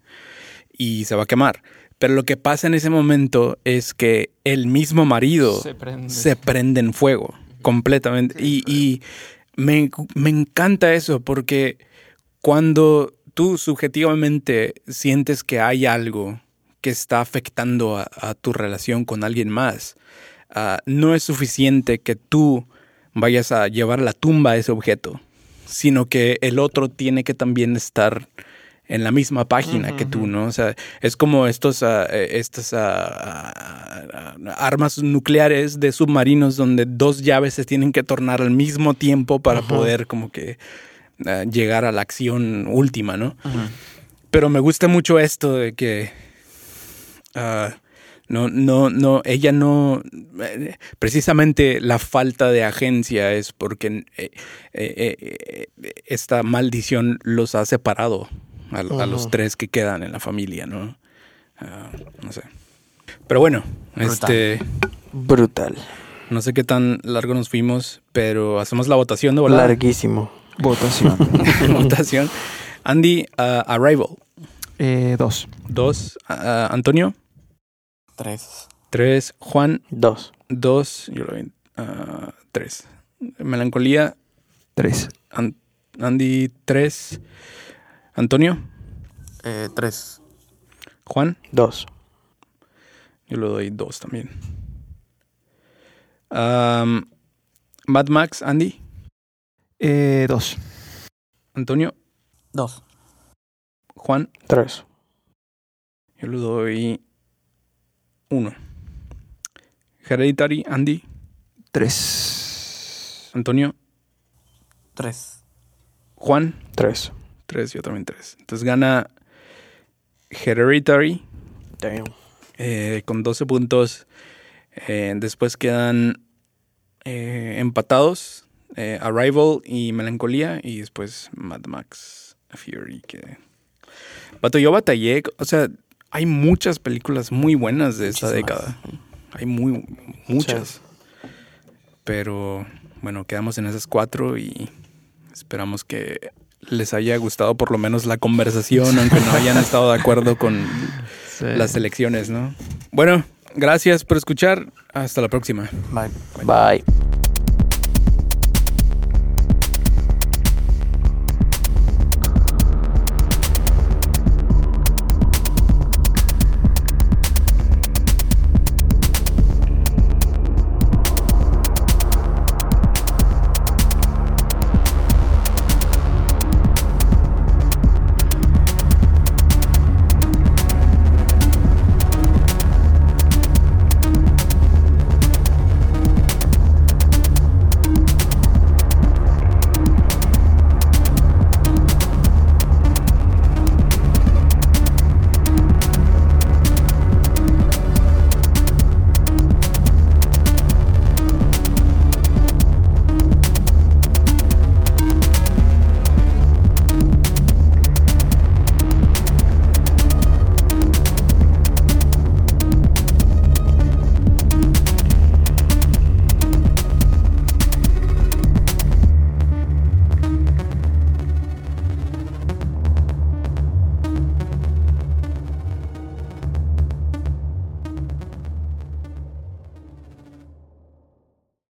Speaker 1: y se va a quemar. Pero lo que pasa en ese momento es que el mismo marido
Speaker 2: Se prende.
Speaker 1: se prende en fuego completamente. Y, y me, me encanta eso porque cuando tú subjetivamente sientes que hay algo que está afectando a, a tu relación con alguien más, ah, no es suficiente que tú vayas a llevar a la tumba a ese objeto, sino que el otro tiene que también estar en la misma página que tú, ¿no? O sea, es como estos, ah, eh, estas ah, ah, armas nucleares de submarinos donde dos llaves se tienen que tornar al mismo tiempo para poder como que llegar a la acción última, ¿no? Pero me gusta mucho esto de que no, no, no, ella no, eh, precisamente la falta de agencia es porque eh, eh, esta maldición los ha separado a, los tres que quedan en la familia, ¿no? Ah, no sé. Pero bueno, este...
Speaker 3: Brutal.
Speaker 1: No sé qué tan largo nos fuimos, pero hacemos la votación de volar.
Speaker 3: Larguísimo.
Speaker 2: Votación.
Speaker 1: votación. Andy, uh, Arrival.
Speaker 2: dos.
Speaker 1: Dos. Uh, Antonio.
Speaker 4: Tres.
Speaker 1: Tres. Juan.
Speaker 3: Dos.
Speaker 1: Dos. Yo lo vi. Uh, tres. Melancolía.
Speaker 2: Tres.
Speaker 1: Andy, tres. Antonio.
Speaker 4: Eh, tres.
Speaker 1: Juan.
Speaker 3: Dos.
Speaker 1: Yo lo doy dos también. Um, Mad Max, Andy.
Speaker 2: Eh, dos.
Speaker 1: Antonio.
Speaker 4: Dos.
Speaker 1: Juan.
Speaker 3: Tres.
Speaker 1: Yo lo doy uno. Hereditary, Andy.
Speaker 2: Tres.
Speaker 1: Antonio.
Speaker 4: Tres.
Speaker 1: Juan.
Speaker 3: Tres.
Speaker 1: Tres, yo también tres. Entonces gana Hereditary.
Speaker 3: Damn.
Speaker 1: Eh, con 12 puntos. Eh, después quedan eh, empatados Arrival y Melancolía. Y después Mad Max Fury. Que... Pato, yo batallé. O sea, hay muchas películas muy buenas de esta década. Hay muy muchas. Pero bueno, quedamos en esas cuatro y esperamos que les haya gustado por lo menos la conversación, aunque no hayan estado de acuerdo con las elecciones, ¿no? Bueno, gracias por escuchar. Hasta la próxima.
Speaker 4: Bye.
Speaker 3: Bye.